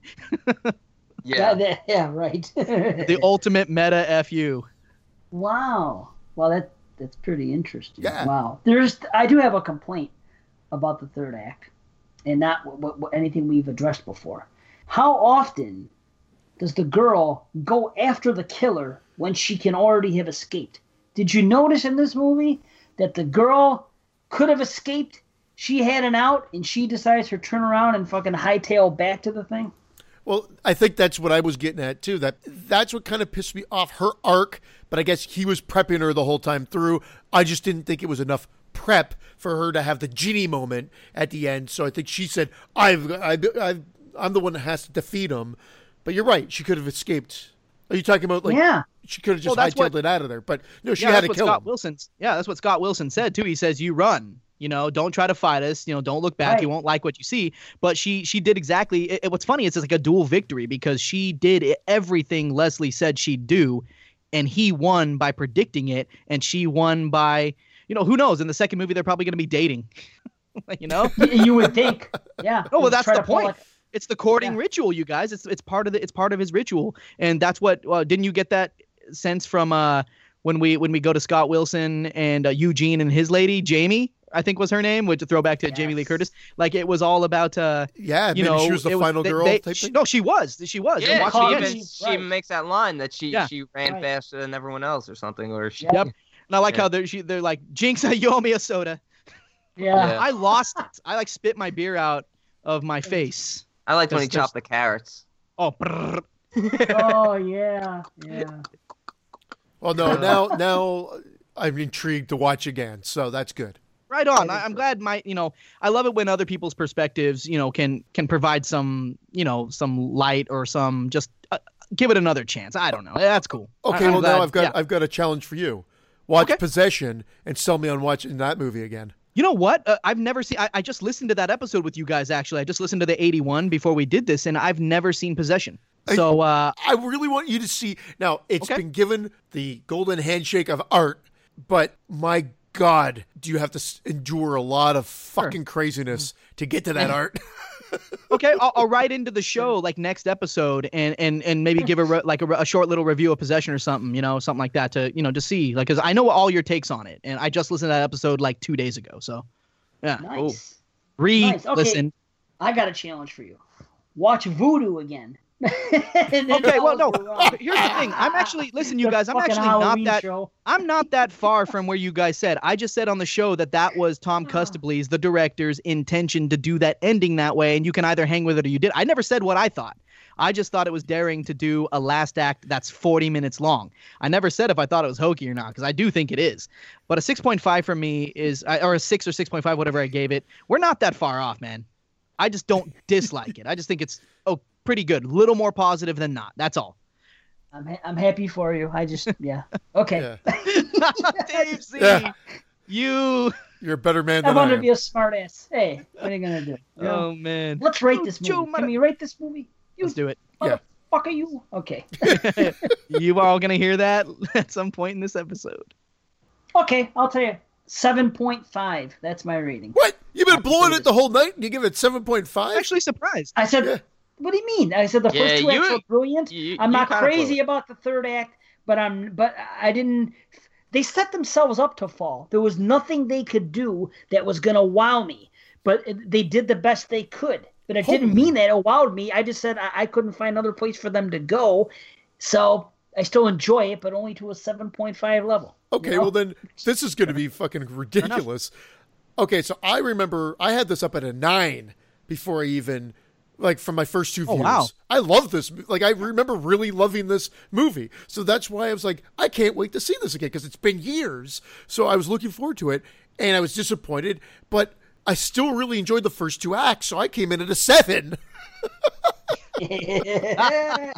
[laughs] Yeah, Yeah, [laughs] yeah right. the ultimate meta fu. wow. Well, that that's pretty interesting. Yeah. Wow. There's I do have a complaint about the third act, and not what, what, anything we've addressed before. How often does the girl go after the killer when she can already have escaped? Did you notice in this movie that the girl could have escaped? She had an out, and she decides to turn around and fucking hightail back to the thing. Well, I think that's what I was getting at too. That that's what kind of pissed me off. Her arc, but I guess he was prepping her the whole time through. I just didn't think it was enough prep for her to have the genie moment at the end. So I think she said, "I've, I've, I've I'm the one that has to defeat him." But you're right. She could have escaped. Are you talking about like? Yeah. She could have just Well, that's hightailed what- it out of there. But no, she yeah, had that's to what kill Scott him. Wilson's. Yeah, that's what Scott Wilson said too. He says, "You run." You know, don't try to fight us. You know, don't look back. You won't like what you see. But she she did exactly. It, it- what's funny is it's like a dual victory because she did everything Leslie said she'd do, and he won by predicting it, and she won by you know who knows. In the second movie, they're probably going to be dating. [laughs] you know. You would think. Yeah. Oh well, that's the point. like- it's the courting Yeah. ritual, you guys. It's it's part of the it's part of his ritual, and that's what. Uh, didn't you get that sense from uh when we when we go to Scott Wilson and uh, Eugene and his lady Jamie? I think was her name, which a throwback to Jamie Lee Curtis. Like it was all about. uh Yeah, you maybe know, she was the it final they- girl they- type she- thing. No, she was. She was. And yeah. watch She it even, she right. makes that line that she Yeah. she ran Right. faster than everyone else or something, or she. Yep. Yep. And I like Yeah. how they're she, they're like Jinx, [laughs] you owe me a soda. Yeah. Yeah. I lost it. I like spit my beer out of my face. I liked when he That's chopped the carrots. Oh, brrr. oh [laughs] yeah. Yeah. Well, no, now now I'm intrigued to watch again. So that's good. Right on. I, I'm glad my, you know, I love it when other people's perspectives, you know, can can provide some, you know, some light or some just uh, give it another chance. I don't know. That's cool. I- Okay, I'm well glad- now I've got yeah. I've got a challenge for you. Watch Okay. Possession and sell me on watching that movie again. You know what? Uh, I've never seen. I, I just listened to that episode with you guys. Actually, I just listened to the 81 before we did this, and I've never seen Possession. So, uh, I really want you to see. Now, it's Okay. been given the golden handshake of art, but my God, do you have to endure a lot of fucking craziness to get to that [laughs] art? Okay, I'll, I'll write into the show like next episode, and and and maybe give a re- like a, a short little review of Possession or something, you know, something like that to you know to see like because I know all your takes on it, and I just listened to that episode like two days ago. So, yeah, Nice. read, Nice. Okay. listen. I got a challenge for you. Watch Voodoo again. And then Okay, well, no. all go wrong. Here's the thing. I'm actually listen, you guys. I'm fucking actually not that. show. I'm not that far from where you guys said. I just said on the show that that was Tom Costabile's, the director's intention to do that ending that way, and you can either hang with it or you did. I never said what I thought. I just thought it was daring to do a last act that's 40 minutes long. I never said if I thought it was hokey or not, because I do think it is. But a 6.5 for me is, or a 6 or 6.5, whatever I gave it. We're not that far off, man. I just don't dislike it. I just think it's oh pretty good. Little more positive than not. That's all. I'm, ha- I'm happy for you. I just, [laughs] yeah. Okay. Yeah. [laughs] Dave Z, Yeah. you You're a better man I than I, wanted to am. be a smart ass. Hey, what are you gonna do? You [laughs] know? Oh man. Let's rate You this Joe movie. mother- Can we rate this movie? You Let's do it. Yeah. motherfucker, you. Okay. You are all gonna hear that at some point in this episode. okay, I'll tell you. Seven point five. That's my rating. What? You've been blowing it the whole night and you give it 7.5? I'm actually surprised. I said, Yeah. "What do you mean?" I said the Yeah, first two acts you- were brilliant. you- I'm not crazy about the third act, but I'm. But I didn't. They set themselves up to fall. There was nothing they could do that was gonna wow me. But it- they did the best they could. But it didn't mean that it wowed me. I just said I, I couldn't find another place for them to go. So I still enjoy it, but only to a 7.5 level. Okay, you know? well then [laughs] this is going to be fucking ridiculous. Okay, so I remember I had this up at a nine before I even like from my first two views. Oh, wow. I love this. Like I remember really loving this movie, so that's why I was like, I can't wait to see this again because it's been years. So I was looking forward to it, and I was disappointed, but I still really enjoyed the first two acts. So I came in at a seven. [laughs] [laughs]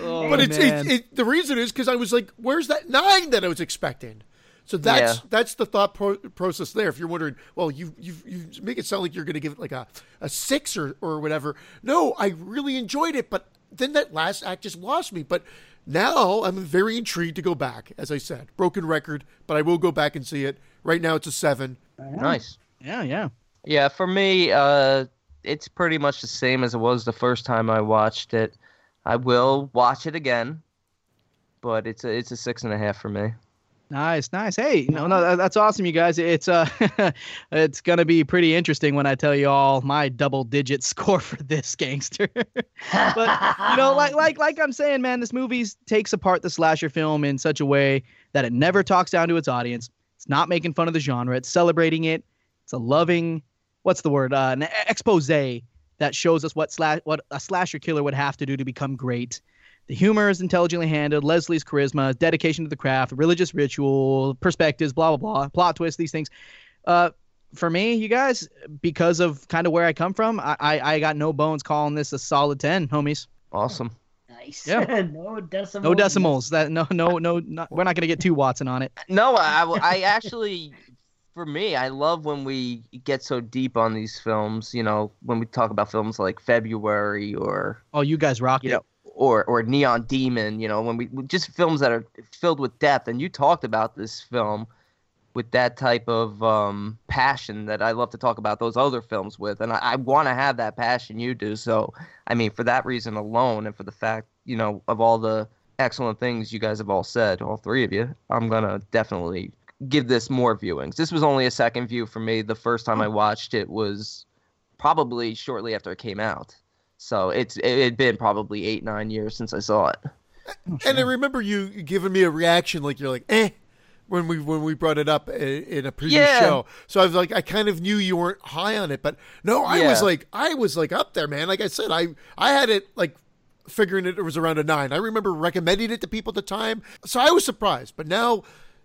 Oh, But it's man. it, it, the reason is because I was like, "Where's that nine that I was expecting?" So that's Yeah. that's the thought pro- process there. If you're wondering, well, you you you make it sound like you're going to give it like a a six or or whatever. No, I really enjoyed it, but then that last act just lost me. But now I'm very intrigued to go back. As I said, broken record, but I will go back and see it. Right now, it's a seven. Nice. yeah, yeah. Yeah, for me, uh, it's pretty much the same as it was the first time I watched it. I will watch it again, but it's a it's a six and a half for me. Nice, nice. Hey, no, no, that- that's awesome, you guys. It's uh, [laughs] it's gonna be pretty interesting when I tell you all my double-digit [laughs] score for this gangster. [laughs] but you know, like like like I'm saying, man, this movie takes apart the slasher film in such a way that it never talks down to its audience. It's not making fun of the genre. It's celebrating it. It's a loving, what's the word? Uh, an expose that shows us what slash what a slasher killer would have to do to become great. The humor is intelligently handled. Leslie's charisma, dedication to the craft, religious ritual, perspectives, blah blah blah, plot twists, these things. Uh, for me, you guys, because of kind of where I come from, I, I I got no bones calling this a solid ten, homies. Awesome. nice. Yeah. [laughs] no decimals. No decimals. That no no no. Not, we're not gonna get two Watson on it. No, I, I actually, for me, I love when we get so deep on these films. You know, when we talk about films like February or Oh, you guys rock you it. know, or or Neon Demon. You know, when we just films that are filled with depth. And you talked about this film with that type of um, passion that I love to talk about those other films with, and I, I want to have that passion you do. So, I mean, for that reason alone, and for the fact, you know, of all the excellent things you guys have all said, all three of you, I'm gonna definitely give this more viewings. This was only a second view for me. The first time I watched it was probably shortly after it came out. So it's it had been probably eight nine years since I saw it. [clears throat] And I remember you giving me a reaction like you're like, eh, when we when we brought it up in a previous Yeah. show. So I was like, I kind of knew you weren't high on it, but no, I was like, I was like up there, man. Like I said, I I had it like figuring it, it was around a nine. I remember recommending it to people at the time, so I was surprised. But now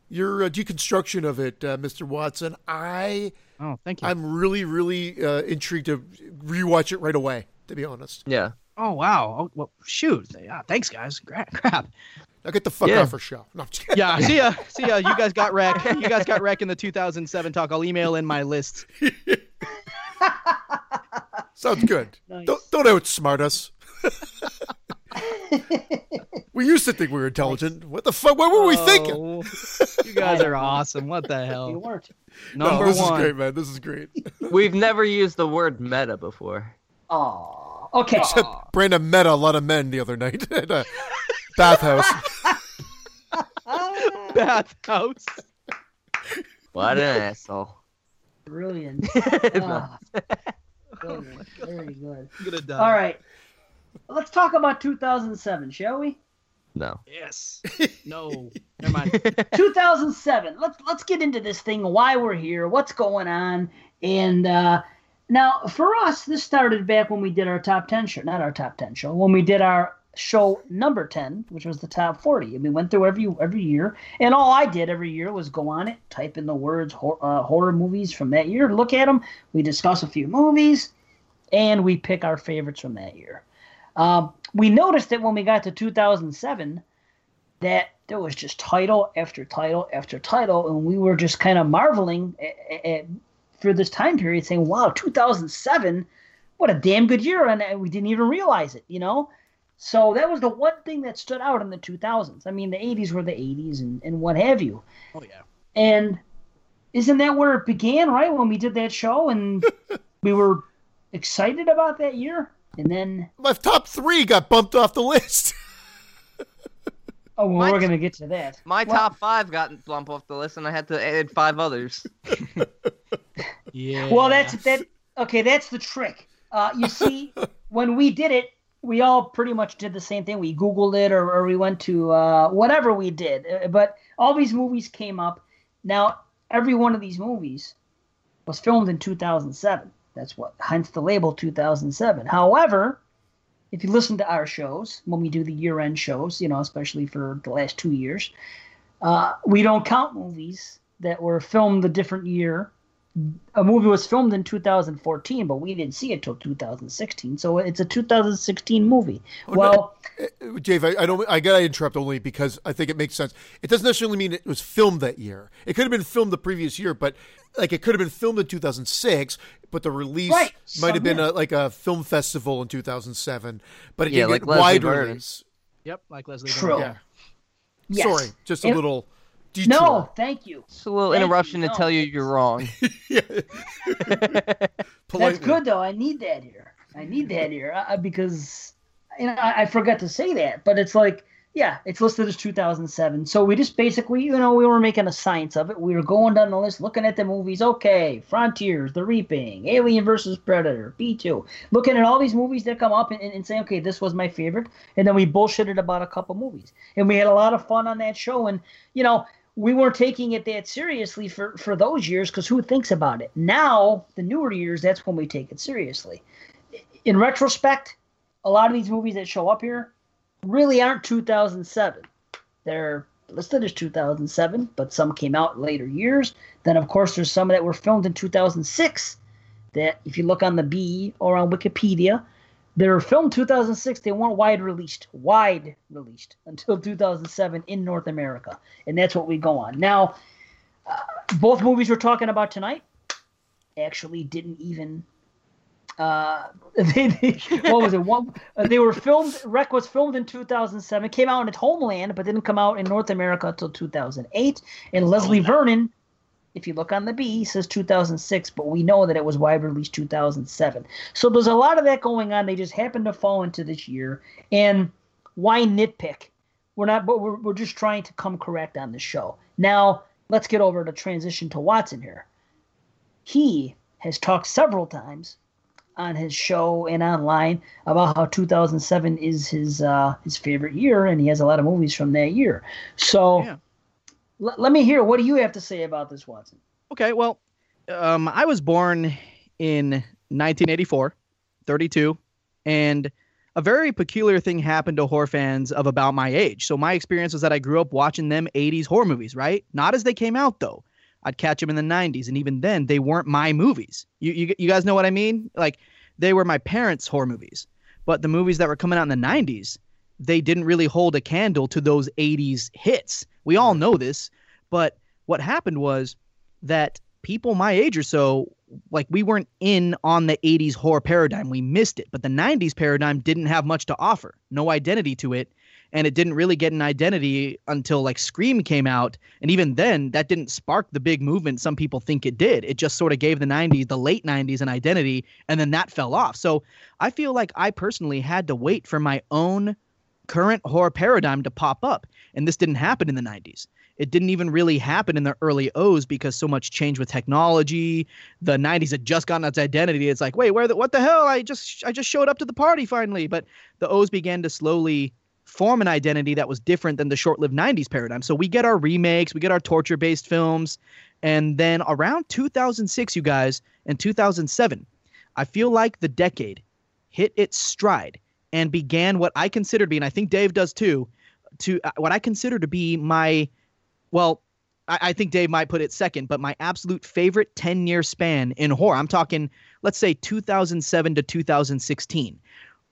your uh, deconstruction of it, uh, Mr. Watson, I Oh, thank you. I'm really really uh, intrigued to rewatch it right away. To be honest, Yeah. oh wow. Oh, well, shoot. Yeah, thanks, guys. Gra- [laughs] Crap. now get the fuck Yeah. off our show. No, I'm just kidding. Yeah. See ya. See ya. You guys got wrecked. [laughs] You guys got wrecked in the 2007 talk. I'll email in my list. [laughs] Sounds good. Nice. Don't, don't outsmart us. we used to think we were intelligent. What the fuck? What were we oh. thinking? Oh, you guys are awesome. What the hell? You hell? weren't. No, Number this one. is great, man. This is great. We've never used the word meta before. Oh, okay. Except Brandon met a lot of men the other night [laughs] at a bathhouse. [laughs] Bathhouse. What an asshole. Brilliant. [laughs] Brilliant. Very good. I'm gonna die. All right. Let's talk about 2007, shall we? No. Yes. No. Never mind. 2007. Let's let's get into this thing. Why we're here? What's going on? And uh, now, for us, this started back when we did our top 10 show. Not our top 10 show. When we did our show number 10, which was the top 40. And we went through every every year. And all I did every year was go on it, type in the words hor- uh, horror movies from that year, look at them. We discuss a few movies, and we pick our favorites from that year. Um, we noticed that when we got to 2007, that there was just title after title after title, and we were just kind of marveling at, at, for this time period, saying, "Wow, 2007, what a damn good year!" And we didn't even realize it, you know. So that was the one thing that stood out in the 2000s. I mean, the 80s were the 80s and, and what have you. Oh yeah. And isn't that where it began, right? When we did that show and [laughs] we were excited about that year, and then My top three got bumped off the list. [laughs] oh, well, My- we're gonna get to that. My Well, top five got bumped off the list, and I had to add five others. [laughs] [laughs] Yeah. Well, that's that. Okay, that's the trick. Uh, you see, [laughs] when we did it, we all pretty much did the same thing. We Googled it, or, or we went to uh, whatever we did. Uh, But all these movies came up. Now, every one of these movies was filmed in 2007. That's what, hence the label 2007. However, if you listen to our shows when we do the year-end shows, you know, especially for the last two years, uh, we don't count movies that were filmed a different year a movie was filmed in 2014, but we didn't see it till 2016. So it's a 2016 movie. well, Dave, I, I don't. I gotta interrupt only because I think it makes sense. It doesn't necessarily mean it was filmed that year. It could have been filmed the previous year, but like it could have been filmed in 2006, but the release Right, might have been a, like a film festival in 2007, but it Yeah, didn't like get Leslie wide Vernon. release. Yep, like Leslie. True. Vernon. Yeah. yes. Sorry, just a It- little detour. No, thank you. It's a little Thank you, interruption to no. tell you you're wrong. [laughs] That's good though. I need that here. I need that here uh, because you know I, I forgot to say that, but it's like yeah, it's listed as 2007. So we just basically you know we were making a science of it. We were going down the list, looking at the movies. Okay, Frontiers, The Reaping, Alien versus Predator, P2. Looking at all these movies that come up and, and, and saying okay, this was my favorite, and then we bullshitted about a couple movies, and we had a lot of fun on that show. And you know we weren't taking it that seriously for, for those years because who thinks about it? Now, the newer years, that's when we take it seriously. In retrospect, a lot of these movies that show up here really aren't 2007. They're listed as 2007, but some came out later years. Then, of course, there's some that were filmed in 2006 that, if you look on the B or on Wikipedia, they were filmed 2006. They weren't wide released, wide released until 2007 in North America, and that's what we go on now. Uh, both movies we're talking about tonight actually didn't even. Uh, [laughs] they, they, what was it? One, uh, they were filmed. REC was filmed in 2007. Came out in its homeland, but didn't come out in North America until 2008. And Leslie Vernon if you look on the B, says 2006, but we know that it was wide release 2007. So there's a lot of that going on. They just happen to fall into this year. And why nitpick? We're not, but we're, we're just trying to come correct on the show. Now, let's get over to transition to Watson here. He has talked several times on his show and online about how 2007 is his uh, his favorite year, and he has a lot of movies from that year. So Yeah. l- let me hear what do you have to say about this, Watson? Okay, well, um, I was born in 1984, 32, and a very peculiar thing happened to horror fans of about my age. So my experience was that I grew up watching them 80s horror movies, right? Not as they came out though. I'd catch them in the 90s, and even then, they weren't my movies. You, you, you guys know what I mean? Like, they were my parents' horror movies. But the movies that were coming out in the 90s, they didn't really hold a candle to those 80s hits. We all know this. But what happened was that people my age or so, like, we weren't in on the 80s horror paradigm. We missed it. But the 90s paradigm didn't have much to offer, no identity to it and it didn't really get an identity until like Scream came out, and even then, that didn't spark the big movement some people think it did. It just sort of gave the '90s, the late '90s, an identity, and then that fell off. So I feel like I personally had to wait for my own current horror paradigm to pop up, and this didn't happen in the '90s. It didn't even really happen in the early O's because so much change with technology. The '90s had just gotten its identity. It's like, wait, where? The, what the hell? I just I just showed up to the party finally. But the O's began to slowly form an identity that was different than the short-lived 90s paradigm. So we get our remakes, we get our torture-based films, and then around 2006, you guys, and 2007, I feel like the decade hit its stride and began what I consider to be, and I think Dave does too, to uh, what I consider to be my, well, I, I think Dave might put it second, but my absolute favorite 10-year span in horror. I'm talking, let's say 2007 to 2016.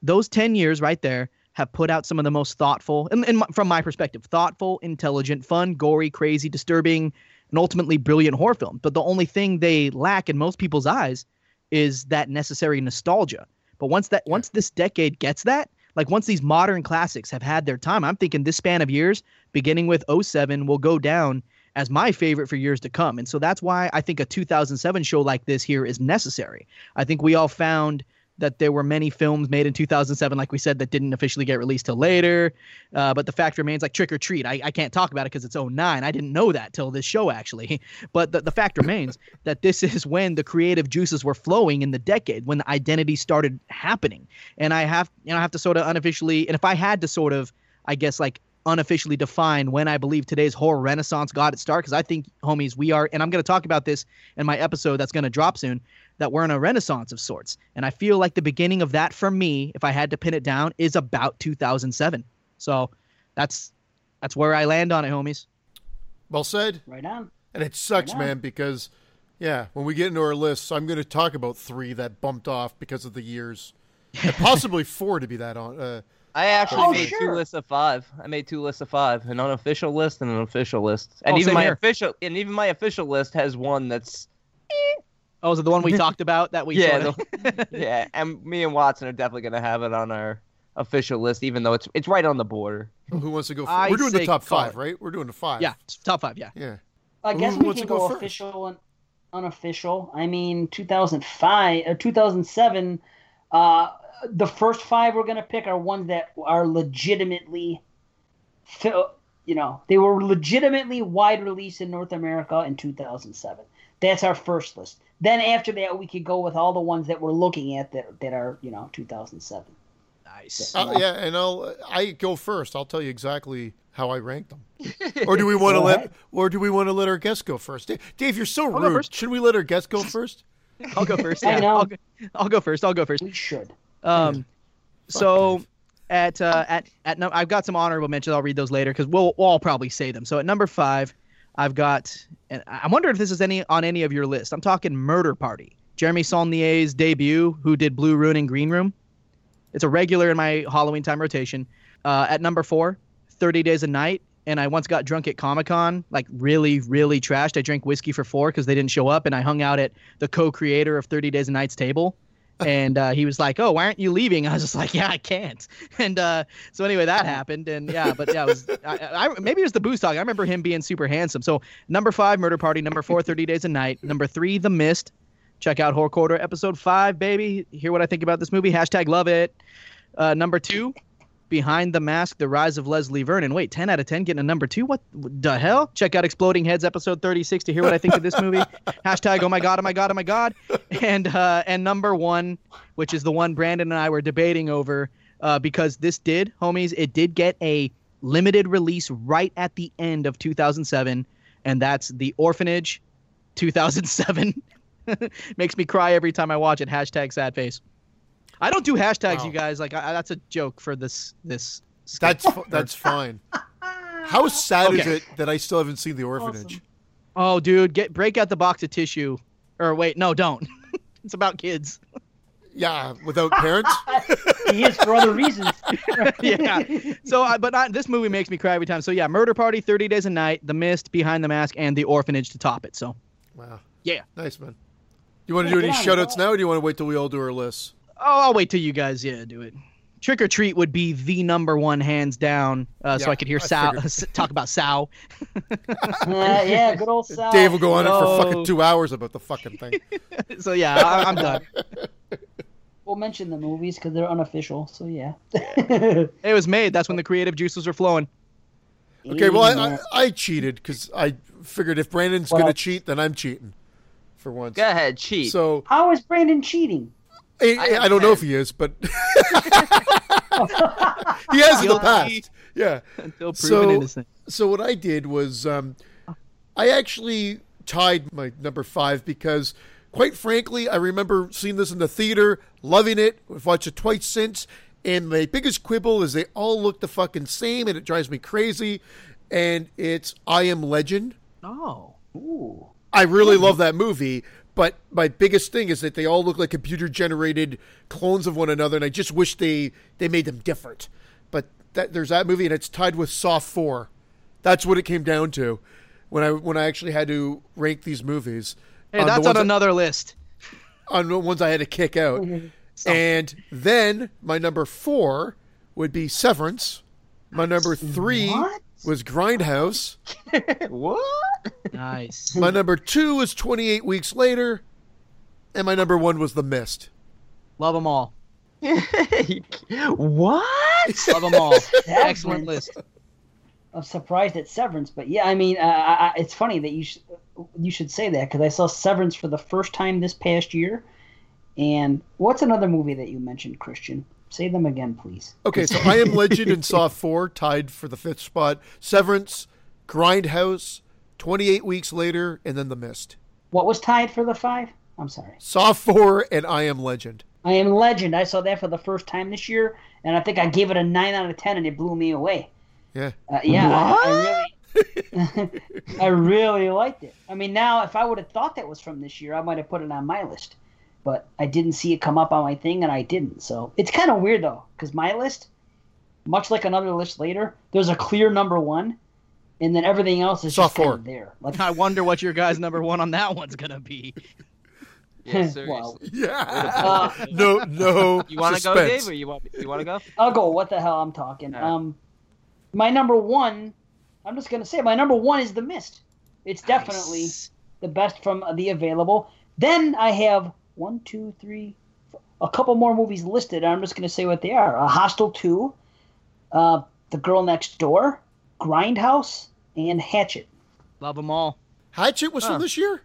Those 10 years right there have put out some of the most thoughtful, and, and from my perspective, thoughtful, intelligent, fun, gory, crazy, disturbing, and ultimately brilliant horror film. But the only thing they lack in most people's eyes is that necessary nostalgia. But once that once this decade gets that, like once these modern classics have had their time, I'm thinking this span of years, beginning with 07, will go down as my favorite for years to come. And so that's why I think a 2007 show like this here is necessary. I think we all found that there were many films made in 2007, like we said, that didn't officially get released till later. Uh, but the fact remains, like Trick or Treat, I, I can't talk about it because it's 09. I didn't know that till this show, actually. [laughs] But the, the fact remains that this [laughs] is when the creative juices were flowing in the decade, when the identity started happening. And I have, you know, I have to sort of unofficially, and if I had to sort of, I guess, like unofficially define when I believe today's horror renaissance got its start because I think, homies, we are, and I'm going to talk about this in my episode that's going to drop soon, that we're in a renaissance of sorts. And I feel like the beginning of that for me, if I had to pin it down, is about 2007. So that's that's where I land on it, homies. Well said. Right on. And it sucks, Right man, because yeah, when we get into our lists, I'm going to talk about three that bumped off because of the years, and possibly [laughs] four to be that on. Uh, I actually Oh, made sure. two lists of five. I made two lists of five, an unofficial list and an official list. And Oh, even my here. official and even my official list has one that's Oh, is it the one we [laughs] talked about that we yeah, sorta- [laughs] the- yeah. [laughs] And me and Watson are definitely gonna have it on our official list, even though it's it's right on the border. who wants to go? First? we're doing the top five, it. right? We're doing the five. yeah, top five, yeah. Yeah. I Who guess we wants can to go go, first? official and unofficial. I mean, 2005, uh, 2007. Uh, the first five we're gonna pick are ones that are legitimately, fi- you know, they were legitimately wide release in North America in 2007. That's our first list. Then after that, we could go with all the ones that we're looking at that that are you know 2007. Nice. Uh, yeah, and I'll I go first. I'll tell you exactly how I rank them. [laughs] or do we want to let ahead. or do we want to let our guests go first? Dave, Dave you're so go rude. first. Should we let our guests go [laughs] first? I'll go first. I know. I'll go, I'll go first. I'll go first. We should. Um, so Dave. at uh, at at no, I've got some honorable mentions. I'll read those later because we'll we'll all probably say them. So at number five, I've got, and I wonder if this is any on any of your list. I'm talking Murder Party, Jeremy Saulnier's debut, who did Blue Ruin and Green Room. It's a regular in my Halloween time rotation. Uh, at number four, 30 Days of Night. And I once got drunk at Comic Con, like really, really trashed. I drank whiskey for four because they didn't show up, and I hung out at the co-creator of 30 Days of Night's table and uh, he was like, "Oh, why aren't you leaving?" I was just like, "Yeah, I can't." [laughs] And uh, so anyway, that [laughs] happened, and yeah, but yeah, it was I, I, maybe it was the booze talk. I remember him being super handsome. So number five, Murder Party. Number four, 30 Days of Night. Number three, The Mist. Check out Horror Corridor episode five, baby. Hear what I think about this movie. Hashtag love it. Uh, number two, Behind the Mask: The Rise of Leslie Vernon. Wait, 10 out of 10 getting a number two? What the hell? Check out Exploding Heads episode 36 to hear what I think of this movie. [laughs] Hashtag oh my god, oh my god, oh my god. And uh, and number one, which is the one Brandon and I were debating over, uh, because this did, homies, it did get a limited release right at the end of 2007, and that's The Orphanage, 2007. [laughs] Makes me cry every time I watch it. Hashtag sad face. I don't do hashtags, Wow. you guys. Like I, that's a joke for this this. skit. That's [laughs] that's fine. [laughs] How sad is it that I still haven't seen the orphanage? Awesome. Oh, dude, get break out the box of tissue. Or wait, no, don't. [laughs] it's about kids. Yeah, without parents. He is for other reasons. yeah. So, I, but not, this movie makes me cry every time. So yeah, Murder Party, Thirty Days of Night, The Mist, Behind the Mask, and The Orphanage to top it. So wow, yeah. nice man. You want to do any get on shout it. outs now, or do you want to wait till we all do our lists? Oh, I'll wait till you guys yeah do it. Trick or Treat would be the number one, hands down. Uh, so I could hear I Sal [laughs] talk about Sal. [laughs] Uh, yeah, good old [laughs] Sal. Dave will go on it for fucking two hours about the fucking thing. so yeah, I, I'm done. We'll mention the movies because they're unofficial. So yeah. It was made. That's when the creative juices were flowing. Okay, well, I, I, I cheated because I figured if Brandon's Well- gonna cheat, then I'm cheating for once. Go ahead, cheat. So How is Brandon cheating? I, I, I don't know if he is, but [laughs] [laughs] he has in the past. Yeah. Until proven So, innocent. so what I did was um, I actually tied my number five because, quite frankly, I remember seeing this in the theater, loving it. I've watched it twice since, and my biggest quibble is they all look the fucking same, and it drives me crazy. And it's I Am Legend. Oh. Ooh. I really love that movie, but my biggest thing is that they all look like computer generated clones of one another, and I just wish they they made them different. But that there's that movie, and it's tied with Saw Four. That's what it came down to when I when I actually had to rank these movies. Hey, on that's on another list. on the ones I had to kick out. [laughs] And then my number four would be Severance. My number three What? Was Grindhouse. [laughs] what? Nice. My number two was 28 Weeks Later. And my number one was The Mist. Love them all. [laughs] what? Love them all. [laughs] Excellent list. I'm surprised at Severance, but yeah, I mean, uh, I, I, it's funny that you sh- you should say that because I saw Severance for the first time this past year. And what's another movie that you mentioned, Christian? Say them again, please. Okay, so [laughs] I Am Legend and Saw 4 tied for the fifth spot. Severance, Grindhouse, 28 Weeks Later, and then The Mist. What was tied for the five? I'm sorry. Saw 4 and I Am Legend. I Am Legend. I saw that for the first time this year, and I think I gave it a nine out of ten, and it blew me away. Yeah. Uh, yeah, I, I really, [laughs] I really liked it. I mean, now if I would have thought that was from this year, I might have put it on my list, but I didn't see it come up on my thing, and I didn't. So it's kind of weird though, because my list, much like another list later, there's a clear number one, and then everything else is Saw just kind of there. [laughs] Like, I wonder what your guy's number one on that one's gonna be. [laughs] Yeah, well. Yeah. uh, no, no. You want to go, suspense. Dave, or you want you want to go? I'll go. What the hell I'm talking. All right. Um, my number one. I'm just gonna say my number one is The Mist. It's definitely Nice. the best from the available. Then I have one, two, three, f- a couple more movies listed. I'm just gonna say what they are: uh, Hostel Two, uh, The Girl Next Door, Grindhouse, and Hatchet. Love them all. Hatchet was Huh. from this year?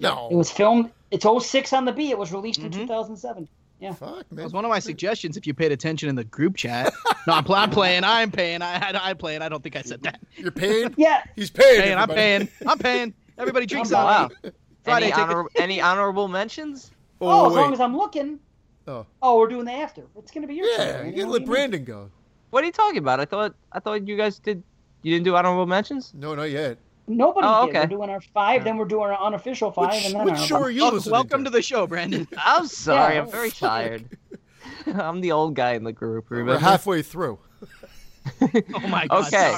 No. It was filmed. It's 06 on the B. It was released in Mhm. 2007. Yeah. Fuck, That man. was one of my suggestions if you paid attention in the group chat. [laughs] No, I'm, pl- I'm playing. I'm paying. I, I, I'm playing. I don't think I said that. You're paying? [laughs] Yeah. He's paying. Paying. I'm paying. I'm paying. Everybody [laughs] drinks I'm on Wow. Friday any, honor- any honorable mentions? Oh, Oh, as long as I'm looking. Oh. Oh, we're doing the after. It's gonna be your turn. Yeah, you know can what let Brandon go. What are you talking about? I thought I thought you guys did. You didn't do honorable mentions? No, not yet. Nobody Oh, did. okay. We're doing our five, then we're doing our unofficial five, Which, and then which our. show are you Welcome, welcome to to? the show, Brandon. [laughs] I'm sorry. Yeah. I'm very tired. [laughs] I'm the old guy in the group. We're halfway through. [laughs] Oh my god. Okay.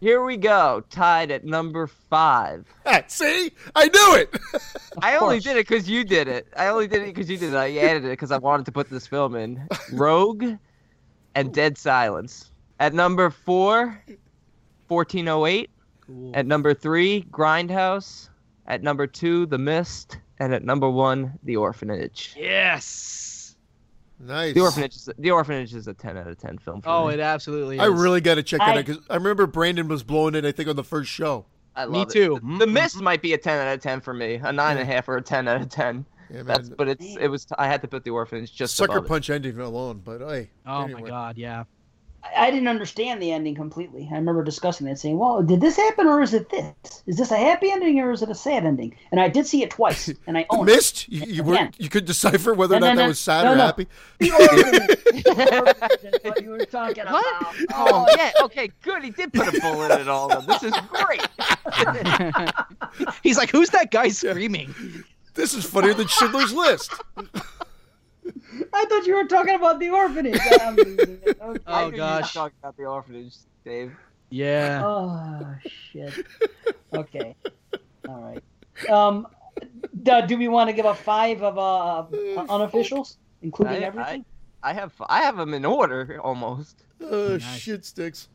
Sorry. Here we go. Tied at number five. Ah, see? I knew it. [laughs] I only did it because you did it. I only did it because you did it. I added it because I wanted to put this film in. Rogue and Dead Silence. At number four, 1408. Cool. At number three, Grindhouse. At number two, The Mist. And at number one, The Orphanage. Yes. Nice. The Orphanage is the Orphanage is a 10 out of 10 film for Oh, me. it absolutely is. I really got to check that I- out because I remember Brandon was blowing it, I think, on the first show. I Me it. too. The, the Mist might be a 10 out of 10 for me. A 9.5 or a 10 out of 10. Yeah, man. That's, but it's it was I had to put the orphanage just Sucker above it. Punch ending alone, but hey. Oh anyway. my god. Yeah. I, I didn't understand the ending completely. I remember discussing that, saying, "Well, did this happen, or is it this? Is this a happy ending, or is it a sad ending?" And I did see it twice, [laughs] and I own it. Missed? You, you, were, Again. you could decipher whether or No, not no, that no. was sad No, or no. happy. The orphanage. The orphanage is what you were talking about. What? Oh yeah, okay, good. He did put a bullet in it all. Of them. This is great. [laughs] He's like, who's that guy screaming? [laughs] This is funnier than Schindler's List. I thought you were talking about the orphanage. [laughs] I'm it. Okay. I Oh, knew you were gosh. talking about the orphanage, Dave. Yeah. Oh shit. Okay. All right. Um, d- do we want to give a five of uh unofficials, including I, everything? I, I have I have them in order almost. Oh, Nice. shit sticks.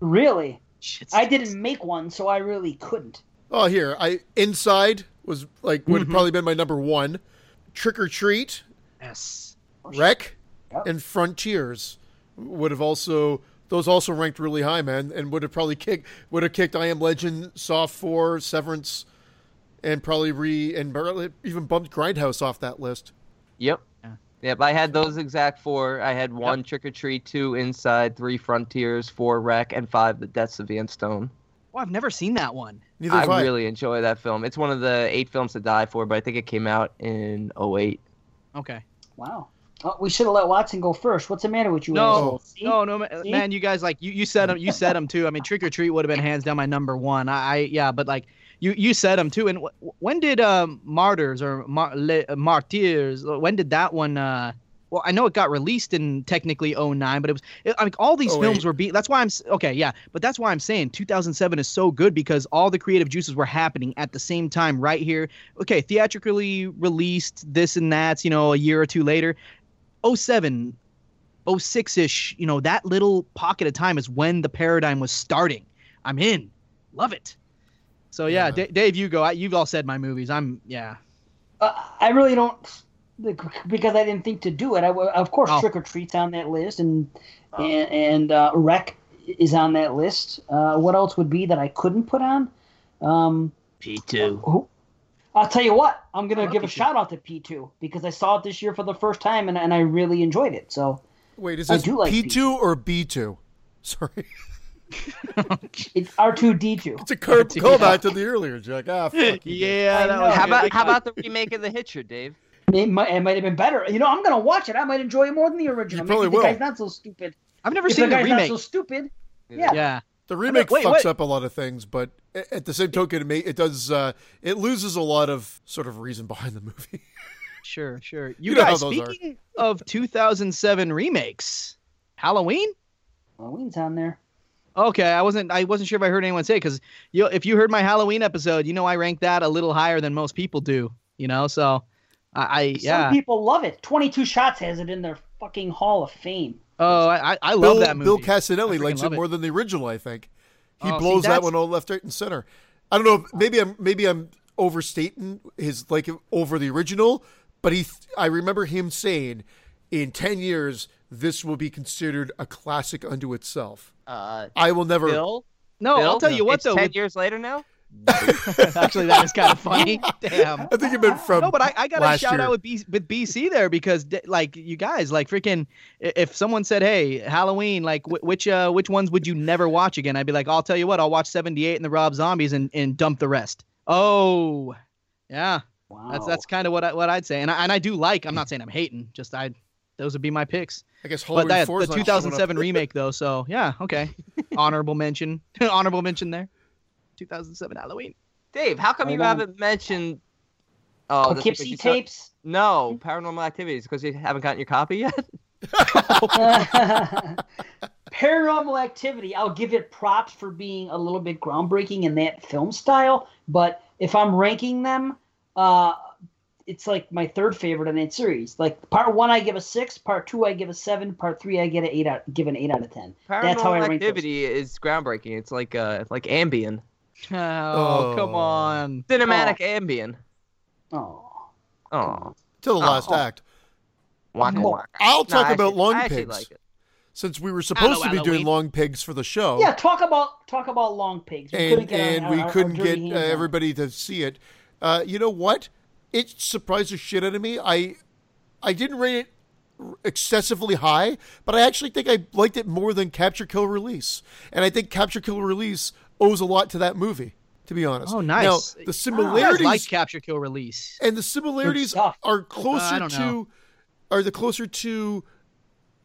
Really? Shit. I didn't make one, so I really couldn't. Oh, here. I Inside was like would have probably been my number one. Trick or Treat, Yes. Oh, REC, Yep. and Frontiers would have also those also ranked really high, man, and would have probably kicked would have kicked I Am Legend, Saw Four, Severance, and probably re and barely even bumped Grindhouse off that list. Yep. Yeah. Yep, I had those exact four. I had one Trick or Treat, two Inside, three Frontiers, four REC, and five The Deaths of Ian Stone. Oh, I've never seen that one. Neither I I. really enjoy that film. It's one of the eight films to die for, but I think it came out in 08. Okay. Wow. Oh, we should have let Watson go first. What's the matter with you? No, no, no, ma- See? man. You guys like you, you said them. You said them too. I mean, Trick or Treat would have been hands down my number one. I, I yeah, but like you, you said them too. And wh- when did um Martyrs or Mar- Le- Martyrs? When did that one uh well, I know it got released in technically 09, but it was it, I mean all these Oh, films wait. were being. That's why I'm okay, yeah, but that's why I'm saying 2007 is so good because all the creative juices were happening at the same time right here. Okay, theatrically released this and that, you know, a year or two later. 07 06ish, you know, that little pocket of time is when the paradigm was starting. I'm in. Love it. So yeah, Yeah. D- Dave, you go. I, you've all said my movies. I'm yeah. Uh, I really don't because I didn't think to do it. I w- of course Oh. Trick or Treat's on that list, and and, and uh, REC is on that list. Uh, what else would be that I couldn't put on? Um, P two. I'll tell you what. I'm gonna give a P2. shout out to P2 because I saw it this year for the first time and, and I really enjoyed it. So Wait, is I this do like P2 or B2? [laughs] Sorry. [laughs] it's R2D2. It's a call, [laughs] callback to the earlier joke. Ah, fuck you. yeah, that How about how about the remake of The Hitcher, Dave? It might, it might have been better. You know, I'm gonna watch it. I might enjoy it more than the original. You probably Maybe the will. guy's not so stupid. I've never If seen the the guy's not remake. so stupid, yeah. Yeah. The remake wait, fucks wait. up a lot of things, but at the same token, it, it does uh, it loses a lot of sort of reason behind the movie. [laughs] Sure, sure. You, You know how guys, those are. speaking of 2007 remakes, Halloween? Halloween's on there. Okay, I wasn't I wasn't sure if I heard anyone say because you if you heard my Halloween episode, you know I rank that a little higher than most people do. You know, so I, I yeah. Some people love it. 22 Shots has it in their fucking Hall of Fame. oh, I I- I love Bill, that movie. Bill I likes it love it. more than the original. I think he Oh, see, blows that one all left, right, and center. I don't know. if- Maybe I'm maybe I'm overstating his like over the original, but he. I remember him saying, "In ten years, this will be considered a classic unto itself." Uh, I will never. Bill. No, Bill? I'll tell you what it's though. Ten with- years later now. [laughs] actually, that is kind of funny. [laughs] Damn. I think it meant from. No, but I, I got a shout year. out with B, with BC there because like you guys like freaking if someone said hey Halloween like wh- which uh which ones would you never watch again I'd be like I'll tell you what I'll watch 78 and the Rob Zombies and, and dump the rest. Oh, yeah, Wow. that's that's kind of what I, what I'd say and I, and I do like I'm not saying I'm hating just I those would be my picks. I guess But Halloween that 4 the is not showing 2007 [laughs] remake though so yeah okay honorable mention honorable mention there 2007 Halloween. Dave, how come I you know. haven't mentioned? Oh, the thing that Poughkeepsie you saw- tapes. No, Paranormal Activities because you haven't gotten your copy yet. [laughs] [laughs] Paranormal Activity, I'll give it props for being a little bit groundbreaking in that film style. But if I'm ranking them, uh, it's like my third favorite in that series. Like part one, I give a six. Part two, I give a seven. Part three, I get an eight out. Give an eight out of ten. That's how I Paranormal rank those. Activity is groundbreaking. It's like uh like Ambien, [laughs] Oh, come Oh. on. cinematic Ambien. Oh, Oh, Till the last Oh. act. waka Oh. waka. I'll No, talk I about actually- long I pigs. like it. Since we were supposed to be doing long pigs for the show. yeah. Talk about talk about long pigs. We and couldn't get and our, we our- our couldn't dirty get uh, everybody to see it. Uh, you know what? It surprised the shit out of me. I I didn't rate it excessively high, but I actually think I liked it more than Capture Kill Release, and I think Capture Kill Release owes a lot to that movie. To be honest. Oh, nice. Now the similarities like capture kill release. and the similarities are closer Uh, to are the closer to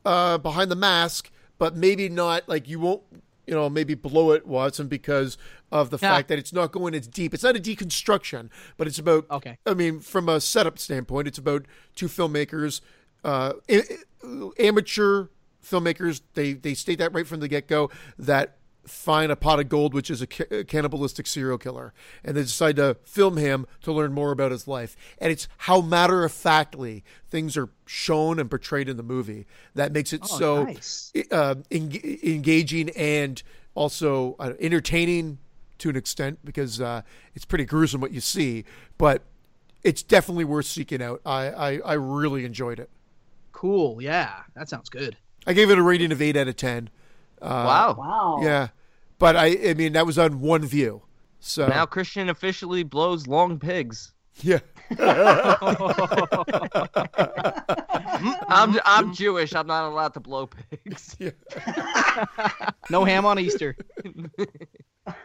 uh, behind the mask, but maybe not like you won't you know maybe blow it Watson because of the Yeah. fact that it's not going as deep. It's not a deconstruction, but it's about Okay. I mean, from a setup standpoint, it's about two filmmakers, uh, amateur filmmakers. They they state that right from the get go that find a pot of gold, which is a, ca- a cannibalistic serial killer, and they decide to film him to learn more about his life. And it's how matter of factly things are shown and portrayed in the movie that makes it Oh, so nice. uh, en- engaging and also uh, entertaining to an extent because uh, it's pretty gruesome what you see, but it's definitely worth seeking out. I, I, I really enjoyed it. Cool. Yeah, that sounds good. I gave it a rating of eight out of ten. Wow. Wow. Yeah, but I I mean that was on one view. So Now Christian officially blows long pigs. yeah, [laughs] [laughs] I'm I'm Jewish. I'm not allowed to blow pigs. [laughs] No ham on Easter.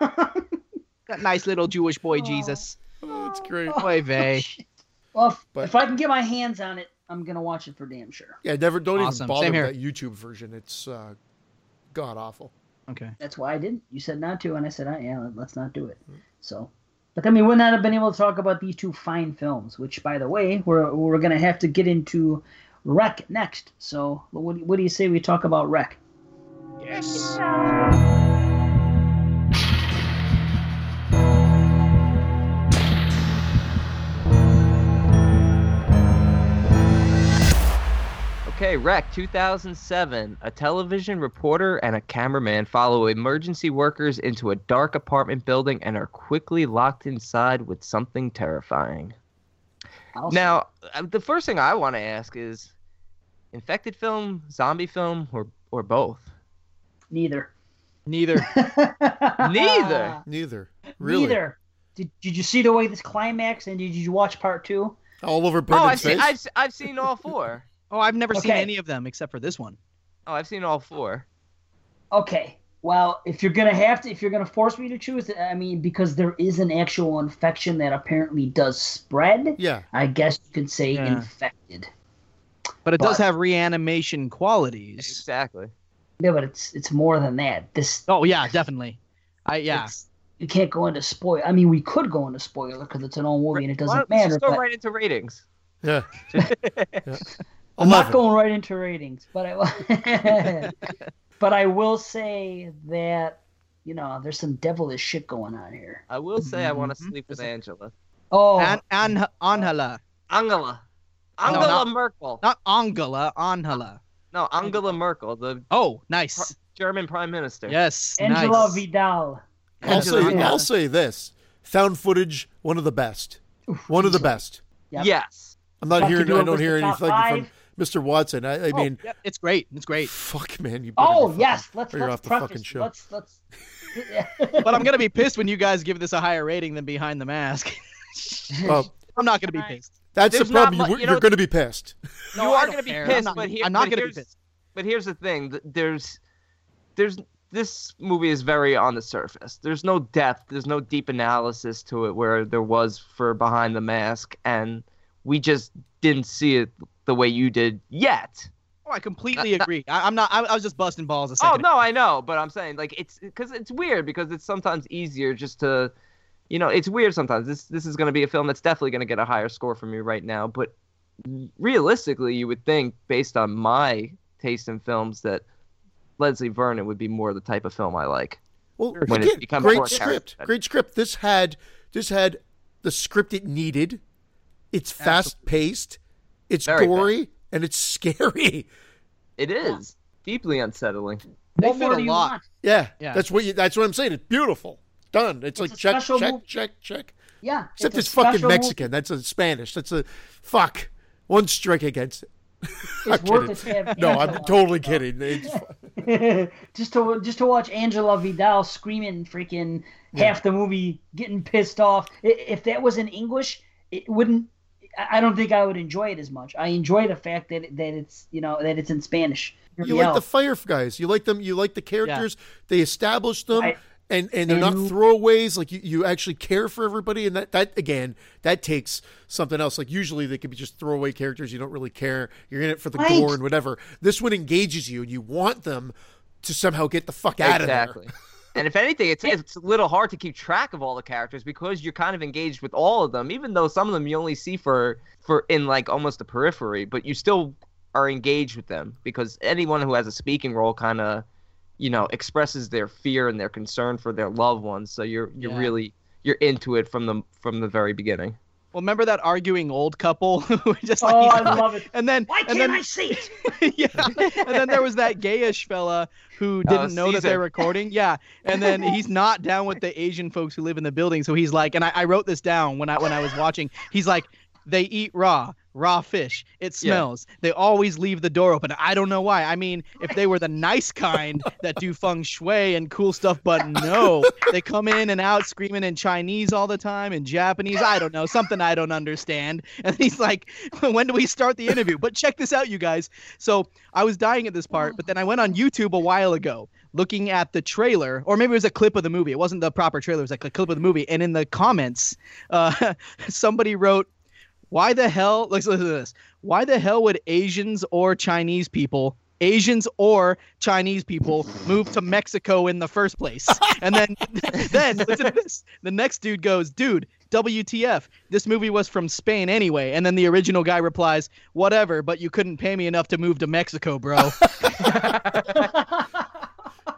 that nice little Jewish boy Jesus. that's great. Boy vey. Well, if, But- if I can get my hands on it, I'm gonna watch it for damn sure. Yeah, never don't Awesome. even bother Same with here. that YouTube version. It's uh, god awful. Okay. That's why I didn't. You said not to, and I said, oh, yeah, let's not do it. Mm. So, but then we would not have been able to talk about these two fine films. Which, by the way, we're we're gonna have to get into REC next. So what, what do you say we talk about REC? Yes. Okay, REC 2007. A television reporter and a cameraman follow emergency workers into a dark apartment building and are quickly locked inside with something terrifying. I'll Now, uh, the first thing I want to ask is infected film, zombie film, or or both? neither. Neither. [laughs] Neither. Neither. Really. Neither. Did, did you see the way this climax and did you watch part two? All over Oh, I've seen, face. I've, s- I've seen all four. [laughs] Oh, I've never seen any of them except for this one. Oh, I've seen all four. Okay. Well, if you're gonna have to, if you're gonna force me to choose, I mean, because there is an actual infection that apparently does spread. Yeah. I guess you could say Yeah. infected. But it does have reanimation qualities. Exactly. Yeah, but it's it's more than that. This Oh yeah, definitely. I yeah. you can't go into spoil. I mean, we could go into spoiler because it's an old movie and it doesn't don't we matter. Just go But right into ratings. Yeah. [laughs] I'm not going right into ratings, but I [laughs] but I will say that you know there's some devilish shit going on here. I will say I want to Mhm. sleep with Angela. Oh, An- An- Angela. Angela. No, Angela not- Merkel. Not Angela, Angela. No, Angela Merkel, the Oh, nice. German prime minister. Yes, Angela nice. Vidal. I'll say, Vidal. I'll say this: found footage, one of the best. One of the best. Yep. Yes. I'm not Fuck, hearing. I don't hear the anything from five? Mr. Watson. I, I Oh, mean, yeah, it's great. It's great. fuck, man. You. better Oh be fucking- yes, let's or you're let's off the fucking show. Let's let's. [laughs] But I'm gonna be pissed when you guys give this a higher rating than Behind the Mask. Well, [laughs] oh. I'm not gonna be pissed. that's There's the problem. mu- you, you know- are going to be pissed. [laughs] No, you are going to be pissed, I'm but here, I'm not gonna be here's- pissed. But here's the thing: there's, there's this movie is very on the surface. There's no depth. There's no deep analysis to it where there was for Behind the Mask, and we just didn't see it the way you did yet. Oh, I completely uh, uh, agree. I, I'm not. I, I was just busting balls a Oh no, I know, but I'm saying like it's because it's weird because it's sometimes easier just to, you know, it's weird sometimes. This this is going to be a film that's definitely going to get a higher score from me right now, but realistically, you would think based on my taste in films that Leslie Vernon would be more the type of film I like. Well, When it again, becomes great more script. character. Great script. This had this had the script it needed. It's fast paced. It's Very gory and it's [laughs] scary. It is deeply unsettling. They what fit a lot. Yeah, Yeah. that's what you, that's what I'm saying. It's beautiful. Done. It's, It's like a check, check, movie. check, check. Yeah. Except a it's, fucking special movie. Mexican. That's a Spanish. That's a fuck. One strike against it. [laughs] I'm It's worth kidding. it to have No, I'm totally kidding. It's, [laughs] just to just to watch Angela Vidal screaming freaking half the movie, getting pissed off. If that was in English, it wouldn't. I I don't think I would enjoy it as much. I enjoy the fact that that it's you know that it's in Spanish. you like the fire guys. You like them. You like the characters. They establish them, I- and and they're not throwaways. Like you, you actually care for everybody, and that that again that takes something else. Like usually they could be just throwaway characters. You don't really care. You're in it for the Right. gore and whatever. This one engages you, and you want them to somehow get the fuck out exactly. of there. And if anything, it's it's a little hard to keep track of all the characters because you're kind of engaged with all of them, even though some of them you only see for for in like almost the periphery, but you still are engaged with them because anyone who has a speaking role kind of you know expresses their fear and their concern for their loved ones. So you're you're Yeah. really you're into it from the from the very beginning. Well, remember that arguing old couple [laughs] who just like, Oh, I love it. and then Why and can't then, I see it? [laughs] yeah, and then there was that gayish fella who [laughs] oh, didn't know that they're recording. Yeah, and then he's not down with the Asian folks who live in the building, so he's like, and I, I wrote this down when I when I was watching. He's like, they eat raw, raw fish. It Yeah. smells. They always leave the door open. I don't know why. I mean, if they were the nice kind [laughs] that do feng shui and cool stuff, but no, they come in and out screaming in Chinese all the time and Japanese. I don't know, something I don't understand. [laughs] And he's like, when do we start the interview? But check this out, you guys. So I was dying at this part, but then I went on YouTube a while ago looking at the trailer, or maybe it was a clip of the movie. It wasn't the proper trailer, it was like a clip of the movie. And in the comments, uh, [laughs] somebody wrote, why the hell let's listen to this why the hell would asians or chinese people asians or chinese people move to mexico in the first place [laughs] and then [laughs] then listen to this the next dude goes dude WTF? This movie was from Spain anyway. And then the original guy replies, whatever, but you couldn't pay me enough to move to Mexico, bro. [laughs]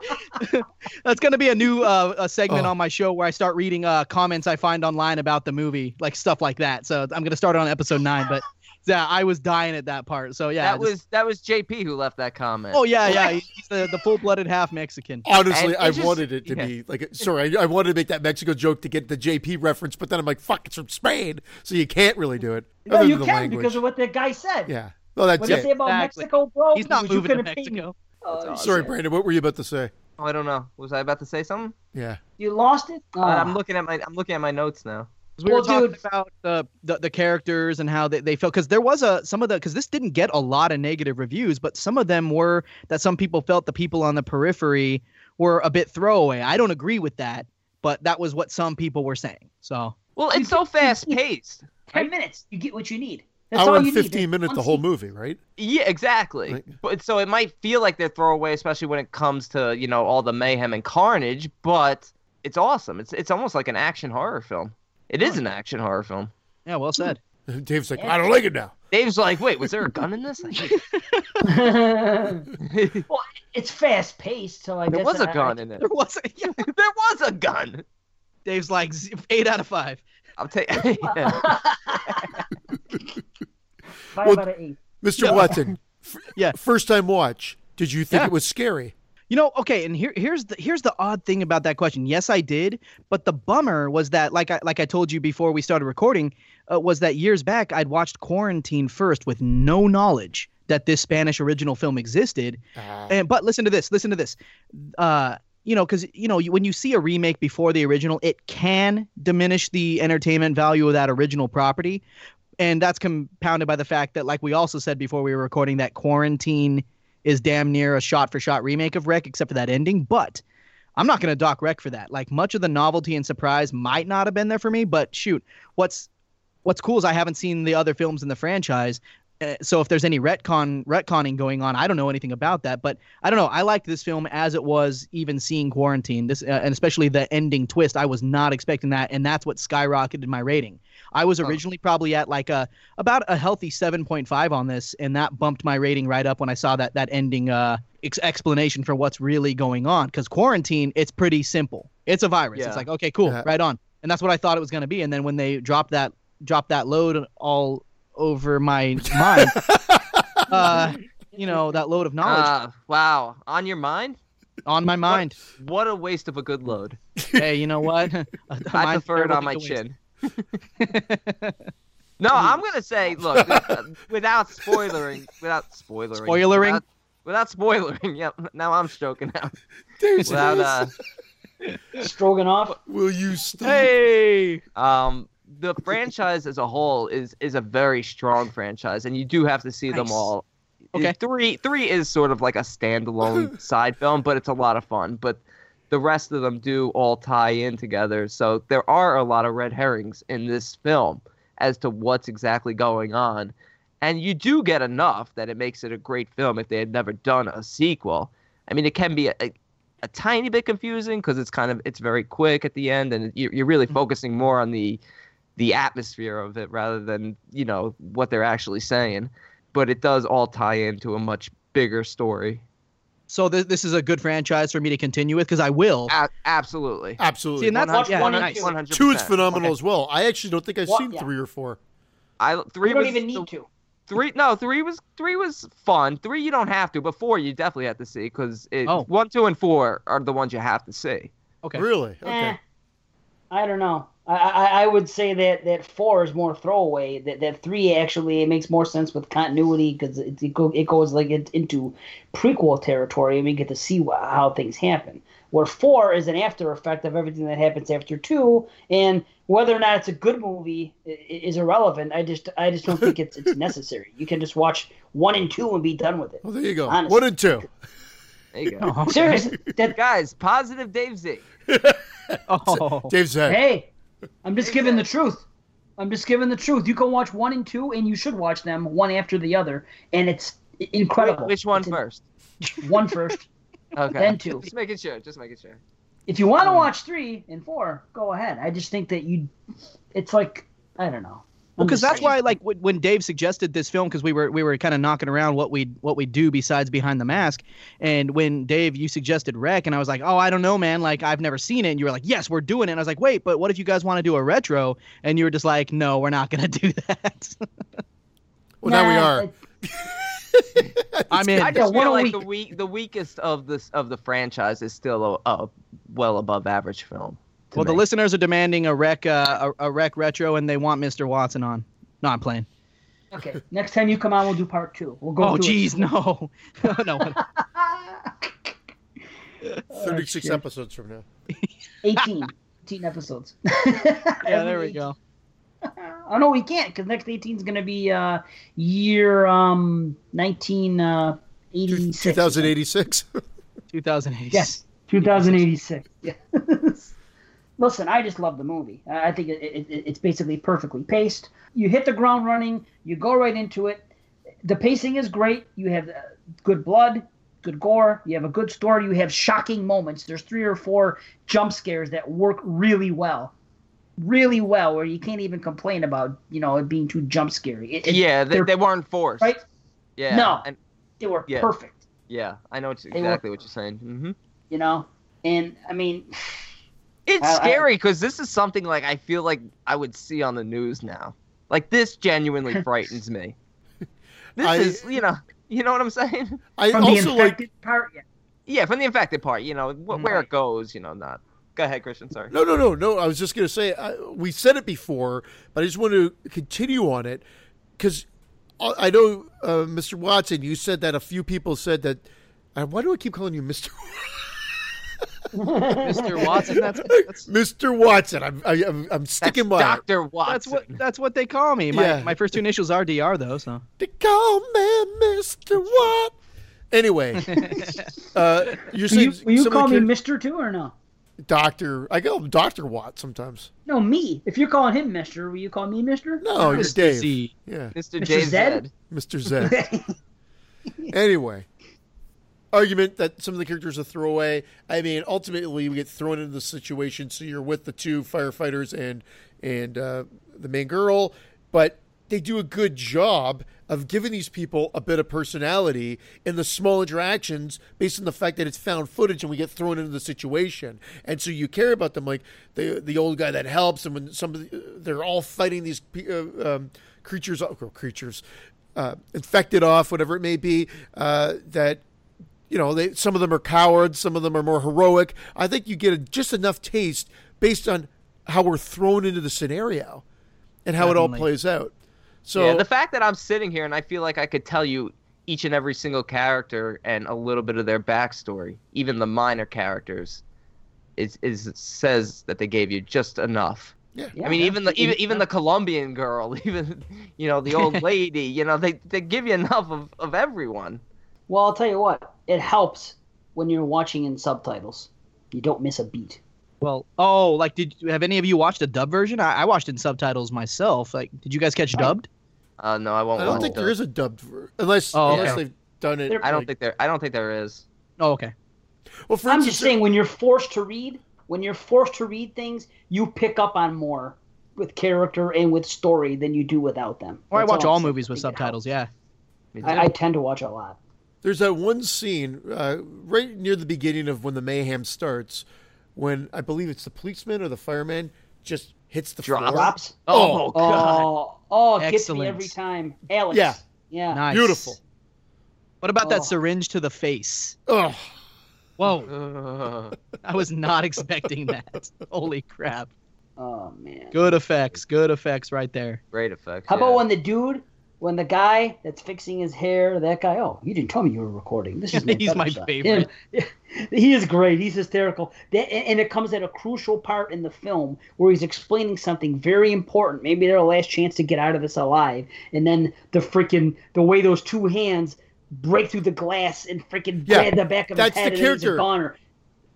[laughs] That's gonna be a new uh, a segment Oh. on my show where I start reading uh, comments I find online about the movie, like stuff like that. So I'm gonna start on episode nine. But [laughs] yeah, I was dying at that part. So yeah, that just- was that was JP who left that comment. Oh yeah, yeah. He's the, the full blooded half Mexican. Honestly, And I just- wanted it to yeah. be like. Sorry, I, I wanted to make that Mexico joke to get the JP reference, but then I'm like, "Fuck, it's from Spain," so you can't really do it. No, other you than can language. because of what that guy said. yeah. Well, that's What did it. he say about Exactly. Mexico, bro? He's not moving to couldn't pay me. Mexico. Oh, Sorry, Brandon. What were you about to say? Oh, I don't know. Was I about to say something? Yeah. You lost it. Uh, I'm Oh. looking at my I'm looking at my notes now. we were Well, talking dude- about the, the the characters and how they, they felt because there was a some of the because this didn't get a lot of negative reviews, but some of them were that some people felt the people on the periphery were a bit throwaway. I don't agree with that, but that was what some people were saying. So Well, it's so fast paced. Ten minutes, you get what you need. That's Hour all and 15 minutes, the whole movie, right? Yeah, exactly. Right. But so it might feel like they're throwaway, especially when it comes to you know all the mayhem and carnage. But it's awesome. It's it's almost like an action horror film. It is an action horror film. yeah, well said. [laughs] Dave's like, I don't like it now. Dave's like, wait, was there a gun in this? [laughs] [laughs] well, it's fast paced, so I there guess was a I- gun in it. There was a, yeah. there was a gun. Dave's like eight out of five. I'll take. yeah. Five Well, out of eight. Mr. Watson, f- Yeah. first time watch. Did you think Yeah. it was scary? You know, okay, and here here's the here's the odd thing about that question. Yes, I did, but the bummer was that like I like I told you before we started recording, uh, was that years back I'd watched Quarantine first with no knowledge that this Spanish original film existed. And but listen to this, listen to this. Uh you know, because you know, you- when you see a remake before the original, it can diminish the entertainment value of that original property, and that's compounded by the fact that, like we also said before we were recording, that Quarantine is damn near a shot-for-shot remake of REC, except for that ending. But I'm not going to dock REC for that. Like much of the novelty and surprise might not have been there for me, but shoot, what's what's cool is I haven't seen the other films in the franchise. Uh, so if there's any retcon retconning going on, I don't know anything about that. But I don't know. I liked this film as it was, even seeing Quarantine. This uh, and especially the ending twist. I was not expecting that, and that's what skyrocketed my rating. I was originally probably at like a about a healthy 7.5 on this, and that bumped my rating right up when I saw that that ending uh, ex- explanation for what's really going on. Because Quarantine, it's pretty simple. It's a virus. Yeah. It's like okay, cool, Yeah. right on. And that's what I thought it was going to be. And then when they dropped that dropped that load all over my [laughs] mind, uh, you know, that load of knowledge Ah, wow. On your mind? on my mind. What a waste of a good load. hey, you know what? [laughs] [laughs] I Mine's prefer it terrible on my to chin. no, I'm gonna say, look, uh, without spoilering, without spoilering, Spoilering? without, without spoilering. Yep. Now I'm stroking out. Dave's Without face. uh, Stroganoff. Will you stop? Hey, um, the franchise as a whole is is a very strong franchise, and you do have to see them all. Okay. Three three is sort of like a standalone [laughs] side film, but it's a lot of fun. But the rest of them do all tie in together. So there are a lot of red herrings in this film as to what's exactly going on. And you do get enough that it makes it a great film if they had never done a sequel. I mean, it can be a, a, a tiny bit confusing because it's kind of it's very quick at the end, and you're, you're really mm. focusing more on the the atmosphere of it rather than you know what they're actually saying. But it does all tie into a much bigger story. so th- this is a good franchise for me to continue with because I will. A- absolutely. Absolutely. See, and that's Watch yeah, one and nice. two. 100%. Two is phenomenal as well. I actually don't think I've What- seen yeah. three or four. I three You don't was even the- need to. Three no, three was three was fun. Three you don't have to, but four you definitely have to see because Oh. one, two, and four are the ones you have to see. Okay. Really? Okay. Eh, I don't know. I, I I would say that that four is more throwaway. That that three actually it makes more sense with continuity because it it, go, it goes like it, into prequel territory and we get to see wha how things happen. Where four is an after effect of everything that happens after two, and whether or not it's a good movie i- i- is irrelevant. I just I just don't think it's it's [laughs] necessary. You can just watch one and two and be done with it. Well, there you go. Honestly. One and two. There you go. [laughs] Seriously, that Guys, positive Dave Z. [laughs] Oh. Dave said. Hey, I'm just giving the truth. I'm just giving the truth. You can watch one and two, and you should watch them one after the other, and it's incredible. Which one it's first? [laughs] One first. [laughs] Okay. Then two. Just making sure. Just making sure. If you want to watch three and four, go ahead. I just think that you it's like I don't know. Well, because just that's why, like, when when Dave suggested this film, because we were we were kind of knocking around what we what we do besides behind the mask, and when Dave you suggested Rec, and I was like, oh, I don't know, man, like I've never seen it, and you were like, yes, we're doing it, and I was like, wait, but what if you guys want to do a retro? And you were just like, no, we're not gonna [laughs] do that. Well, now we are. I [laughs] mean, in. I Yeah, just one feel like week. the weak, the weakest of this of the franchise is still a, a well above average film. To well, the listeners are demanding a Rec uh, a, a Rec retro, and they want Mr. Watson on. No, I'm playing. Okay, next time you come on, we'll do part two. We'll go. Oh, jeez, [laughs] no, no. [laughs] [laughs] 36 episodes from now. 18. 18 episodes. Yeah, there we go. Oh no, we can't because next 18 is gonna be uh year um 1986. 2086. 2008. Yes, 2086. Yeah. Listen, I just love the movie. I think it, it, it- it's basically perfectly paced. You hit the ground running. You go right into it. The pacing is great. You have uh, good blood, good gore. You have a good story. You have shocking moments. There's three or four jump scares that work really well, really well, where you can't even complain about you know it being too jump scary. It, yeah, they, they're- weren't forced. right. Yeah. No. And They were Yeah. perfect. yeah, I know were- exactly what you're saying. hmm You know, and I mean. It's I- I- scary because this is something like I feel like I would see on the news now. Like this genuinely [laughs] frightens me. This I- is, you know, [laughs] you know what I'm saying? I From the also like. part, yeah. Yeah, from the infected part, you know, wh- where it goes, you know, not. Go ahead, Christian. Sorry. No, no, no, no. I was just going to say, I, we said it before, but I just want to continue on it because I know, uh, Mr. Watson, you said that a few people said that. Uh, why do I keep calling you Mr. [laughs] Mr. [laughs] Watson. That's that's Mr. Watson? I'm, I, I'm, I'm sticking by. Doctor Watson. that's what that's what they call me. My Yeah. my first two initials are DR though, so. They call me Mr. Watt. Anyway, [laughs] uh, you're Will you, will you some of call me Mister too or no? Doctor? I call him Doctor Watt sometimes. No, me. If you're calling him Mister, will you call me Mister? No, you're Mr. Dave. Z. Yeah, Mr. Mr. J. Zed? Zed. Mr. Zed. anyway, argument that some of the characters are throwaway. I mean, ultimately, we get thrown into the situation. So you're with the two firefighters and and uh, the main girl, but they do a good job of giving these people a bit of personality in the small interactions based on the fact that it's found footage and we get thrown into the situation and so you care about them like the the old guy that helps and when some they're all fighting these uh, um, creatures oh, creatures uh, infected off whatever it may be uh, that you know they some of them are cowards some of them are more heroic i think you get a, just enough taste based on how we're thrown into the scenario and how it all plays out so yeah, the fact that I'm sitting here and I feel like I could tell you each and every single character and a little bit of their backstory, even the minor characters, is is says that they gave you just enough. Yeah, I mean, even the even even the Colombian girl, [laughs] even you know the old [laughs] lady, you know they they give you enough of of everyone. Well, I'll tell you what. It helps when you're watching in subtitles. You don't miss a beat. Well, oh, like, did have any of you watched a dub version? I, I watched in subtitles myself. Like, did you guys catch dubbed? Uh, no, I won't. I don't think those. there is a dubbed ver- unless Oh, unless okay. they've done it. There- I don't like- think there. I don't think there is. Oh, okay. Well, for I'm instance, just saying, when you're forced to read, when you're forced to read things, you pick up on more with character and with story than you do without them. Or I That's watch I'm all saying. movies with I think it subtitles. Yeah. Me helps. too. I, I tend to watch a lot. There's that one scene uh, right near the beginning of when the mayhem starts, when I believe it's the policeman or the fireman just hits the Drops. floor. Drops. oh, God. Oh, oh, it gets me every time. Alex. Yeah. Yeah. Nice. Beautiful. What about Oh. that syringe to the face? Oh, Whoa, Ugh. [laughs] I was not expecting that. Holy crap. Oh man. Good effects. Good effects right there. great effects. How about when the dude, when the guy that's fixing his hair, that guy, oh, you didn't tell me you were recording. This is my [laughs] He's my better favorite. Him- [laughs] he is great. He's hysterical. And and it comes at a crucial part in the film where he's explaining something very important. Maybe their last chance to get out of this alive. And then the freaking, the way those two hands break through the glass and freaking Yeah, the back of that's his head That's the and he's a character.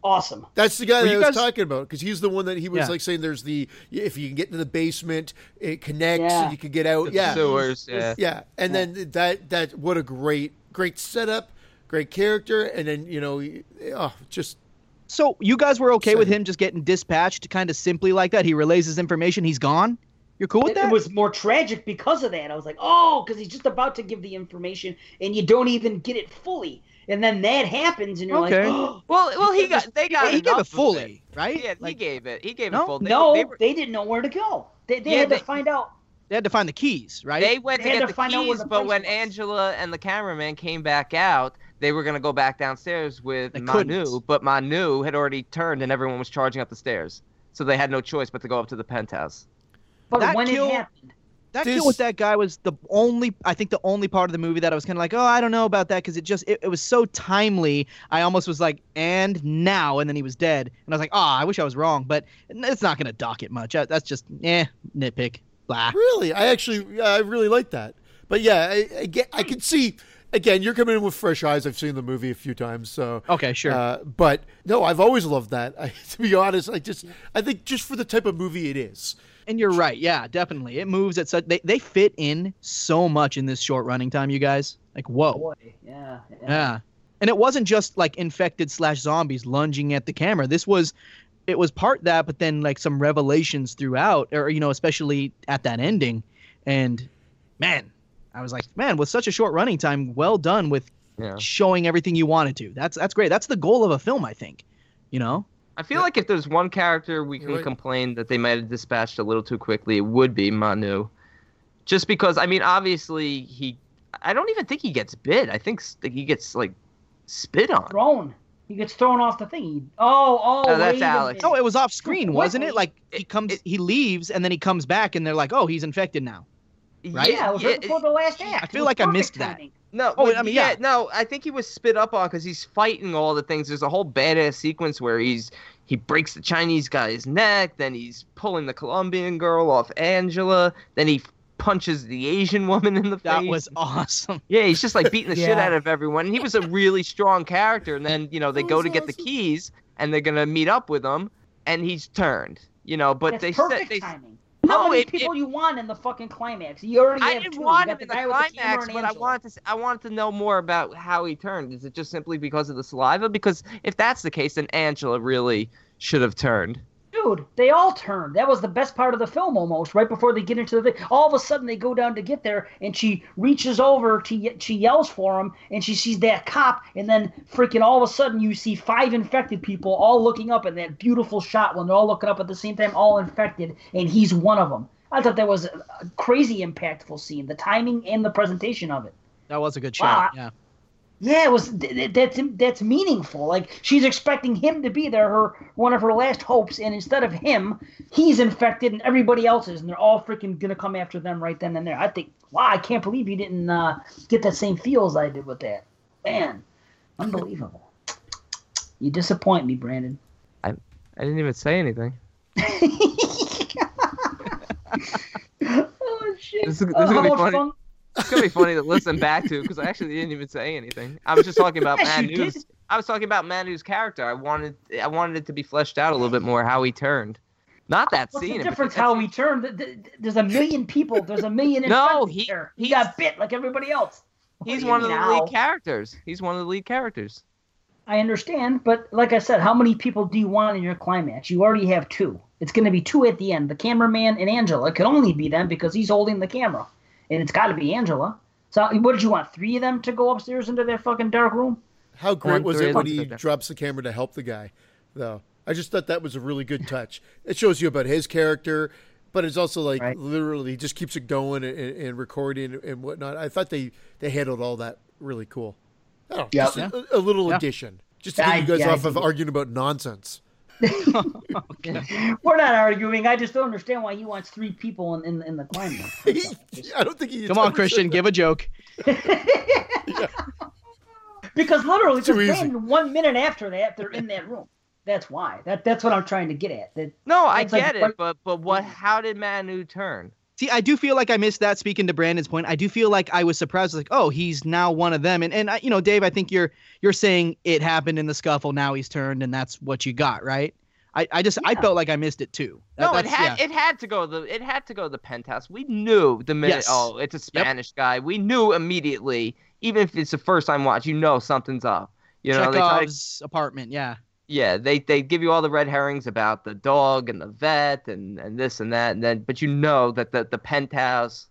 Goner. Awesome. that's the guy Were that I was guys- talking about because he's the one that he was Yeah. like saying there's the if you can get into the basement, it connects Yeah. and you can get out. The yeah, sewers? Yeah. yeah, and then that that what a great great setup, great character, and then you know, oh, just So you guys were okay with him just getting dispatched kind of simply like that? He relays his information, he's gone? You're cool with It, that? it was more tragic because of that. I was like, oh, because he's just about to give the information and you don't even get it fully. And then that happens and you're Okay. like, oh, Well, [gasps] well, he He got they got Well, he gave it enough of fully, right? Yeah, he gave it. He gave No? it full. They, no, they, they, didn't know where to go. They, they Yeah, had they- to find out. they had to find the keys, right? they went They to had get to the find out keys, the but when was. Angela and the cameraman came back out, they were gonna go back downstairs with They Manu, couldn't. but Manu had already turned and everyone was charging up the stairs, so they had no choice but to go up to the penthouse. But That when kill- it happened, that kill with that guy was the only I think the only part of the movie that I was kind of like, oh, I don't know about that because it just it, it was so timely. I almost was like, and now, and then he was dead, and I was like, oh, I wish I was wrong, but it's not gonna dock it much. Uh, That's just eh, nitpick, blah. Really, I actually, I really like that. But yeah, I, I get, I can see. Again, you're coming in with fresh eyes. I've seen the movie a few times, so Okay, sure. Uh, but no, I've always loved that. [laughs] I, to be honest, I just, I think just for the type of movie it is. And you're right. Yeah, definitely. It moves at such they, they fit in so much in this short running time, you guys. Like, whoa. boy, yeah, yeah. Yeah. And it wasn't just like infected slash zombies lunging at the camera. This was it was part that, but then like some revelations throughout, or you know, especially at that ending. And man, I was like, man, with such a short running time, well done with Yeah. showing everything you wanted to. That's that's great. That's the goal of a film, I think. You know? I feel like if there's one character we can Right. complain that they might have dispatched a little too quickly, it would be Manu. Just because, I mean, obviously he, I don't even think he gets bit. I think he gets like spit on. thrown. He gets thrown off the thing. He, oh, oh, No, that's Alex. minute. No, it was off screen, wasn't it? Like he It- comes it- he leaves and then he comes back and they're like, Oh, he's infected now. Right? Yeah, it was right before the last act. I feel like I perfect missed that. No, Oh, well, I mean, yeah, yeah. no. I think he was spit up on because he's fighting all the things. There's a whole badass sequence where he's he breaks the Chinese guy's neck, then he's pulling the Colombian girl off Angela, then he punches the Asian woman in the That face. That was awesome. [laughs] Yeah, he's just like beating the shit out of everyone. And he was a really strong character. And then, you know, they go was to get the keys and they're going to meet up with him and he's turned. You know, but That's they perfect said they timing. No, How many it- people you want in the fucking climax? You already I have didn't two. Want him in the guy with camera climax, and but I wanted to I wanted to know more about how he turned. Is it just simply because of the saliva? Because if that's the case, then Angela really should have turned. Dude, they all turn. That was the best part of the film almost, right before they get into the thing. All of a sudden they go down to get there and she reaches over to she yells for him and she sees that cop and then freaking all of a sudden you see five infected people all looking up in that beautiful shot when they're all looking up at the same time all infected and he's one of them. I thought that was a crazy impactful scene, the timing and the presentation of it. That was a good Wow. shot. Yeah. Yeah, it was th- th- that's that's meaningful. Like she's expecting him to be there, her one of her last hopes, and instead of him, he's infected, and everybody else is, and they're all freaking gonna come after them right then and there. I think, wow, I can't believe you didn't uh, get that same feel as I did with that. Man, unbelievable. You disappoint me, Brandon. I I didn't even say anything. [laughs] [laughs] oh shit! This is- this Uh, is how gonna be funny. fun- It's gonna be funny to listen back to because I actually didn't even say anything. I was just talking about [laughs] Yes, did. I was talking about Manu's character. I wanted I wanted it to be fleshed out a little bit more how he turned. Not that What's scene. the difference? How he turned? Th- th- There's a million people. There's a million. [laughs] No, he- there. he got bit like everybody else. What He's one of the mean, lead characters. He's one of the lead characters. I understand, but like I said, how many people do you want in your climax? You already have two. It's going to be two at the end. The cameraman and Angela. It could only be them because he's holding the camera, and it's got to be Angela. So what did you want? Three of them to go upstairs into their fucking dark room? How great One, was it when he drops the camera to help the guy, though? I just thought that was a really good touch. It shows you about his character, but it's also like Right. literally he just keeps it going and, and, and recording and whatnot. I thought they, they handled all that really cool. Oh, I don't Yep. just a, a little Yeah. addition, just to I- get you guys yeah, off of arguing about nonsense. [laughs] We're not arguing. I just don't understand why he wants three people in, in, in the climax. [laughs] I don't think he. Come on, Christian, give a joke. [laughs] because literally, Too because easy. One minute after that, they're in that room. That's why. That that's what I'm trying to get at. That No, I get like- it, but but what? How did Manu turn? See, I do feel like I missed that. Speaking to Brandon's point, I do feel like I was surprised. Like, oh, he's now one of them. And and I- you know, Dave, I think you're you're saying it happened in the scuffle. Now he's turned, and that's what you got, right? I, I just I felt like I missed it too. That- No, it had yeah. it had to go the it had to go the penthouse. We knew the minute. Yes. Oh, it's a Spanish guy. We knew immediately. Even if it's the first time watch, you know something's up. You know, to Chekhov's apartment. Yeah. Yeah, they they give you all the red herrings about the dog and the vet and, and this and that, and then but you know that the, the penthouse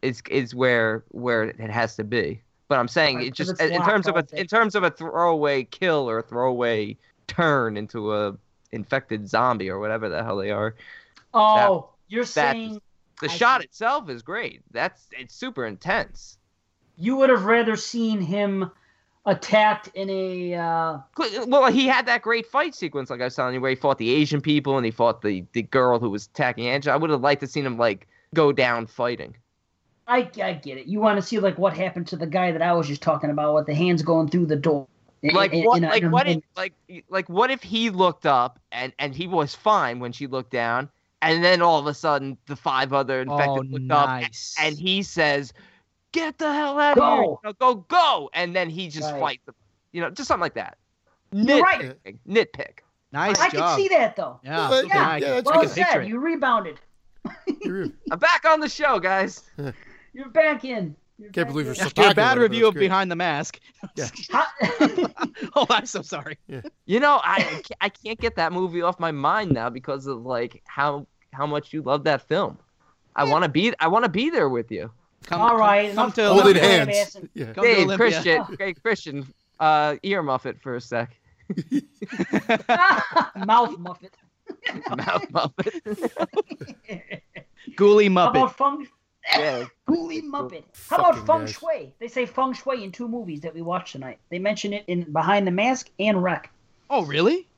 is is where where it has to be. But I'm saying Right, it just in terms of a in terms of a throwaway kill or a throwaway turn into a infected zombie or whatever the hell they are. Oh, you're that- saying The I shot see. itself is great. That's it's super intense. you would have rather seen him attacked in a uh, Well, he had that great fight sequence, like I was telling you, where he fought the Asian people and he fought the, the girl who was attacking Angela. I would have liked to seen him like go down fighting. I, I get it. You want to see like what happened to the guy that I was just talking about with the hands going through the door. Like in- what? in a- like in what? If, like like what if he looked up and and he was fine when she looked down, and then all of a sudden the five other infected Oh, looked up nice. and he says, "Get the hell out of here! You know, go go!" And then he just Right. fights them. You know, just something like that. You're right. Nitpick. nice I job. can see that though. Yeah, Yeah, yeah, yeah, I can- that's I Well can picture said. it. You rebounded. [laughs] I'm back on the show, guys. [laughs] You're back in. You're Can't back believe you're in. still After a bad about it, but review of great. Behind the Mask. [laughs] How- oh, I'm so sorry. Yeah. You know, I I can't- I can't get that movie off my mind now because of like how how much you love that film. I want to be I want to be there with you. Come, All right, Come, come to enough Holding Olympia. Olympia. hands. Yeah. Come Dave, Olympia. Christian, okay, Christian, uh, ear muffet for a sec. [laughs] Mouth muffet. Mouth muffet. [laughs] Ghoulie How Muppet. about feng? yeah. [laughs] Ghoulie Muppet. How about feng guys. shui? They say feng shui in two movies that we watched tonight. They mention it in Behind the Mask and REC. Oh, really?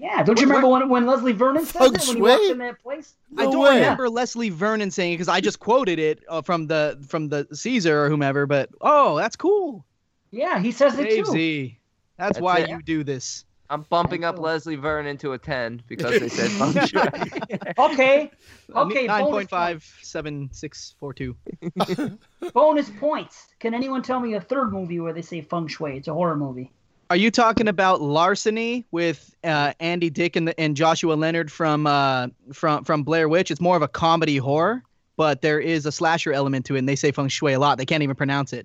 Yeah, don't you remember when, when Leslie Vernon said Feng that when he walked in that place? I don't way. remember Leslie Vernon saying it because I just quoted it uh, from the from the Caesar or whomever. But oh, that's cool. Yeah, he says it Dave too. Z. That's, That's why it. you do this. I'm bumping up Leslie Vernon to a 10 because they said [laughs] feng [laughs] shui. Okay, Uh, okay. Nine bonus point five seven six four two. points. [laughs] Bonus points. Can anyone tell me a third movie where they say feng shui? It's a horror movie. Are you talking about Larceny with uh, Andy Dick and, the, and Joshua Leonard from uh, from from Blair Witch? It's more of a comedy horror, but there is a slasher element to it, and they say feng shui a lot. They can't even pronounce it.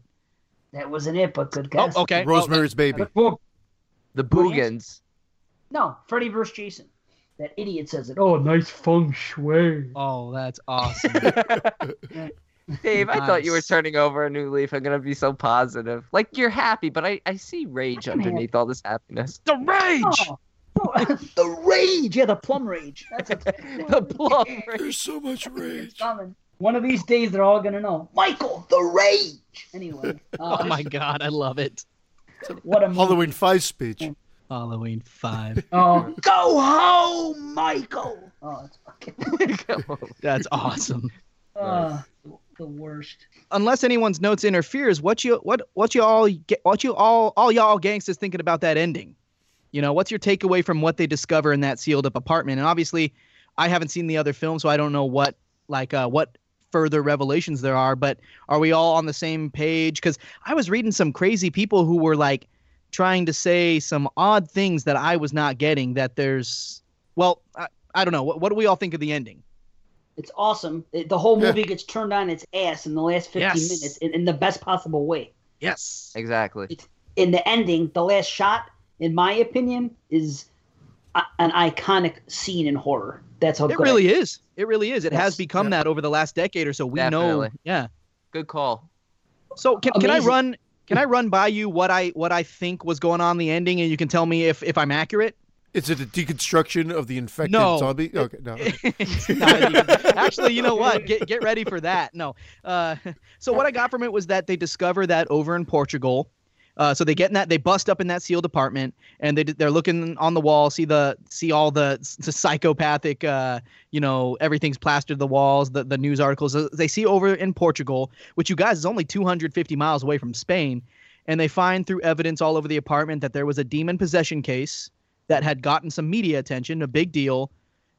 That wasn't it, but good Oh, guess. okay. well, Rosemary's Baby. But, The Boogens. no, Freddy vs. Jason. That idiot says it. Oh, nice feng shui. oh, that's awesome. [laughs] [laughs] Dave, I thought you were turning over a new leaf. I'm going to be so positive. Like, you're happy, but I, I see rage I'm underneath all this happiness. the rage. Oh, oh, [laughs] the rage. Yeah, the plum rage. That's [laughs] a, The plum [laughs] rage. There's so much rage. coming. One of these days, they're all gonna know. Michael, the rage. Anyway, uh, Oh my god, I love it. what a movie. Halloween 5 speech. Halloween five. Oh, go home, Michael. Oh, it's fucking. Come on. That's awesome. Uh, the worst. Unless anyone's notes interferes, what you what what you all get what you all all y'all gangsters thinking about that ending? You know, what's your takeaway from what they discover in that sealed up apartment? And obviously, I haven't seen the other film, so I don't know what like uh, what further revelations there are. But are we all on the same page? Because I was reading some crazy people who were like trying to say some odd things that I was not getting. That there's well, I, I don't know. What, what do we all think of the ending? It's awesome. It- the whole Yeah. movie gets turned on its ass in the last 15 Yes. minutes in, in the best possible way. Yes. Exactly. In the ending, the last shot, in my opinion, is a, an iconic scene in horror. That's how It good really is. It really is. It has become Yeah. that over the last decade or so. We Definitely. know. Yeah. Good call. So can, can I run? Can I run by you what I what I think was going on in the ending, and you can tell me if if I'm accurate? Is it a deconstruction of the infected No. zombie? Okay, no. [laughs] Actually, you know what? Get get ready for that. No. Uh, [laughs] so what I got from it was that they discover that over in Portugal. Uh, so they get in that they bust up in that sealed apartment and they they're looking on the wall see the see all the, the psychopathic uh, you know everything's plastered to the walls the the news articles they see over in Portugal which you guys is only 250 miles away from Spain and they find through evidence all over the apartment that there was a demon possession case that had gotten some media attention a big deal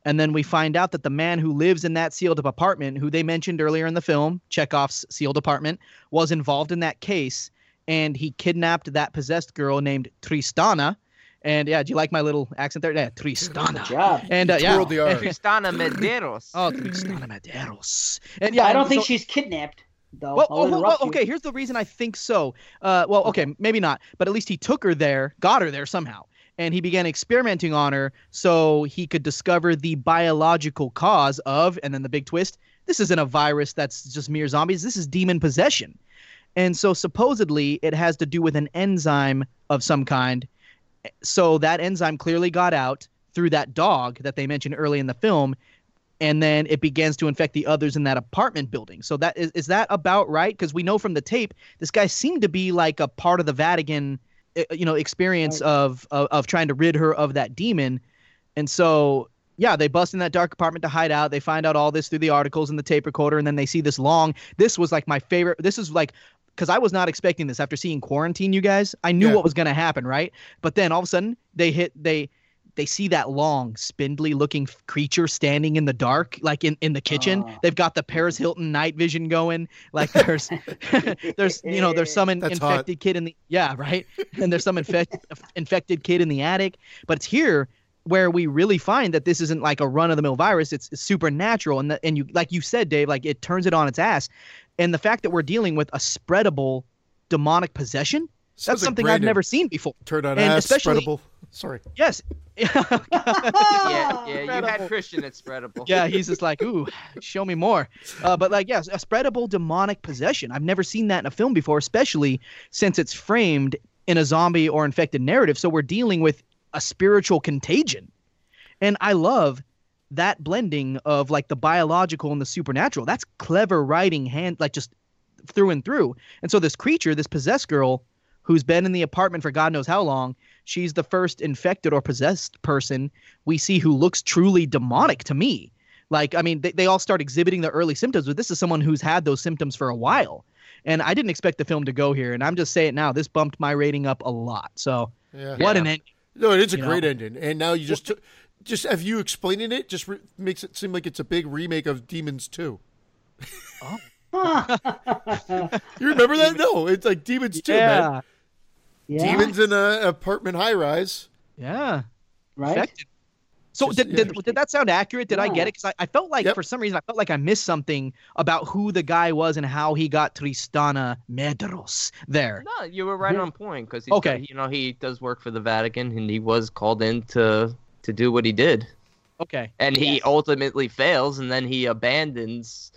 and then we find out that the man who lives in that sealed up apartment, who they mentioned earlier in the film, Chekhov's sealed apartment, was involved in that case. And he kidnapped that possessed girl named Tristana. And yeah, do you like my little accent there? Yeah, Tristana. job. And uh, yeah. The [laughs] Tristana Medeiros. oh, Tristana Medeiros. And yeah, I don't and think so- she's kidnapped, though. well, I'll oh, well, interrupt okay. Here's the reason I think so. Uh, well, okay, maybe not, but at least he took her there, got her there somehow, and he began experimenting on her so he could discover the biological cause of, and then the big twist this isn't a virus that's just mere zombies, this is demon possession. And so supposedly it has to do with an enzyme of some kind. So that enzyme clearly got out through that dog that they mentioned early in the film. And then it begins to infect the others in that apartment building. So that is is that about right? Because we know from the tape, this guy seemed to be like a part of the Vatican, you know, experience of, of of trying to rid her of that demon. And so yeah, they bust in that dark apartment to hide out. They find out all this through the articles and the tape recorder, and then they see this long. This was like my favorite. This is like because I was not expecting this after seeing Quarantine. You guys, I knew Yeah. what was going to happen, right? But then all of a sudden they hit they they see that long, spindly looking creature standing in the dark, like in, in the kitchen. Ah. They've got the Paris Hilton night vision going. Like there's [laughs] there's you know there's some in, That's hot. infected kid in the yeah right, [laughs] and there's some infect, infected kid in the attic. But it's here where we really find that this isn't like a run of the mill virus. It's, it's supernatural, and that and you like you said, Dave, like it turns it on its ass. And the fact that we're dealing with a spreadable demonic possession. Sounds That's something I've never seen before. Turn on And ass, especially- spreadable. Sorry. Yes. [laughs] [laughs] Yeah, yeah. You had Christian at spreadable. yeah, he's just like, [laughs] ooh, show me more. Uh, but like, yes, a spreadable demonic possession. I've never seen that in a film before, especially since it's framed in a zombie or infected narrative. So we're dealing with a spiritual contagion, and I love that blending of like the biological and the supernatural. That's clever writing, hand like just through and through. And so this creature, this possessed girl, who's been in the apartment for God knows how long, she's the first infected or possessed person we see who looks truly demonic to me. Like, I mean, they, they all start exhibiting the early symptoms, but this is someone who's had those symptoms for a while. And I didn't expect the film to go here. And I'm just saying now, this bumped my rating up a lot. So, Yeah. what Yeah. an end. No, it is a great know? ending. And now you just took, just have you explaining it just re- makes it seem like it's a big remake of Demons 2. [laughs] you remember that? No, it's like Demons 2, man. Yeah. Yeah, Demons in an apartment high rise. Yeah. right. Infected. So Just- did, yeah. did, did that sound accurate? Did I get it? Because I, I felt like Yep. for some reason I felt like I missed something about who the guy was and how he got Tristana Medeiros there. No, you were right on point because Okay. you know he does work for the Vatican and he was called in to to do what he did, Okay. and he Yes. ultimately fails, and then he abandons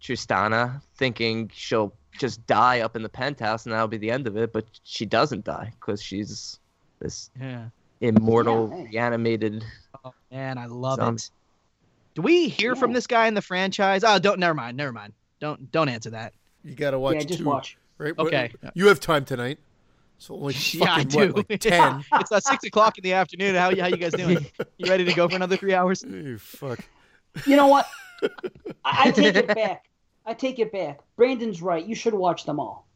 Tristana, thinking she'll just die up in the penthouse and that'll be the end of it, but she doesn't die because she's this Yeah. immortal, Yeah, hey. reanimated. Oh man, I love Some- it. Do we hear from this guy in the franchise? Oh, don't. Never mind. Never mind. Don't don't answer that. You got to watch Yeah, just two, watch. Right? Okay. You have time tonight. So only [laughs] Yeah, I fucking, do. what, like [laughs] 10? it's uh, six o'clock in the afternoon. How how you guys doing? You ready to go for another three hours? [laughs] you fuck. You know what? I, I take it back. I take it back. Brandon's right. You should watch them all.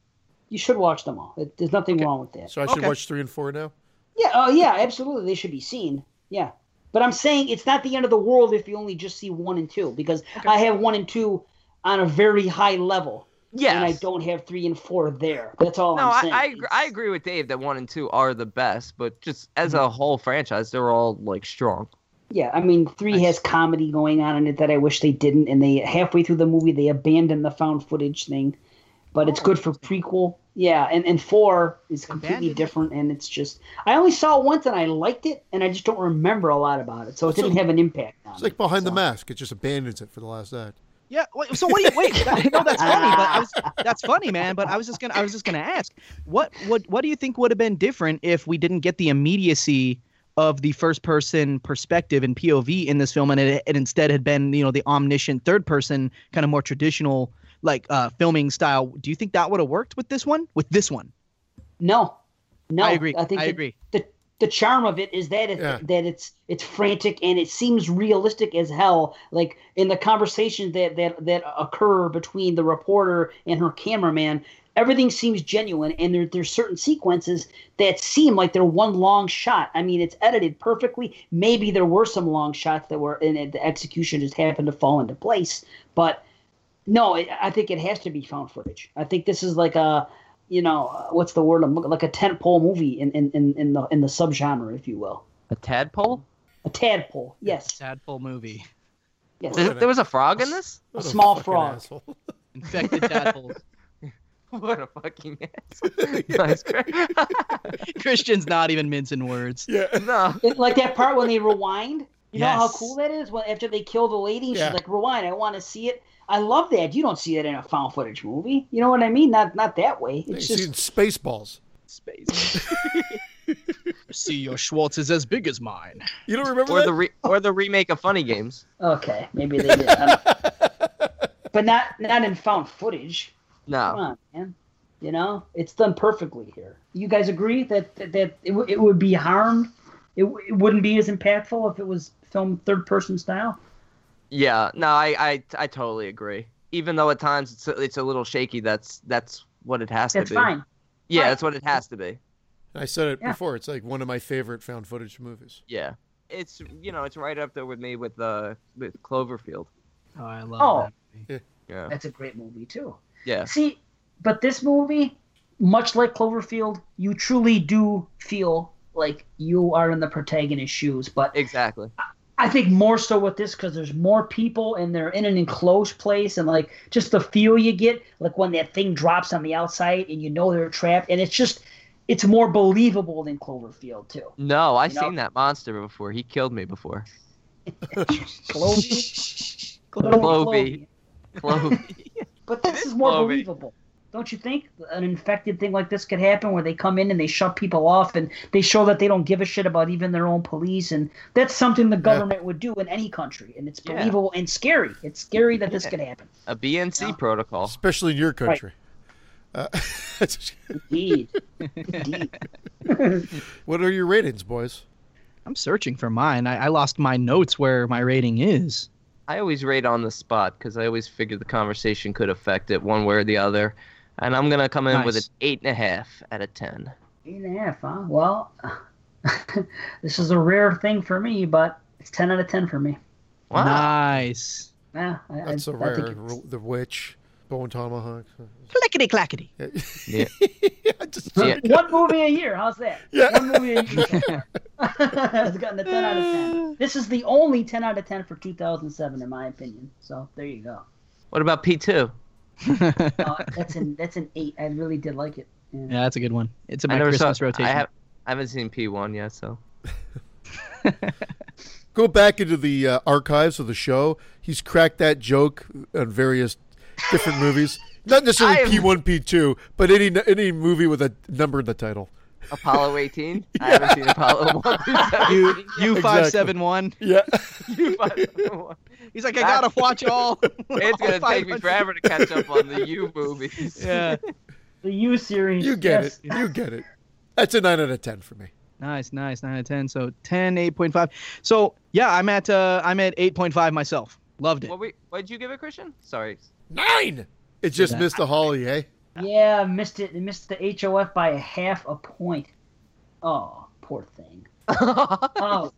You should watch them all. It- There's nothing wrong with that. So I should Okay. watch 3 and 4 now? Yeah, oh yeah, absolutely. They should be seen. Yeah. But I'm saying it's not the end of the world if you only just see one and two, because I have one and two on a very high level. Yeah. And I don't have three and four there. That's all No, I'm saying. I, agree, I agree with Dave that one and two are the best, but just as mm-hmm. a whole franchise, they're all like strong. Yeah, I mean, three has comedy going on in it that I wish they didn't, and they halfway through the movie they abandoned the found footage thing, but it's good oh, for prequel. Yeah, and and four is completely Abandoned? different, and it's just I only saw it once and I liked it, and I just don't remember a lot about it, so it didn't have an impact on It's me. like behind the So- mask. It just abandons it for the last act. Yeah. Wait, so what do you wait? that- no, that's funny. But I was [laughs] that's funny, man. But I was just gonna I was just gonna ask what what what do you think would have been different if we didn't get the immediacy of the first person perspective and POV in this film, and it, it instead had been you know the omniscient third person kind of more traditional like uh, filming style. Do you think that would have worked with this one? With this one? No, no, I agree. I think I the- agree. The the charm of it is that it Yeah. that it's it's frantic and it seems realistic as hell. Like in the conversations that that that occur between the reporter and her cameraman, everything seems genuine, and there there's certain sequences that seem like they're one long shot. I mean, it's edited perfectly. Maybe there were some long shots that were and it- the execution just happened to fall into place, but. No, it, I think it has to be found footage. I think this is like a, you know, uh, what's the word? I'm looking like a tentpole movie in, in, in, in the in the subgenre, if you will. A tadpole? A tadpole, yes, Tadpole movie. yes. There, there was a frog in this? A small frog. asshole. [laughs] Infected tadpoles. [laughs] what a fucking ass. [laughs] nice. [laughs] Christian's not even mincing words. Yeah. no. It- like that part when they rewind. You know how cool that is? When after they kill the lady, Yeah. she's like, "Rewind! I want to see it." I love that. You don't see that in a found footage movie. You know what I mean? Not not that way. It's see just Spaceballs. Space. See, your Schwartz is as big as mine. You don't remember Or that? the re- or the remake of Funny Games. okay. Maybe they did, but not not in found footage. Come No. on, man. You know, it's done perfectly here. You guys agree that that, that it, w- it would be harmed? It, w- it wouldn't be as impactful if it was filmed third person style. Yeah. No, I, I I totally agree. Even though at times it's a, it's a little shaky, that's that's what it has That's to be. That's fine. Yeah, Fine. that's what it has to be. I said it Yeah. before. It's like one of my favorite found footage movies. Yeah. It's you know it's right up there with me with uh with Cloverfield. Oh, I love Oh. that. Yeah. That's a great movie too. Yeah. See, but this movie, much like Cloverfield, you truly do feel like you are in the protagonist's shoes. But Exactly. I think more so with this because there's more people and they're in an enclosed place and like just the feel you get, like when that thing drops on the outside and you know they're trapped, and it's just it's more believable than Cloverfield too. No, I You know- seen that monster before. He killed me before. [laughs] Clovey, Clovey. Clovey. But this is more Clovey. believable. Don't you think an infected thing like this could happen where they come in and they shut people off and they show that they don't give a shit about even their own police and that's something the government would do in any country and it's Yeah. believable and scary. It's scary that this Yeah. could happen. A BNC Yeah. protocol. Especially in your country. Uh, [laughs] Indeed. [laughs] Indeed. [laughs] what are your ratings, boys? I'm searching for mine. I, I lost my notes where my rating is. I always rate on the spot because I always figured the conversation could affect it one way or the other. And I'm gonna come in with an eight and a half out of ten. Eight and a half, huh? Well, [laughs] this is a rare thing for me, but it's 10 out of 10 for me. Wow. Nice. Yeah, I, That's I, a I rare. think The Witch, Bone Tomahawk. Clickety clackety. Yeah. Yeah, [laughs] just- Yeah. One movie a year. How's that? Yeah. One movie a year. it's gotten a 10 out of 10. [laughs] This is the only 10 out of 10 for 2007, in my opinion. So there you go. What about P two? Uh, [laughs] that's an that's an eight. I really did like it. Yeah. Yeah, that's a good one. It's a I my Christmas saw. rotation. I have. I haven't seen P one yet, so. Go back into the uh, archives of the show. He's cracked that joke on various different movies. Not necessarily P one, P two, but any any movie with a number in the title. Apollo 18. [laughs] I haven't seen Apollo 1 through 17. you yet. [laughs] you five seven one. Yeah. [laughs] U five seven one. He's like, I gotta watch all. It's all gonna take me forever to catch up on the U movies. Yeah. The U series. You get yes. it. You get it. That's a nine out of ten for me. Nice, nice, nine out of ten. So 10, 8.5. So yeah, I'm at uh, I'm at eight point five myself. Loved it. What we? What did you give it, Christian? Sorry. Nine. It just missed the Holly, eh? Yeah, missed it. It Missed the HOF by a half a point. Oh, poor thing. [laughs] Oh.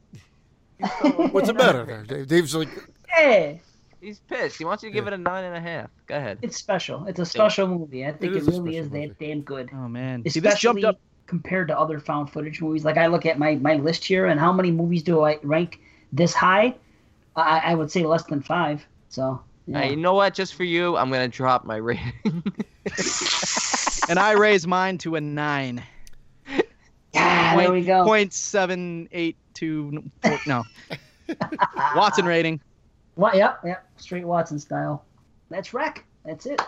What's the matter there? Dave? Dave's like, Hey, He's pissed. He wants you to give it a nine and a half. Go ahead. it's special. It's a special movie. I think It it, is a really is special that damn good. Oh man. See, Especially this jumped up. compared to other found footage movies. Like I look at my, my list here, and how many movies do I rank this high? I, I would say less than five. So yeah. Hey, you know what? Just for you, I'm gonna drop my rating. [laughs] and I raise mine to a nine. yeah, there we go. Point seven eight two. four- No. [laughs] Watson rating. What? Yep, yep. Straight Watson style. That's REC. That's it.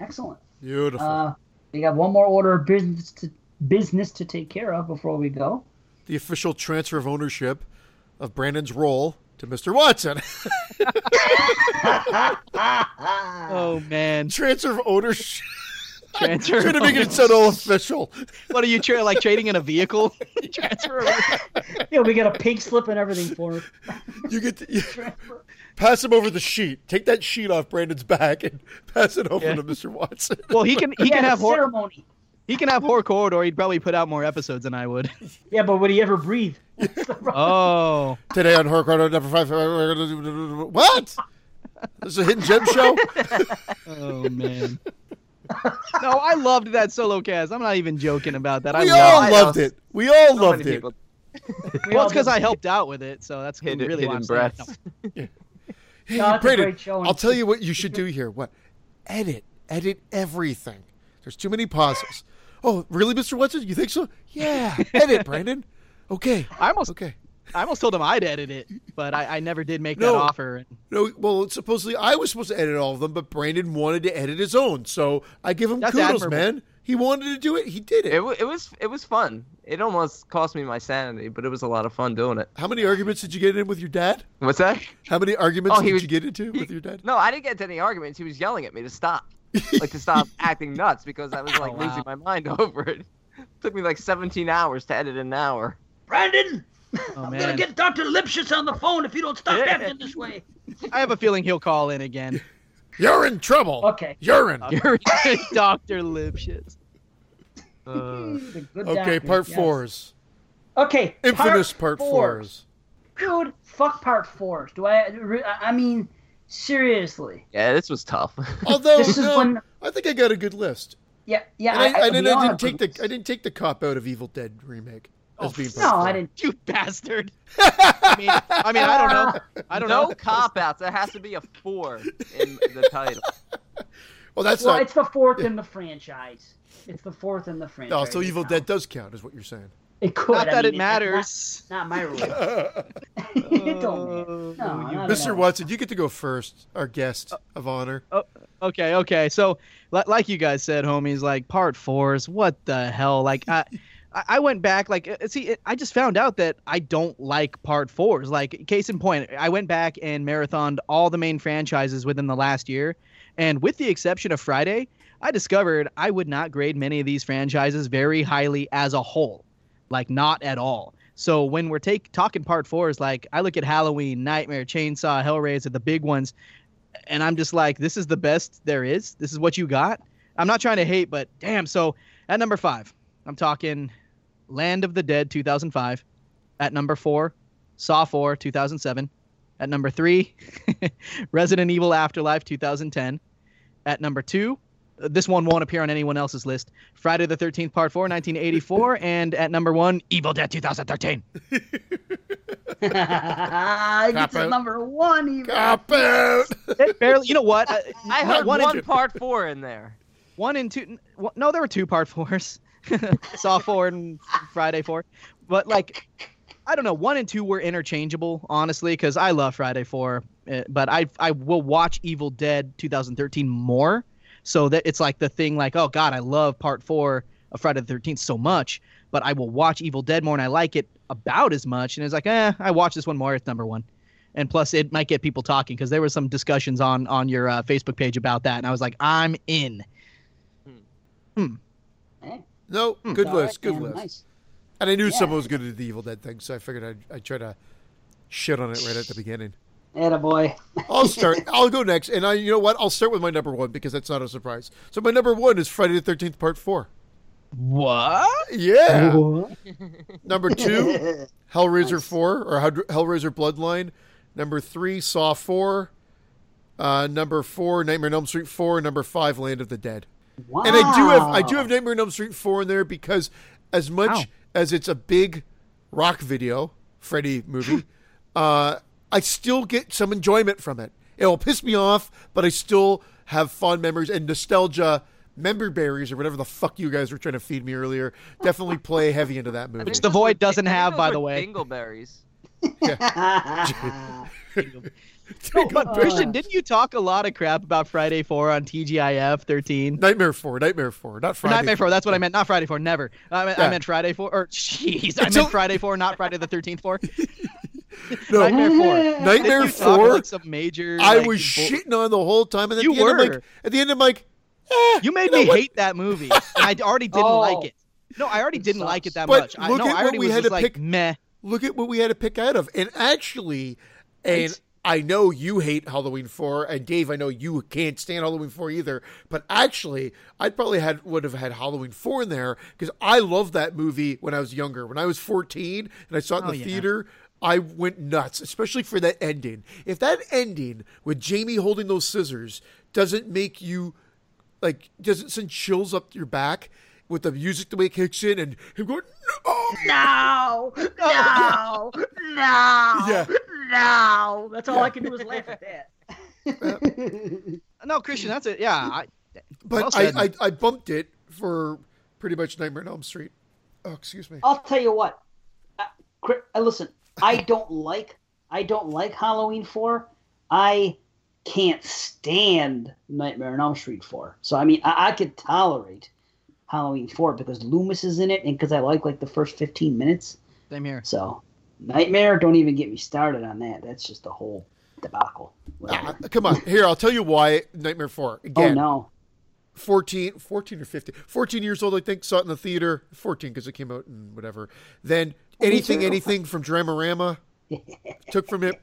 Excellent. beautiful. Uh, we got one more order of business to business to take care of before we go. the official transfer of ownership of Brandon's role to Mr. Watson. [laughs] Oh man. transfer of ownership. Transfer. Trying to make it sound all official. What are you tra- like trading in a vehicle? [laughs] Transfer. Yeah, we got a pink slip and everything for him. [laughs] You get to, you, pass him over the sheet. Take that sheet off Brandon's back and pass it over Yeah. to Mr. Watson. Well, he can he yeah, can the have hor- ceremony. He can have horror corridor. He'd probably put out more episodes than I would. [laughs] Yeah, but would he ever breathe? [laughs] Oh. Today on Horror Corridor number five. What? This is a hidden gem show. [laughs] Oh man. No, I loved that solo cast. I'm not even joking about that. I We loved all I loved know. it. We all So loved it. people We Well, it's because. I helped out with it, so that's hidden, really why I'm hidden saying it. breaths. Hey, No, Brandon, great show, and I'll tell you what you should do here. What? Edit. Edit everything. There's too many pauses. Oh, really, Mr. Watson? You think so? Yeah. Edit, Brandon. Okay. I almost Okay. I almost told him I'd edit it, but I, I never did make No. that offer. No, well, supposedly I was supposed to edit all of them, but Brandon wanted to edit his own. So I give him That's kudos, admirable. man. He wanted to do it. He did it. It, wa- it was it was fun. It almost cost me my sanity, but it was a lot of fun doing it. How many arguments did you get in with your dad? What's that? How many arguments Oh, he did was- you get into he- with your dad? No, I didn't get into any arguments. He was yelling at me to stop, [laughs] like to stop [laughs] acting nuts because I was like Oh, wow. losing my mind [laughs] over it. took me like 17 hours to edit an hour. Brandon, Oh I'm man, gonna get Dr. Lipschitz on the phone if you don't stop acting this way. I have a feeling he'll call in again. You're in trouble. Okay. You're in. You're Doctor Lipschitz. Uh, He's a good Okay, doctor, part yes. fours. Okay, Infamous part, fours. fours. Dude, fuck part fours. Do I? I mean, seriously. yeah, this was tough. [laughs] Although This no, when- I think I got a good list. Yeah, yeah. And I, I, I, didn't, I didn't take the I didn't take the cop out of Evil Dead remake oh, as being No, four. I didn't. You bastard. [laughs] I mean, I mean, I don't know. I don't no know. No cop outs. There has to be a four in the title. [laughs] Well, that's Well, not. it's the fourth in the franchise. It's the fourth in the franchise. Oh, so Evil It Dead does count, is what you're saying. It could. Not I that mean, it matters. Not, not my rule. [laughs] [laughs] it don't matter. No, Mr. Watson, you get to go first, our guest of honor. Okay, okay. So, li- like you guys said, homies, like part fours. What the hell? Like, I, I I went back. Like, uh, see, it, I just found out that I don't like part fours. Like, case in point, I went back and marathoned all the main franchises within the last year, and with the exception of Friday, I discovered I would not grade many of these franchises very highly as a whole. Like, not at all. So when we're take talking part four is like I look at Halloween, Nightmare, Chainsaw, Hellraiser, the big ones, and I'm just like, this is the best there is. This is what you got. I'm not trying to hate, but damn. So at number five, I'm talking Land of the Dead 2005. At number four, Saw 4 2007. At number three, [laughs] Resident Evil Afterlife 2010. At number two, this one won't appear on anyone else's list. Friday the 13th Part 4 1984. [laughs] and at number one, Evil Dead 2013. Gets [laughs] Cop his number one. Even. Cop out! It barely, you know what? Uh, [laughs] I not heard one one, part four in there. one and two. No, there were two part fours. Saw four and Friday four, but like, I don't know. One and two were interchangeable, honestly, because I love Friday four, uh, but I I will watch Evil Dead 2013 more, so that it's like the thing like, oh God, I love part four of Friday the 13th so much, but I will watch Evil Dead more and I like it about as much, and it's like, eh, I watch this one more. It's number one. And plus, it might get people talking because there were some discussions on on your uh, Facebook page about that, and I was like, I'm in. Hey, No, Hmm. good all list, right, good man, list. Nice. And I knew Yeah. someone was going to do the Evil Dead thing, so I figured I'd, I'd try to shit on it right at the beginning. Boy. I'll [laughs] start. I'll go next, and I, you know what? I'll start with my number one because that's not a surprise. So my number one is Friday the Thirteenth Part Four. What? Yeah. [laughs] Number two, [laughs] Hellraiser Four or Hell- Hellraiser Bloodline. Number three, Saw Four. Uh, number four, Nightmare on Elm Street Four. Number five, Land of the Dead. Wow. And I do have I do have Nightmare on Elm Street four in there because as much Wow. as it's a big rock video, Freddy movie, uh, I still get some enjoyment from it. It'll piss me off, but I still have fond memories and nostalgia. Member berries or whatever the fuck you guys were trying to feed me earlier definitely play heavy into that movie. Which the Void doesn't have, by the way. Dingleberries. [laughs] But Christian, didn't you talk a lot of crap about Friday 4 on TGIF 13? Nightmare four, Nightmare four, not Friday. Nightmare 4, that's what I meant. Not Friday 4, never. I meant, I meant Friday 4, or jeez, I meant Friday 4, not Friday the 13th 4. [laughs] [laughs] No, Nightmare 4. [laughs] Nightmare Didn't you talk four. like some major. I like, was bull- shitting on the whole time, and at You the end, I'm were. like, at the end, I'm like, eh, You made know me what? hate that movie. And I already didn't [laughs] Oh. like it. No, I already didn't like it that But much. I, look no, at I what already we was had just to like, pick- meh. look at what we had to pick out of. And actually, and Right. I know you hate Halloween four, and Dave, I know you can't stand Halloween four either. But actually, I probably had would have had Halloween four in there because I loved that movie when I was younger. When I was fourteen and I saw it in Oh, the yeah. theater. I went nuts, especially for that ending. If that ending with Jamie holding those scissors doesn't make you like doesn't send chills up your back with the music the way it kicks in and him going no, No, no, no, Yeah. no. That's all I can do is laugh at that. [laughs] No, Christian, that's it. Yeah, I, But Well. I, I I bumped it for pretty much Nightmare on Elm Street. Oh, excuse me. I'll tell you what. Uh, Chri- uh, listen, I don't like I don't like Halloween four. I can't stand Nightmare on Elm Street four. So I mean, I, I could tolerate Halloween four because Loomis is in it and because I like like the first fifteen minutes. Same here. So Nightmare, don't even get me started on that. That's just a whole debacle. Whatever. Ah, come on, here I'll tell you why Nightmare four again. Oh no. 14, 14 or 15, 14 years old, I think, saw it in the theater. 14 because it came out and whatever. Then anything, anything from Dramarama [laughs] took from it.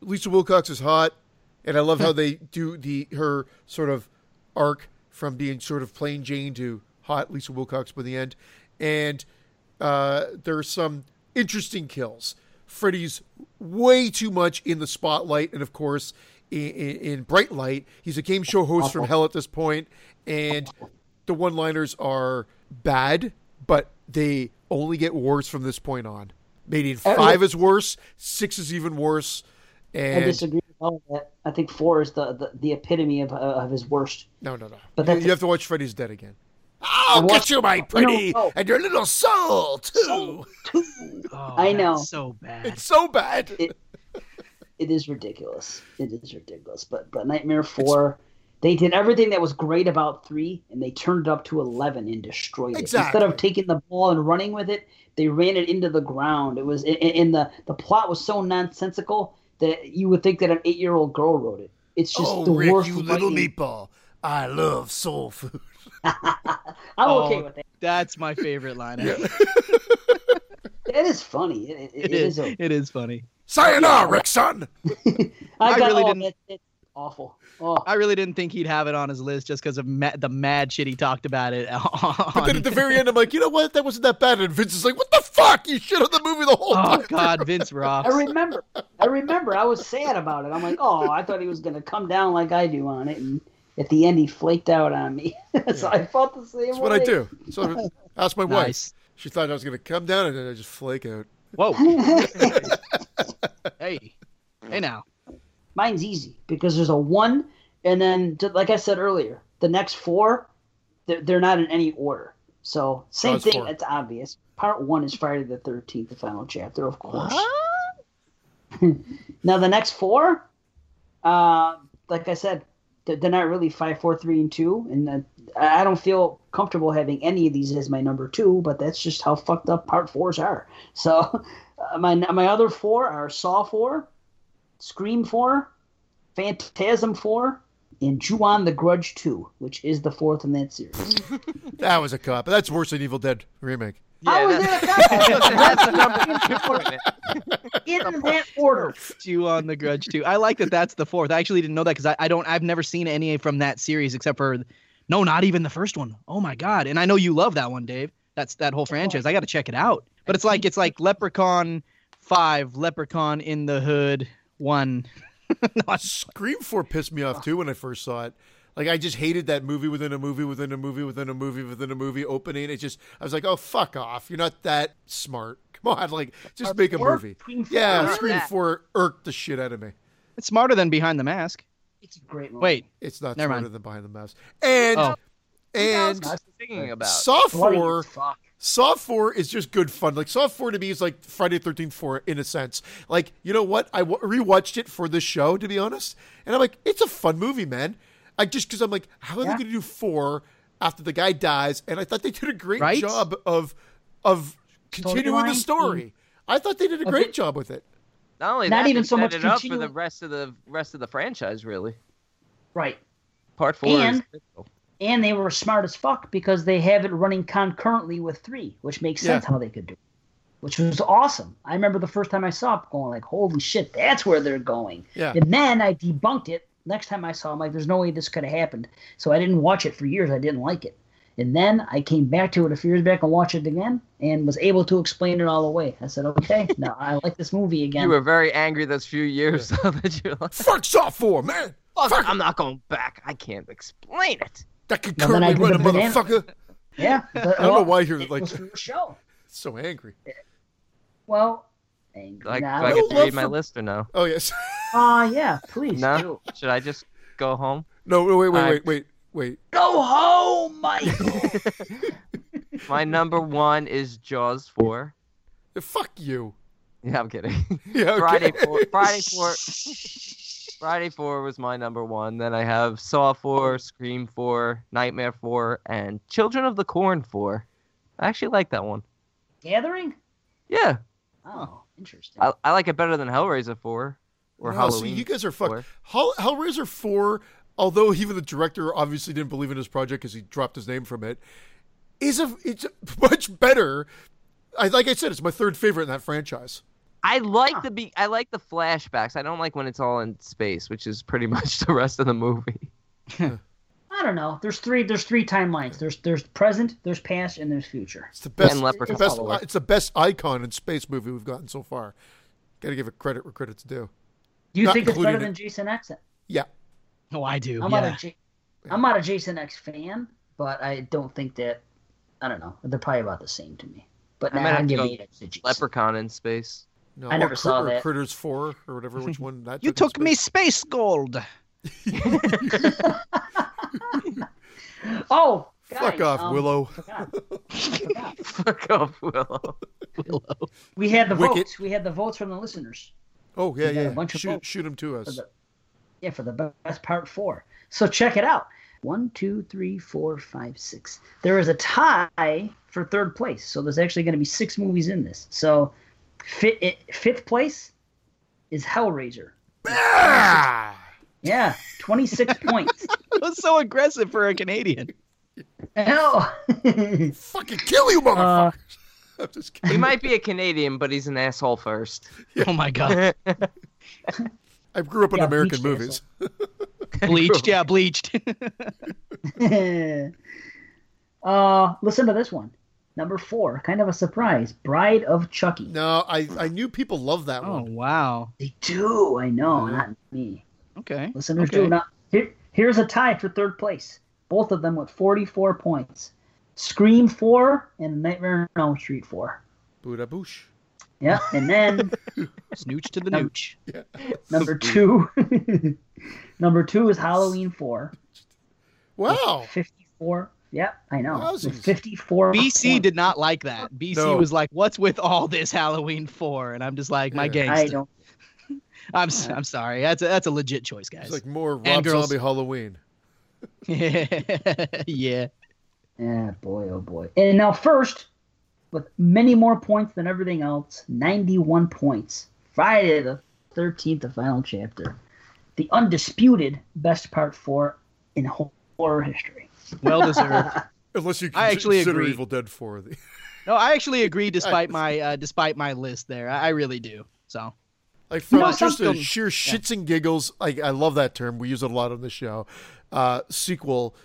Lisa Wilcox is hot, and I love how they [laughs] do the her sort of arc from being sort of plain Jane to hot Lisa Wilcox by the end. And uh, there are some interesting kills. Freddy's way too much in the spotlight, and of course, in, in, in bright light. He's a game show host from hell at this point, and the one-liners are bad, but they only get worse from this point on. Maybe five is worse, six is even worse, I disagree with all of that. I think four is the, the, the epitome of, uh, of his worst. no, no, no. But you, you have to watch Freddy's Dead again. I'll watched- get you, my pretty, no. and your little soul too. Oh, I know. So bad. It's so bad. It- it is ridiculous. It is ridiculous. But but Nightmare Four, they did everything that was great about three, and they turned it up to eleven and destroyed it. Instead of taking the ball and running with it, they ran it into the ground. It was and- and the the plot was so nonsensical that you would think that an eight year old girl wrote it. It's just oh, the Rick, worst. you little writing. meatball. I love soul food. [laughs] I'm okay Oh, with that. That's my favorite line. It [laughs] is funny. It, it, It it is. is. a- It is funny. Sayonara, Rick, son. [laughs] I, I got, really oh, didn't- It, it's awful. Oh, I really didn't think he'd have it on his list just because of ma- the mad shit he talked about it. [laughs] But then at the very end, I'm like, you know what? That wasn't that bad. And Vince is like, what the fuck? You shit on the movie the whole oh time. Oh God, [laughs] Vince rocks. I remember. I remember. I was sad about it. I'm like, oh, I thought he was gonna come down like I do on it, and at the end he flaked out on me. [laughs] so I felt the same That's way. what I do. So ask asked my wife. Nice. She thought I was going to come down and then I just flake out. Whoa. hey. Hey now. Mine's easy because there's a one, and then just like I said earlier, the next four, they're, they're not in any order. So same it's thing. four. It's obvious. Part one is Friday the Thirteenth, the final chapter, of course. [laughs] Now the next four, uh, like I said, they're, they're not really five, four, three, and two, and uh, I I don't feel comfortable having any of these as my number two. But that's just how fucked up part fours are. So [laughs] uh, my my other four are Saw four, Scream four, Phantasm four, and Ju-on the Grudge two, which is the fourth in that series. [laughs] That was a cop. But that's worse than Evil Dead remake. How is that's, that a [laughs] that's the number [laughs] two. in that order? Two on the Grudge too. I like that. That's the fourth. I actually didn't know that because I, I don't. I've never seen any from that series except for, no, not even the first one. Oh my God! And I know you love that one, Dave. That's that whole franchise. I got to check it out. But it's like it's like Leprechaun five, Leprechaun in the Hood one. [laughs] no, Scream 4 pissed me off too when I first saw it. Like I just hated that movie within a movie within a movie within a movie within a movie opening. It just I was like, oh fuck off! You're not that smart. [laughs] Come on, like just make a movie. Scream Yeah. Scream That. Four irked the shit out of me. it's smarter than Behind the Mask. It's a great movie. Wait, It's not Never smarter mind. than Behind the Mask. And Oh. and I was thinking about. Saw Bloody Four. As fuck. Saw 4 is just good fun. Like, Saw 4 to me is like Friday the 13th 4 in a sense. Like, you know what? I w- rewatched it for this show, to be honest. And I'm like, it's a fun movie, man. I just, because I'm like, how are they going to do 4 after the guy dies? And I thought they did a great Right? job of of continuing the Storyline? story. Mm-hmm. I thought they did a A great bit- job with it. Not only Not that, even they so set much it up for the rest of the rest of the franchise, really. Right. Part four And- is and they were smart as fuck because they have it running concurrently with three, which makes sense Yeah. how they could do it. Which was awesome. I remember the first time I saw it going like, holy shit, that's where they're going. Yeah. And then I debunked it. Next time I saw it, I'm like, there's no way this could have happened. So I didn't watch it for years. I didn't like it. And then I came back to it a few years back and watched it again and was able to explain it all away. I said, okay, [laughs] now I like this movie again. You were very angry those few years [laughs] though, that you're like, Fuck Saw 4, man! Fuck, I'm not going back. I can't explain it. That could Now, then currently run a the banana- motherfucker. yeah. [laughs] I don't know why you're like was [laughs] show. so angry. Well, angry. Like, Nah, do I no get to read my for- list or no? Oh, yes. Uh, [laughs] yeah, please No. do. Should I just go home? no, wait, wait, wait, wait, wait. Wait. Go home, Michael. My number one is Jaws four. Fuck you. Yeah, I'm kidding. Yeah, okay. Friday four. Friday four. Friday four was my number one. Then I have Saw four, Scream four, Nightmare four, and Children of the Corn four. I actually like that one. Gathering? Yeah, oh, oh, interesting. I, I like it better than Hellraiser four or No, Halloween. See, you guys are four. fucked. Hell, Hellraiser 4, although even the director obviously didn't believe in his project because he dropped his name from it, is a it's much better. I like I said, it's my third favorite in that franchise. I like the be- I like the flashbacks. I don't like when it's all in space, which is pretty [laughs] much the rest of the movie. [laughs] I don't know. There's three. There's three timelines. There's there's present, there's past, and there's future. It's the best. And Leprechaun. the best It's all over. it's the best icon in space movie we've gotten so far. Got to give it credit where credit's due. Do you Not think it's better including than it. Jason X? Yeah, Oh, I do. I'm yeah. not a J- I'm not a Jason X fan, but I don't think that. I don't know. They're probably about the same to me. But nah, I'm to giving it to Jason. Leprechaun in space. No, I or never saw that. Critters Four or whatever. Which one? That You in took me space. space gold. [laughs] Oh, Fuck off, um, Willow. forgot. [laughs] Forgot. Fuck off, Willow. Willow. We had the Wicket. votes. We had the votes from the listeners. Oh yeah, We got a yeah. bunch of Shoot, votes. shoot him to for us. the, yeah, for the best part four. So check it out. One, two, three, four, five, six. There is a tie for third place. So there's actually going to be six movies in this. So fit, eh, fifth place is Hellraiser. Ah! Yeah, 26 [laughs] points. That was so aggressive for a Canadian. Hell. [laughs] Fucking kill you, motherfuckers! Uh, I'm just kidding. He might be a Canadian, but he's an asshole first. Oh my god. [laughs] I grew up in Yeah, American Bleach movies. bleached. Yeah, bleached. uh, listen to this one. Number four, kind of a surprise. Bride of Chucky. No, I I knew people love that oh one. wow. They do. I know, not me. Okay. Listeners okay. do not. Here, here's a tie for third place. Both of them with 44 points. Scream 4 and Nightmare on Elm Street 4. Buddha boosh. Yeah, and then [laughs] Snooch to the nooch. number [laughs] two, [laughs] number two is Halloween 4. Wow. 54. Yeah, I know. Wowzers. With 54. BC points. did not like that. BC No. was like, "What's with all this Halloween for?" And I'm just like, "My Yeah. gangster." I don't. [laughs] I'm s- I'm sorry. That's a, that's a legit choice, guys. It's like more And Rob girls. Zombie Halloween. [laughs] yeah. Yeah, boy, oh boy. And now, first, with many more points than everything else, 91 points. Friday the 13th, the final chapter. The undisputed best part four in ho- horror history. Well deserved. [laughs] Unless you I actually consider agree. Evil Dead 4. The, [laughs] No, I actually agree. Despite my uh, despite my list there, I, I really do. So like from know just a sheer shits and giggles, like I love that term. We use it a lot on the show. Uh, sequel,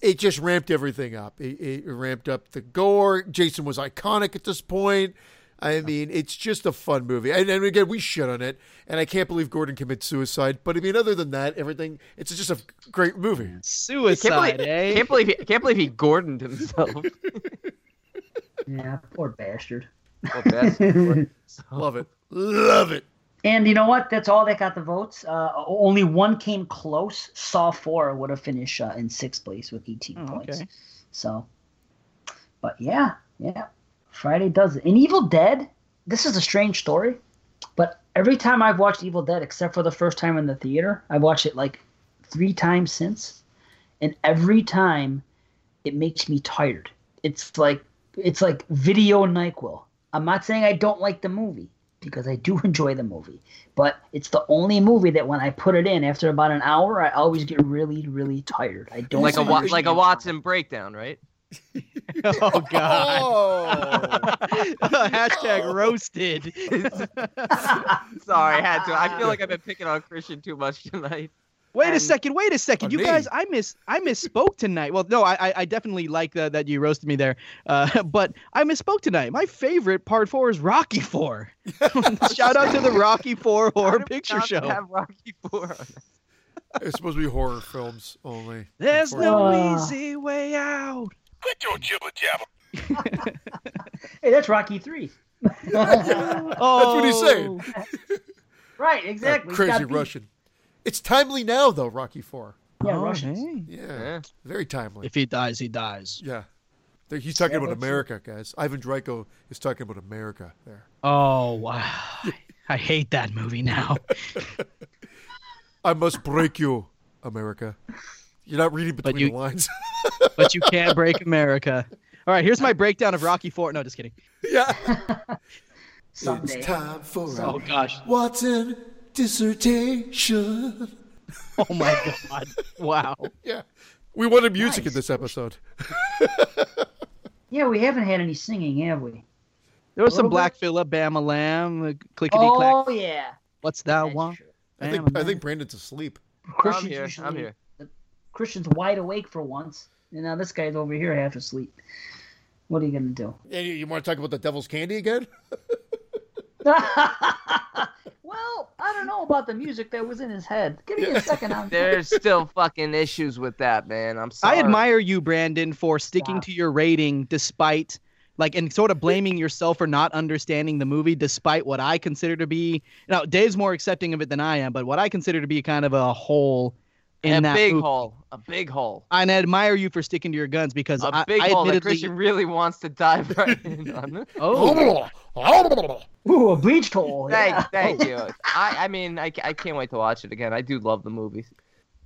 it just ramped everything up. It, it ramped up the gore. Jason was iconic at this point. I mean, it's just a fun movie. And, and again, we shit on it, and I can't believe Gordon commits suicide. But I mean, other than that, everything, it's just a great movie. Can't suicide, believe, eh? can't believe he can't believe he Gordoned himself. [laughs] Yeah, poor bastard. Bastard. [laughs] Love it. Love it. And you know what? That's all that got the votes. Uh, only one came close. Saw 4 would have finished uh, in sixth place with 18 Oh, points. okay. So, but yeah, yeah. Friday does it. In Evil Dead, this is a strange story, but every time I've watched Evil Dead, except for the first time in the theater, I've watched it like three times since, and every time it makes me tired. It's like it's like video Nyquil. I'm not saying I don't like the movie because I do [laughs] enjoy the movie, but it's the only movie that when I put it in after about an hour, I always get really, really tired. I don't like a Wa- like a Watson breakdown, right? Oh God. Oh, [laughs] Hashtag roasted. [laughs] Sorry, I had to. I feel like I've been picking on Christian too much tonight. Wait a second. Wait a second. You me. guys, I miss I misspoke tonight. Well, no, I I- I definitely like the, that you roasted me there. Uh, [laughs] but I misspoke tonight. My favorite part four is Rocky Four. Shout out to the Rocky Four horror How picture show. Have Rocky Four. it's supposed to be horror films only. There's no Uh. easy way out. Quit your jibber jabber. [laughs] Hey, that's Rocky Three. [laughs] Oh, what he's saying. Oh. [laughs] right, exactly. Crazy Got beat. Russian. It's timely now, though. Rocky Four. Yeah, Oh, Russians. hey. Yeah, Yeah. very timely. If he dies, he dies. yeah, There- he's talking about what's- America, guys. Ivan Drago is talking about America there. Oh wow. I hate that movie now. I must break you, America. You're not reading between you- the lines. [laughs] but you can't break America. All right, here's my breakdown of Rocky Four. No, just kidding. yeah. [laughs] Someday. It's time for Oh a gosh. Watson dissertation. Oh my god. Wow. Yeah. We wanted music Nice. in this episode. Yeah, we haven't had any singing, have we? There was some little Black Phillip, Bama Lamb, uh, clickety clack. Oh yeah. What's that That's one? I think I think Brandon's asleep. I'm here. usually I'm here. Christian's wide awake for once, and now this guy's over here half asleep. What are you gonna do? And you, you want to talk about the devil's candy again? [laughs] [laughs] well, I don't know about the music that was in his head. Give me a second. I'm [laughs] There's still fucking issues with that, man. I'm sorry. I admire you, Brandon, for sticking Stop. to your rating despite like and sort of blaming yourself for not understanding the movie despite what I consider to be now Dave's more accepting of it than I am, but what I consider to be kind of a hole in a that big movie. hole. A big hole. And I admire you for sticking to your guns because A I, big I hole that admittedly Christian really wants to dive [laughs] right in on. [laughs] oh Ooh, a bleached hole. Thank, Yeah. thank you. [laughs] I, I mean, I, I can't wait to watch it again. I do love the movie.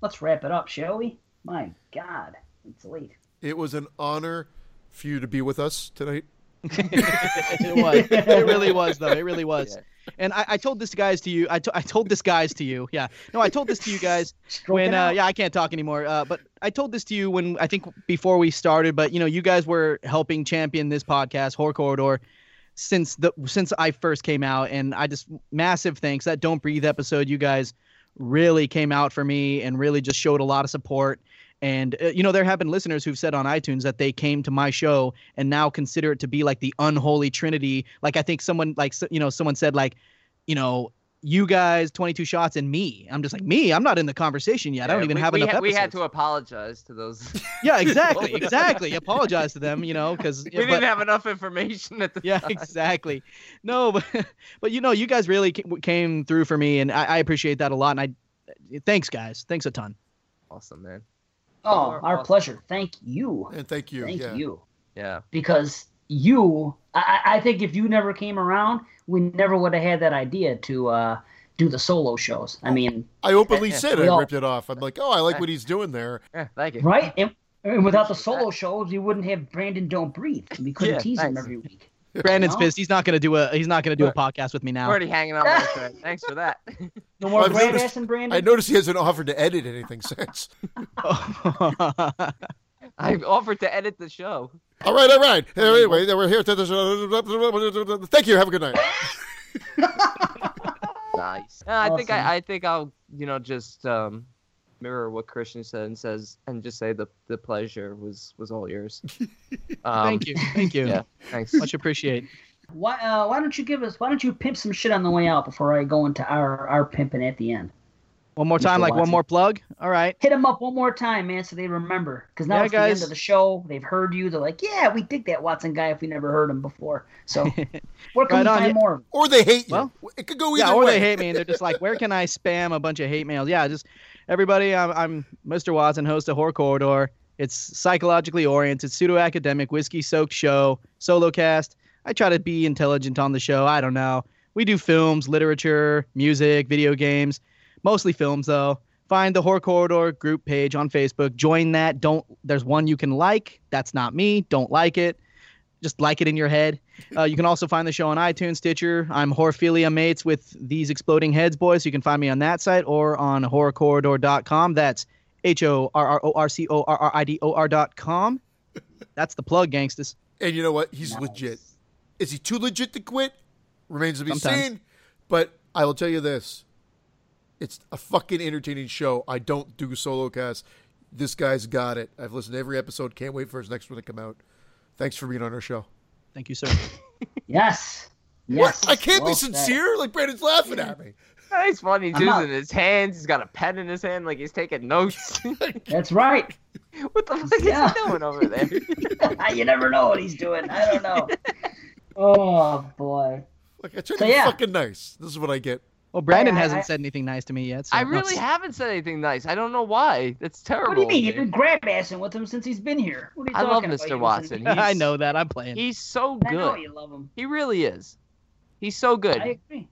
Let's wrap it up, shall we? My God, it's late. It was an honor for you to be with us tonight. it was. It really was, though. It really was. Yeah. And I, I told this guys to you. I, to, I told this guys to you. Yeah. No, I told this to you guys [laughs] when. Uh, yeah, I can't talk anymore. Uh, but I told this to you when I think before we started. But you know, you guys were helping champion this podcast, Horror Corridor, since the since I first came out, and I just massive thanks. That Don't Breathe episode, you guys really came out for me and really just showed a lot of support. And uh, you know, there have been listeners who've said on iTunes that they came to my show and now consider it to be like the unholy trinity. Like I think someone like you know someone said like, you know, you guys, twenty two shots, and me. I'm just like me. I'm not in the conversation yet. I don't even we, have we enough had, we had to apologize to those. [laughs] [laughs] yeah, exactly, exactly. Apologize to them, you know, because [laughs] we didn't have enough information at the yeah, time. exactly. No, but but you know, you guys really came through for me, and I, I appreciate that a lot. And I thanks, guys. Thanks a ton. Awesome, man. Oh, our awesome. pleasure. Thank you. And thank you. Thank yeah. you. Yeah. Because you, I, I I think if you never came around, we never would have had that idea to uh, do the solo shows. I mean, I openly Yeah, said we I all- ripped it off. I'm like, oh, I like what he's doing there. Yeah. Thank you. right? And, and without the solo shows, we wouldn't have Brandon Don't Breathe. We couldn't Yeah, tease him every week. [laughs] Brandon's know? pissed. He's not gonna do a he's not gonna do a podcast with me I'm now. already hanging on by a thread. Thanks for that. [laughs] No more I've noticed- and Brandon. I noticed he hasn't offered to edit anything since. [laughs] I've offered to edit the show. all right, all right. Anyway, we're here. To Thank you. Have a good night. Nice. Uh, I think I, I think I'll you know just um, mirror what Christian said and says and just say the the pleasure was was all yours. [laughs] Um, Thank you, thank you. Yeah. Thanks. Much appreciate. Why, uh, why don't you give us? Why don't you pimp some shit on the way out before I go into our our pimping at the end? One more time, Mr. like one more plug. All right. Hit them up one more time, man, so they remember. Because now Yeah, it's guys. the end of the show. They've heard you. They're like, "Yeah, we dig that Watson guy if we never heard him before." So [laughs] where can Right we on, find yeah. more? Or they hate you. Well, it could go either yeah, or way. they hate me and they're just like, where can I spam a bunch of hate mails? Yeah, just everybody. I'm, I'm Mr. Watson, host of Horror Corridor. It's psychologically oriented, pseudo academic, whiskey soaked show, solo cast. I try to be intelligent on the show. I don't know. We do films, literature, music, video games, mostly films though. Find the Horror Corridor group page on Facebook. Join that. Don't. There's one you can like. That's not me. Don't like it. Just like it in your head. Uh, you can also find the show on iTunes, Stitcher. I'm Horphilia Mates with These Exploding Heads Boys. You can find me on that site or on horrorcorridor.com. That's H O R R O R C O R R I D O R dot com. That's the plug, gangsters. And you know what? He's legit. Is he too legit to quit? Remains to be Sometimes. seen. But I will tell you this: it's a fucking entertaining show. I don't do solo casts. This guy's got it. I've listened to every episode. Can't wait for his next one to come out. Thanks for being on our show. Thank you, sir. [laughs] Yes. What? Yes. I can't Well be said. sincere. Like Brandon's laughing at me. [laughs] He's funny. He's I'm not- using his hands. He's got a pen in his hand, like he's taking notes. [laughs] That's right. what the fuck Yeah. is he doing over there? you never know what he's doing. I don't know. oh boy. Like I try to be yeah. fucking nice. This is what I get Well, Brandon I- I- hasn't I- said anything nice to me yet. So I really haven't said anything nice. I don't know why. That's terrible. What do you mean? You've been grab assing with him since he's been here. What are you I love talking about? Mr. You Watson. listen- [laughs] I know that. I'm playing. He's so good. I know you love him. He really is. He's so good. I agree.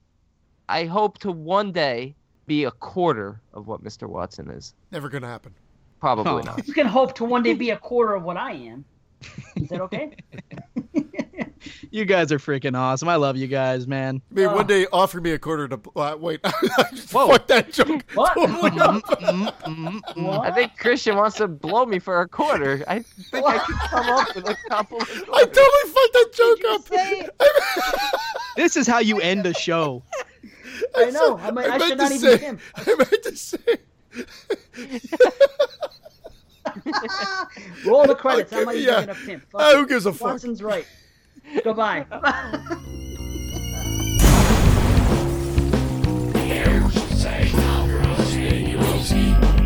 I hope to one day be a quarter of what Mr. Watson is. Never gonna happen. Probably Oh. not. You can hope to one day be a [laughs] quarter of what I am. Is that okay? [laughs] [laughs] You guys are freaking awesome. I love you guys, man. I mean, Oh. one day offer me a quarter to. Uh, wait, [laughs] Whoa. fuck that joke. [laughs] What? Totally mm-hmm, off. What? Mm-hmm, mm-hmm. I think Christian wants to blow me for a quarter. I think I can come up with a couple. Of I totally fucked that joke Say- up. This is how you end a show. I know. I, mean, I, meant should to not even say- him. I meant to say. Roll the credits. I'm Okay, not even yeah. gonna pimp. Uh, fuck it. who gives a fuck? Watson's right. [laughs] Goodbye. [laughs]